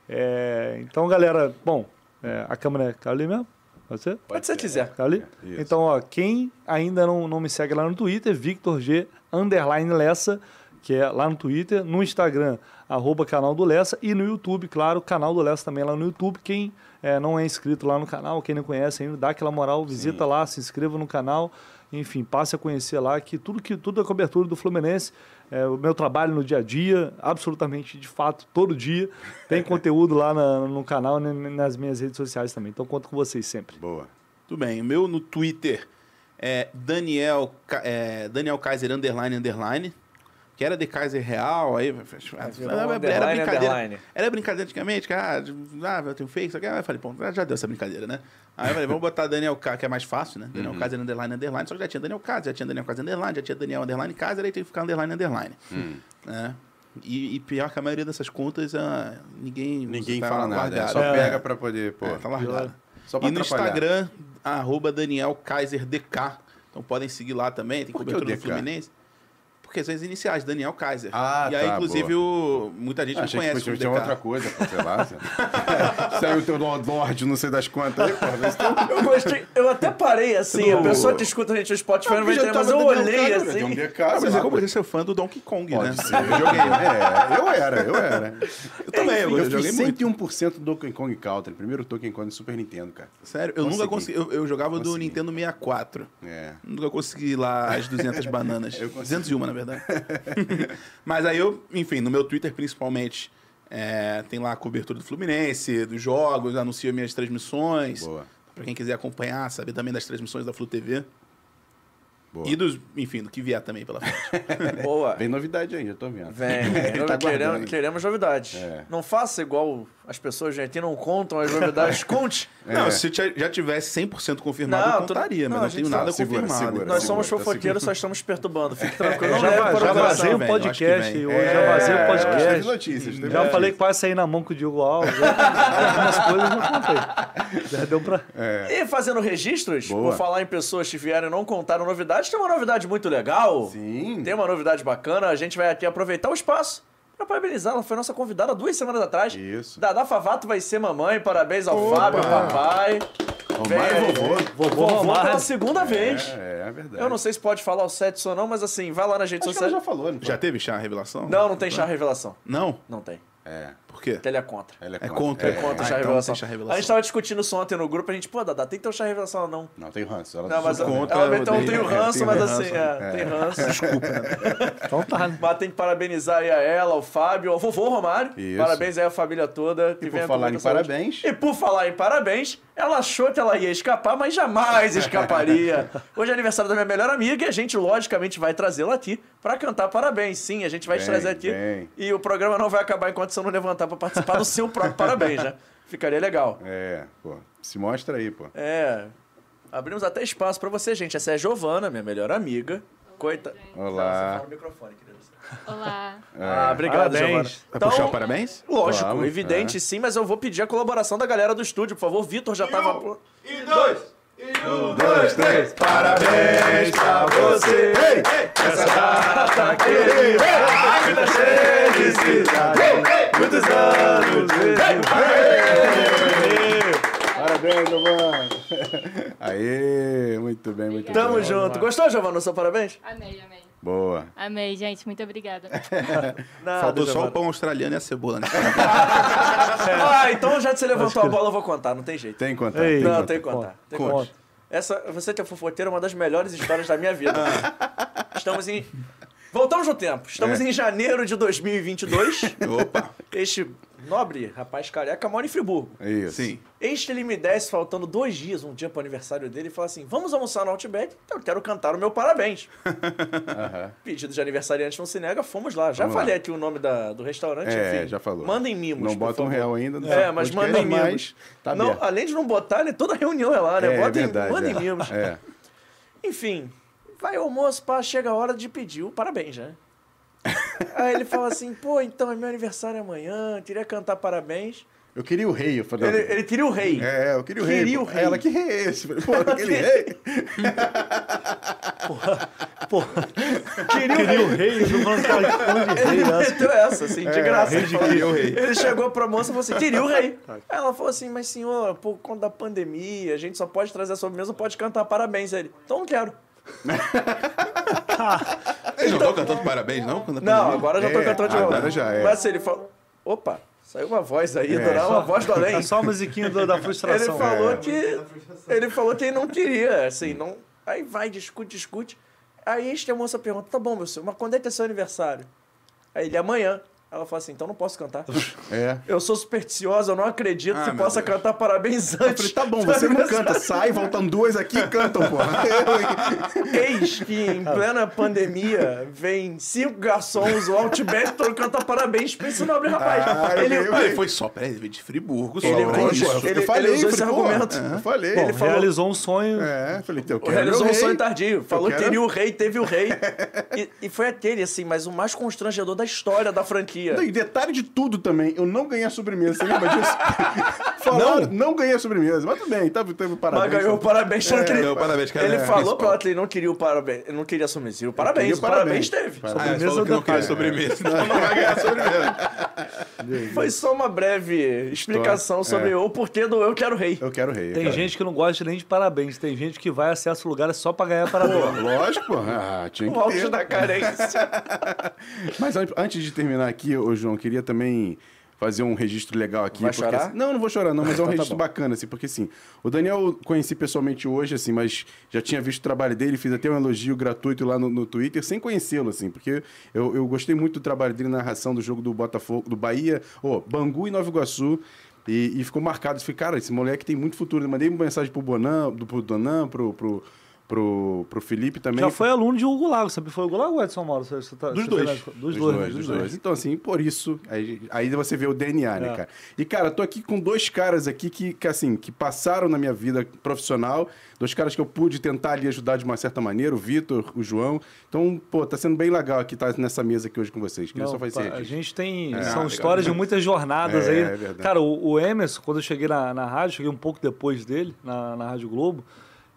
É, então, galera, bom, é, a câmera tá ali mesmo? Pode ser? Pode ser quiser. Tá ali? Então, ó, quem ainda não, não me segue lá no Twitter, Victor G underline Lessa, que é lá no Twitter, no Instagram, arroba canal do Lessa, e no YouTube, claro, canal do Lessa também lá no YouTube. Quem é, não é inscrito lá no canal, quem não conhece ainda, dá aquela moral, visita lá, se inscreva no canal, enfim, passe a conhecer lá, que tudo que tudo é cobertura do Fluminense, é, o meu trabalho no dia a dia, absolutamente, de fato, todo dia, tem conteúdo lá na- no canal, e nas minhas redes sociais também. Então, conto com vocês sempre. Boa. Tudo bem. O meu no Twitter é Daniel, é, Daniel Kaiser underline underline. Que era de Kaiser Real, aí. Era, underline, brincadeira. Era brincadeira antigamente, que ah, ah, eu tenho fake, isso aqui. Aí eu falei, pô, já deu essa brincadeira, né? Aí eu falei, vamos botar Daniel K, que é mais fácil, né? Daniel Kaiser underline underline. Só que já tinha Daniel Kaiser, já tinha Daniel Kaiser underline, já tinha Daniel underline Kaiser, aí tem que ficar underline underline. Né? E, e pior que a maioria dessas contas, ah, ninguém. Ninguém tá fala nada. largado. Só É. pega pra poder, pô. É, tá largado. Só pra E no. Instagram, arroba Daniel Kaiser DK. Então podem seguir lá também, tem Por cobertura do? Fluminense. Porque são as iniciais, Daniel Kaiser. Ah, e aí, tá, inclusive, o, muita gente Ah, não achei que conhece o tinha outra coisa, pô, sei lá. Saiu o teu Lorde, não sei das quantas aí, pô. Eu gostei, eu até parei assim, a Do- pessoa que escuta a gente no Spotify não vai já entender, mas eu olhei cara, assim. Um DK, Ah, mas é como você ser fã do Donkey Kong, né? Pode ser. Eu joguei. É, eu era, eu era. Eu também, eu, Eu joguei fiz muito. 101% do Donkey Kong Country, primeiro Donkey Kong do Super Nintendo, cara. Sério, eu nunca consegui. Consegui. Eu, eu jogava do Consegui. Nintendo 64. É. Nunca consegui lá as 200 bananas. Eu consegui. 201, na verdade. Mas aí eu, enfim, no meu Twitter principalmente, é, tem lá a cobertura do Fluminense, dos jogos, anuncio minhas transmissões. Boa. Pra quem quiser acompanhar, saber também das transmissões da Flu TV. Boa. E dos, enfim, do que vier também pela frente. Boa. Vem novidade aí, eu tô vendo. Vem, Ele tá queremos, queremos novidades. É. Não faça igual as pessoas Haiti não contam as novidades. Conte. Não, se já já tivesse 100% confirmado, Não, eu contaria, não, mas a não tenho nada segura, confirmado. segura. Nós segura, somos tá fofoqueiros, só estamos perturbando. Fique tranquilo. Não já, leve va- para já o vazei o podcast vem. hoje, já vazei o É, podcast. notícias. Já notícias. falei que quase sair na mão com o Diego Alves. já- Algumas coisas eu contei. Já deu pra. E fazendo registros, por falar em pessoas que vieram e não contaram novidades, tem uma novidade muito legal. Sim. Tem uma novidade bacana. A gente vai aqui aproveitar o espaço para parabenizar. Ela foi nossa convidada duas semanas atrás. Isso. Dada Favato vai ser mamãe. Parabéns ao Fábio, papai. Vem- vovô. Vovô Vovô pela segunda vez. É, é verdade. Eu não sei se pode falar o sexo ou não, mas assim, vai lá nas redes Acho que ela sociais. já falou, não foi? Já teve chá revelação? Não, não tem chá revelação. Não? Não tem. É. Por quê? Porque ele é contra. Ela É contra. É contra o Ah, chá então revelação. tem chá A revelação. gente tava discutindo isso ontem no grupo, a gente, pô, Dada, tem que ter um chá revelação ou não? Não, tem ranço. Ela Não, mas contra, ela meteu um trio ranço, É, mas assim, ranço. é, tem ranço. Desculpa, né? Então tá, né? Mas tem que parabenizar aí a ela, o Fábio, ao vovô Romário. Isso. Parabéns aí à família toda. Que E por falar em saúde. parabéns- E por falar em parabéns, ela achou que ela ia escapar, mas jamais escaparia. Hoje é aniversário da minha melhor amiga e a gente, logicamente, vai trazê-la aqui pra cantar parabéns. Sim, a gente vai te Vem, trazer aqui. vem. E o programa não vai acabar enquanto você não levantar pra participar do seu próprio parabéns, né? Ficaria legal. É, pô. Se mostra aí, pô. É. Abrimos até espaço pra você, gente. Essa é a Giovana, minha melhor amiga. Coita. Olá. Olá. Ah, obrigado, Parabéns. Giovana. Vai puxar o parabéns? Lógico, Vamos, evidente sim, mas eu vou pedir a colaboração da galera do estúdio, por favor. Vitor já tava. E dois! Um, dois, três! Parabéns pra você! Essa data querida! Muitas felicidades! Muitos anos! Parabéns, Giovana! Aê! Muito bem, muito Tamo bem. junto. Gostou, Giovana, do seu parabéns? Amei, amei. Boa. Amei, gente. Muito obrigada. Nada, Faltou só o pão australiano e a cebola, né? Ah, então já que você levantou a bola, eu vou contar, não tem jeito. Tem que contar. Ei. tem que Não, tem que contar. Tem que Conta. contar. Essa, você que é fofoteiro, é uma das melhores histórias da minha vida. Estamos em. Voltamos no tempo. Estamos É. em janeiro de 2022. Opa. Este nobre rapaz careca mora em Friburgo. Isso. Sim. Este ele me desce faltando dois dias, um dia pro aniversário dele, e fala assim: Vamos almoçar no Outback? Então eu quero cantar o meu parabéns. Aham. Pedido de aniversariante não se nega, fomos lá. Já Vamos lá. falei aqui o nome da, do restaurante, É, enfim. já falou. Mandem mimos. Não bota um real ainda. no É, mas mandem mimos. mas Tá não, além de não botar, né, toda reunião é lá, né? É, Botem, verdade. mandem é. mimos. É. Enfim, vai ao almoço, pá, chega a hora de pedir o parabéns, né? Aí ele fala assim, pô, então é meu aniversário amanhã, queria cantar parabéns. Eu queria o rei. Eu falei, Ele, ele queria o rei. É, eu queria o rei. Queria o rei. Ela, que rei é esse? Pô, aquele rei. Queria o queria rei. o rei, eu tô falando que era fã de rei, Ele né? meteu essa, assim, de É, graça. rei Ele, de falou- queria o rei. ele chegou pra moça e falou assim, queria o rei. Aí ela falou assim, mas senhor, por conta da pandemia, a gente só pode trazer a sobremesa, não pode cantar parabéns. Aí ele, então não quero. Eles não estão cantando parabéns, não? Não, pandemia- agora eu já tô É, cantando de novo. agora já é. Mas assim, ele falou, opa, saiu uma voz aí, É. Dona, uma voz do além. É só a musiquinha do- da Ele frustração. falou É. que. Ele falou que ele não queria, assim, não. Aí vai, discute, discute. Aí a moça pergunta, tá bom, meu senhor, mas quando é que é seu aniversário? Aí ele, amanhã. Ela fala assim, então não posso cantar. É. Eu sou supersticiosa, eu não acredito Ah, que possa Deus. cantar parabéns Eu falei, antes. tá bom, você não canta. Sai, voltam duas aqui e cantam, porra. Eis que em plena pandemia vem cinco garçons, o Outback, todo canta parabéns pra esse nobre rapaz. Ah, ele, eu ele foi só, peraí, ele veio de Friburgo, só. Ele conta- isso. ele- eu falei, ele usou esse pô, argumento. Eu falei. Bom, ele falou- realizou um sonho. É, falei, eu O quero realizou um rei. sonho tardio. Falou que quero- teria o rei, teve o rei. E, e foi aquele, assim, mas o mais constrangedor da história da franquia. Não, e detalhe de tudo também, eu não ganhei a sobremesa, você lembra disso? Falaram, não ganhei a sobremesa, mas tudo bem, teve, teve parabéns. Mas ganhou o parabéns. que ele- ganhou o parabéns, cara. Ele É, falou pra ela que ele não queria o parabéns. Ele não queria a sobremesa. O parabéns. O o parabéns, parabéns. teve. Parabéns. Ah, ele falou que não queria sobremesa, então não vai ganhar sobremesa. Foi só uma breve explicação sobre É. o porquê do Eu Quero Rei. Eu quero rei. Tem cara. gente que não gosta nem de parabéns. Tem gente que vai acessa o lugar só pra ganhar parabéns. Pô, lógico. Ah, tinha O que auge ter. da carência. Mas an- antes de terminar aqui, ô João, queria também fazer um registro legal aqui. Vai porque, chorar? assim- não, não vou chorar, não, mas é um Então tá registro bom. bacana, assim, porque assim, o Daniel eu conheci pessoalmente hoje, assim, mas já tinha visto o trabalho dele, fiz até um elogio gratuito lá no, no Twitter, sem conhecê-lo, assim, porque eu, eu gostei muito do trabalho dele na narração do jogo do Botafogo, do Bahia, ô, Bangu e Nova Iguaçu. E, e ficou marcado. Falei, cara, esse moleque tem muito futuro. Eu mandei uma mensagem pro Bonan, do, pro Donan, pro, pro, pro, pro Felipe também. Já foi aluno de Hugo Lago. Sempre foi Hugo Lago ou Edson Mauro? Você, tá, Dos você dois. Dos, Dos dois, dois, né? dos dois. Então, assim, por isso, aí, aí você vê o DNA, né, É. cara? E, cara, tô aqui com dois caras aqui que, que, assim, que passaram na minha vida profissional, dois caras que eu pude tentar ali ajudar de uma certa maneira, o Vitor, o João. Então, pô, tá sendo bem legal aqui estar nessa mesa aqui hoje com vocês. Queria Não, só fazer esse a gente tem. É, são legal histórias de demais. muitas jornadas É, aí. é verdade. Cara, o, o Emerson, quando eu cheguei na, na rádio, cheguei um pouco depois dele, na, na Rádio Globo.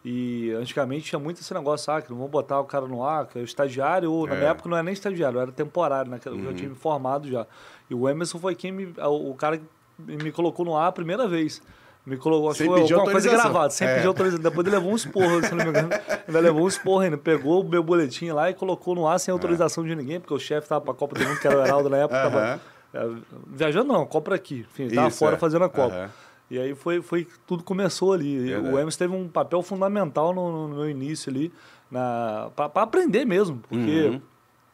E antigamente tinha muito esse negócio, ah, que não vão botar o cara no ar, que é o estagiário, ou na É. minha época não era nem estagiário, era temporário, né? que Eu Uhum. já tinha me formado já. E o Emerson foi quem me. O o cara que me colocou no ar a primeira vez. Me colocou, acho Sem que foi pedir alguma coisa gravada, sem É. pedir autorização. Depois ele levou um esporro, se não me engano. Ainda levou um esporro ainda. Pegou o meu boletim lá e colocou no ar sem autorização de ninguém, porque o chefe tava pra Copa do Mundo, que era o Heraldo na época, tava Aham. é, viajando não, Copa aqui. Enfim, ele tava Isso, fora é. fazendo a Copa. Aham. E aí foi, foi tudo começou ali. Verdade. O Emerson teve um papel fundamental no, no meu início ali, para aprender mesmo, porque Uhum.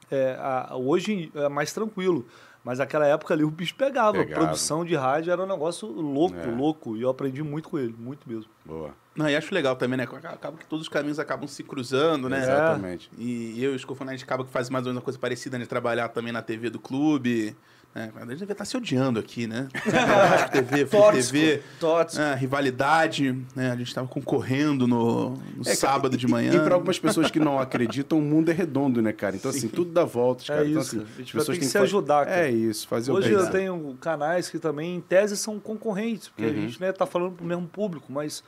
é, a- hoje é mais tranquilo. Mas naquela época ali o bicho pegava. Pegava. Produção de rádio era um negócio louco, É. louco. E eu aprendi muito com ele, muito mesmo. Boa. Não, e acho legal também, né? Acaba que todos os caminhos acabam se cruzando, né? Exatamente. E eu e o Escofonete acaba que faz mais ou menos uma coisa parecida, né? Trabalhar também na TV do clube, É, a gente deve estar se odiando aqui, né? TV, Tóxico. TV, Tóxico. é, rivalidade, né? A gente estava concorrendo no, no É, sábado e- de e- manhã. E, para algumas pessoas que não acreditam, o mundo é redondo, né, cara? Então, assim, tudo dá voltas, É cara. Então, isso. assim, A gente pessoas ter que se ajudar, cara. É isso, fazer Hoje o bem. eu tenho canais que também, em tese, são concorrentes, porque a gente né, tá falando pro mesmo público, mas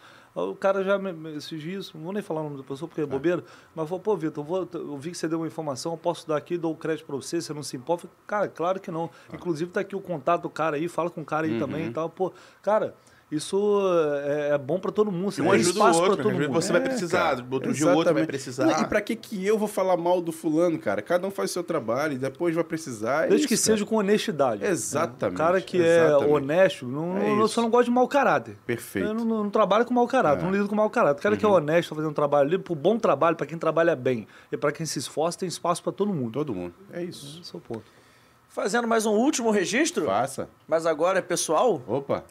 o cara já, me- esses dias, não vou nem falar o nome da pessoa porque é bobeira, mas falou, pô, Vitor, eu, vou- eu vi que você deu uma informação, eu posso dar aqui, dou o crédito pra você, você não se importa? Falei, Cara, claro que não. Inclusive tá aqui o contato do cara aí, fala com o cara aí também e tal. Pô, cara, isso é, é bom pra todo mundo, você Um tem ajuda o espaço outro. pra todo vezes mundo. você vai É, precisar, cara, outro dia o outro vai precisar. E pra que que eu vou falar mal do fulano, cara? Cada um faz o seu trabalho e depois vai precisar. é Desde que isso, seja cara. com honestidade. Exatamente, O cara que exatamente. é honesto, não, É não- eu só não gosto de mau caráter. Perfeito. Eu não, não, não trabalho com mau caráter, É. não lido com mau caráter. O cara que é honesto, tá fazendo um trabalho ali, pro bom trabalho, pra quem trabalha bem e pra quem se esforça, tem espaço pra todo mundo. Todo mundo. É isso. Esse é o ponto. Fazendo mais um último registro, Faça. mas agora é pessoal, Opa.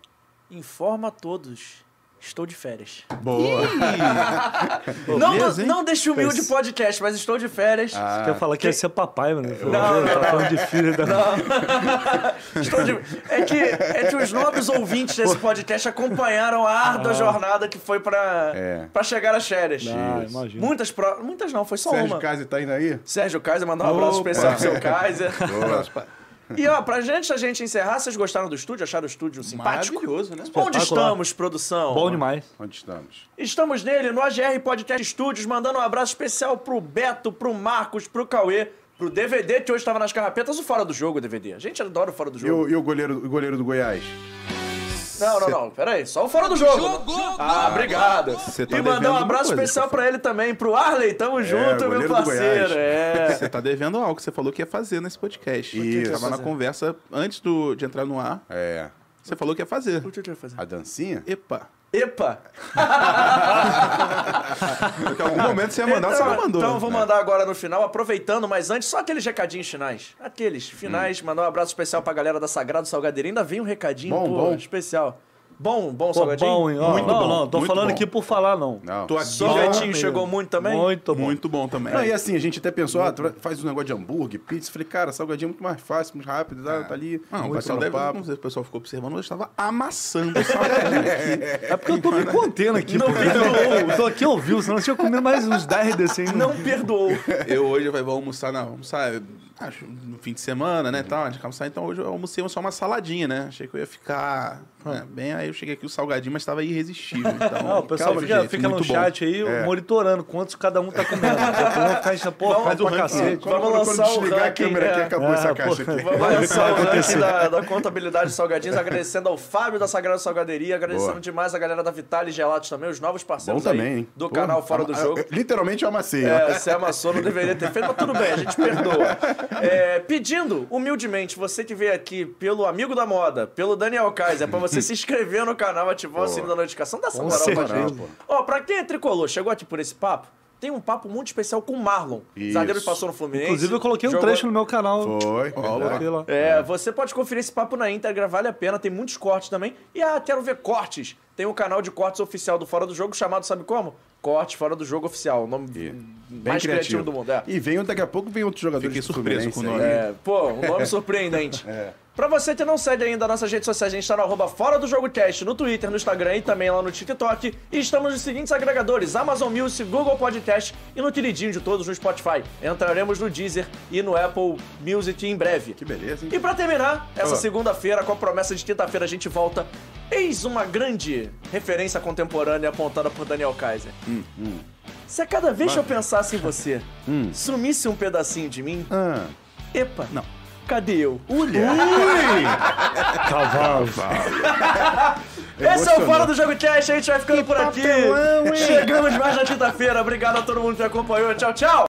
Informa a todos. Estou de férias. Boa. Não, beleza, não deixe humilde Fez. podcast, mas estou de férias. Ah, Quer falar que ia ser papai, mano? Não, não, tá falando de filho da... Estou de- É, que, é que os nobres ouvintes desse podcast acompanharam a árdua jornada que foi pra, É. pra chegar às férias. Ah, imagina. Muitas pro... Muitas não, foi só Sérgio uma. Kaiser tá indo aí? Sérgio Kaiser mandou um abraço especial pro seu Kaiser. Boa. E ó, pra gente, a gente encerrar, vocês gostaram do estúdio? Acharam o estúdio simpático? Maravilhoso, né? Onde estamos, produção? Bom demais. Onde estamos? Estamos nele, no AGR Podcast Studios, mandando um abraço especial pro Beto, pro Marcos, pro Cauê, pro DVD, que hoje estava nas carrapetas, o Fora do Jogo, DVD. A gente adora o Fora do E Jogo. o, e o goleiro, o goleiro do Goiás? Não, não, não, peraí, só o Fora do Jogo. Ah, obrigado. Você tá e mandar um abraço coisa, especial pra ele também, pro Arley, tamo junto, meu parceiro. É. Você tá devendo algo que você falou que ia fazer nesse podcast. Isso. Tava na conversa antes do, de entrar no ar. É. Você falou que ia fazer. O que eu ia fazer? A dancinha? Epa. Epa! Porque em algum momento você ia mandar, você não mandou. Então eu vou né? mandar agora no final, aproveitando, mas antes, só aqueles recadinhos finais. Aqueles finais, mandar um abraço especial pra galera da Sagrado Salgadeirinho. Ainda vem um recadinho Bom, pô, bom. especial. Bom, bom Pô, salgadinho? bom, hein? Ó, Muito não, bom, não, tô muito falando bom. aqui por falar, não. Não. Tô aqui. Bom, chegou muito também? Muito bom. Muito bom também. Não, e assim, a gente até pensou, ah, faz um negócio de hambúrguer, pizza. Falei, cara, salgadinho é muito mais fácil, muito rápido, tá, tá ali. Não, o pessoal, deve, papo. não sei se o pessoal ficou observando, mas eu estava amassando o salgadinho aqui. É porque eu tô me contendo aqui. porque eu tô aqui ouvindo, senão eu tinha comido mais uns 10 desse aí. Não perdoou. Eu hoje vai- vou almoçar, não, almoçar, acho, no fim de semana, né, tal, a gente vai almoçar, então hoje eu almocei só uma saladinha, né, achei que eu ia ficar né, bem, aí eu cheguei aqui o salgadinho, mas estava irresistível, então... Não, o pessoal calma, fica, gente, fica no bom. chat aí monitorando quantos cada um tá comendo. Vão ficar Vamos- faz o cacete. Vamos Quando- quando lançar o desligar a ranking, câmera aqui, é. acabou É, essa pô, caixa aqui. Vamos lançar o vai ranking da, da contabilidade de salgadinhos, agradecendo ao Fábio da Sagrada Salgaderia, agradecendo Boa. demais a galera da Vitale Gelatos também, os novos parceiros aí também, hein? do Pô, canal Fora do ama- Jogo. Literalmente eu amassei. É, você amassou, não deveria ter feito, mas tudo bem, a gente perdoa. É, pedindo, humildemente, você que veio aqui pelo Amigo da Moda, pelo Daniel Kaiser, pra você se inscrever no canal, ativar o sininho da notificação, dá essa moral pra gente. Ó, pra quem é tricolor, chegou aqui por esse papo, tem um papo muito especial com o Marlon. Isso. Zagueiro que passou no Fluminense. Inclusive, eu coloquei um jogou- trecho no meu canal. Foi. Coloquei lá. É, você pode conferir esse papo na íntegra, vale a pena, tem muitos cortes também. E ah, quero ver cortes. Tem um canal de cortes oficial do Fora do Jogo chamado, sabe como? Corte Fora do Jogo Oficial, o nome E- mais criativo. do mundo. É. E vem, daqui a pouco vem outros jogadores Fiquei surpreso com o nome. É, pô, um nome surpreendente. É. Pra você que não segue ainda nossas redes sociais, a gente tá no arroba Fora do Jogo Cast, no Twitter, no Instagram e também lá no TikTok. E estamos nos seguintes agregadores, Amazon Music, Google Podcast e no queridinho de todos no Spotify. Entraremos no Deezer e no Apple Music em breve. Que beleza, hein? E pra terminar, essa Ah. segunda-feira, com a promessa de quinta-feira a gente volta, eis uma grande referência contemporânea apontada por Daniel Kaiser. Se a cada vez que eu pensasse em você, sumisse um pedacinho de mim, Ah, epa, Não. Cadê eu? Cavalo. Esse é o. Fora do Jogo Cast, a gente vai ficando por aqui. papelão? Chegamos mais na quinta-feira. Obrigado a todo mundo que acompanhou. Tchau, tchau.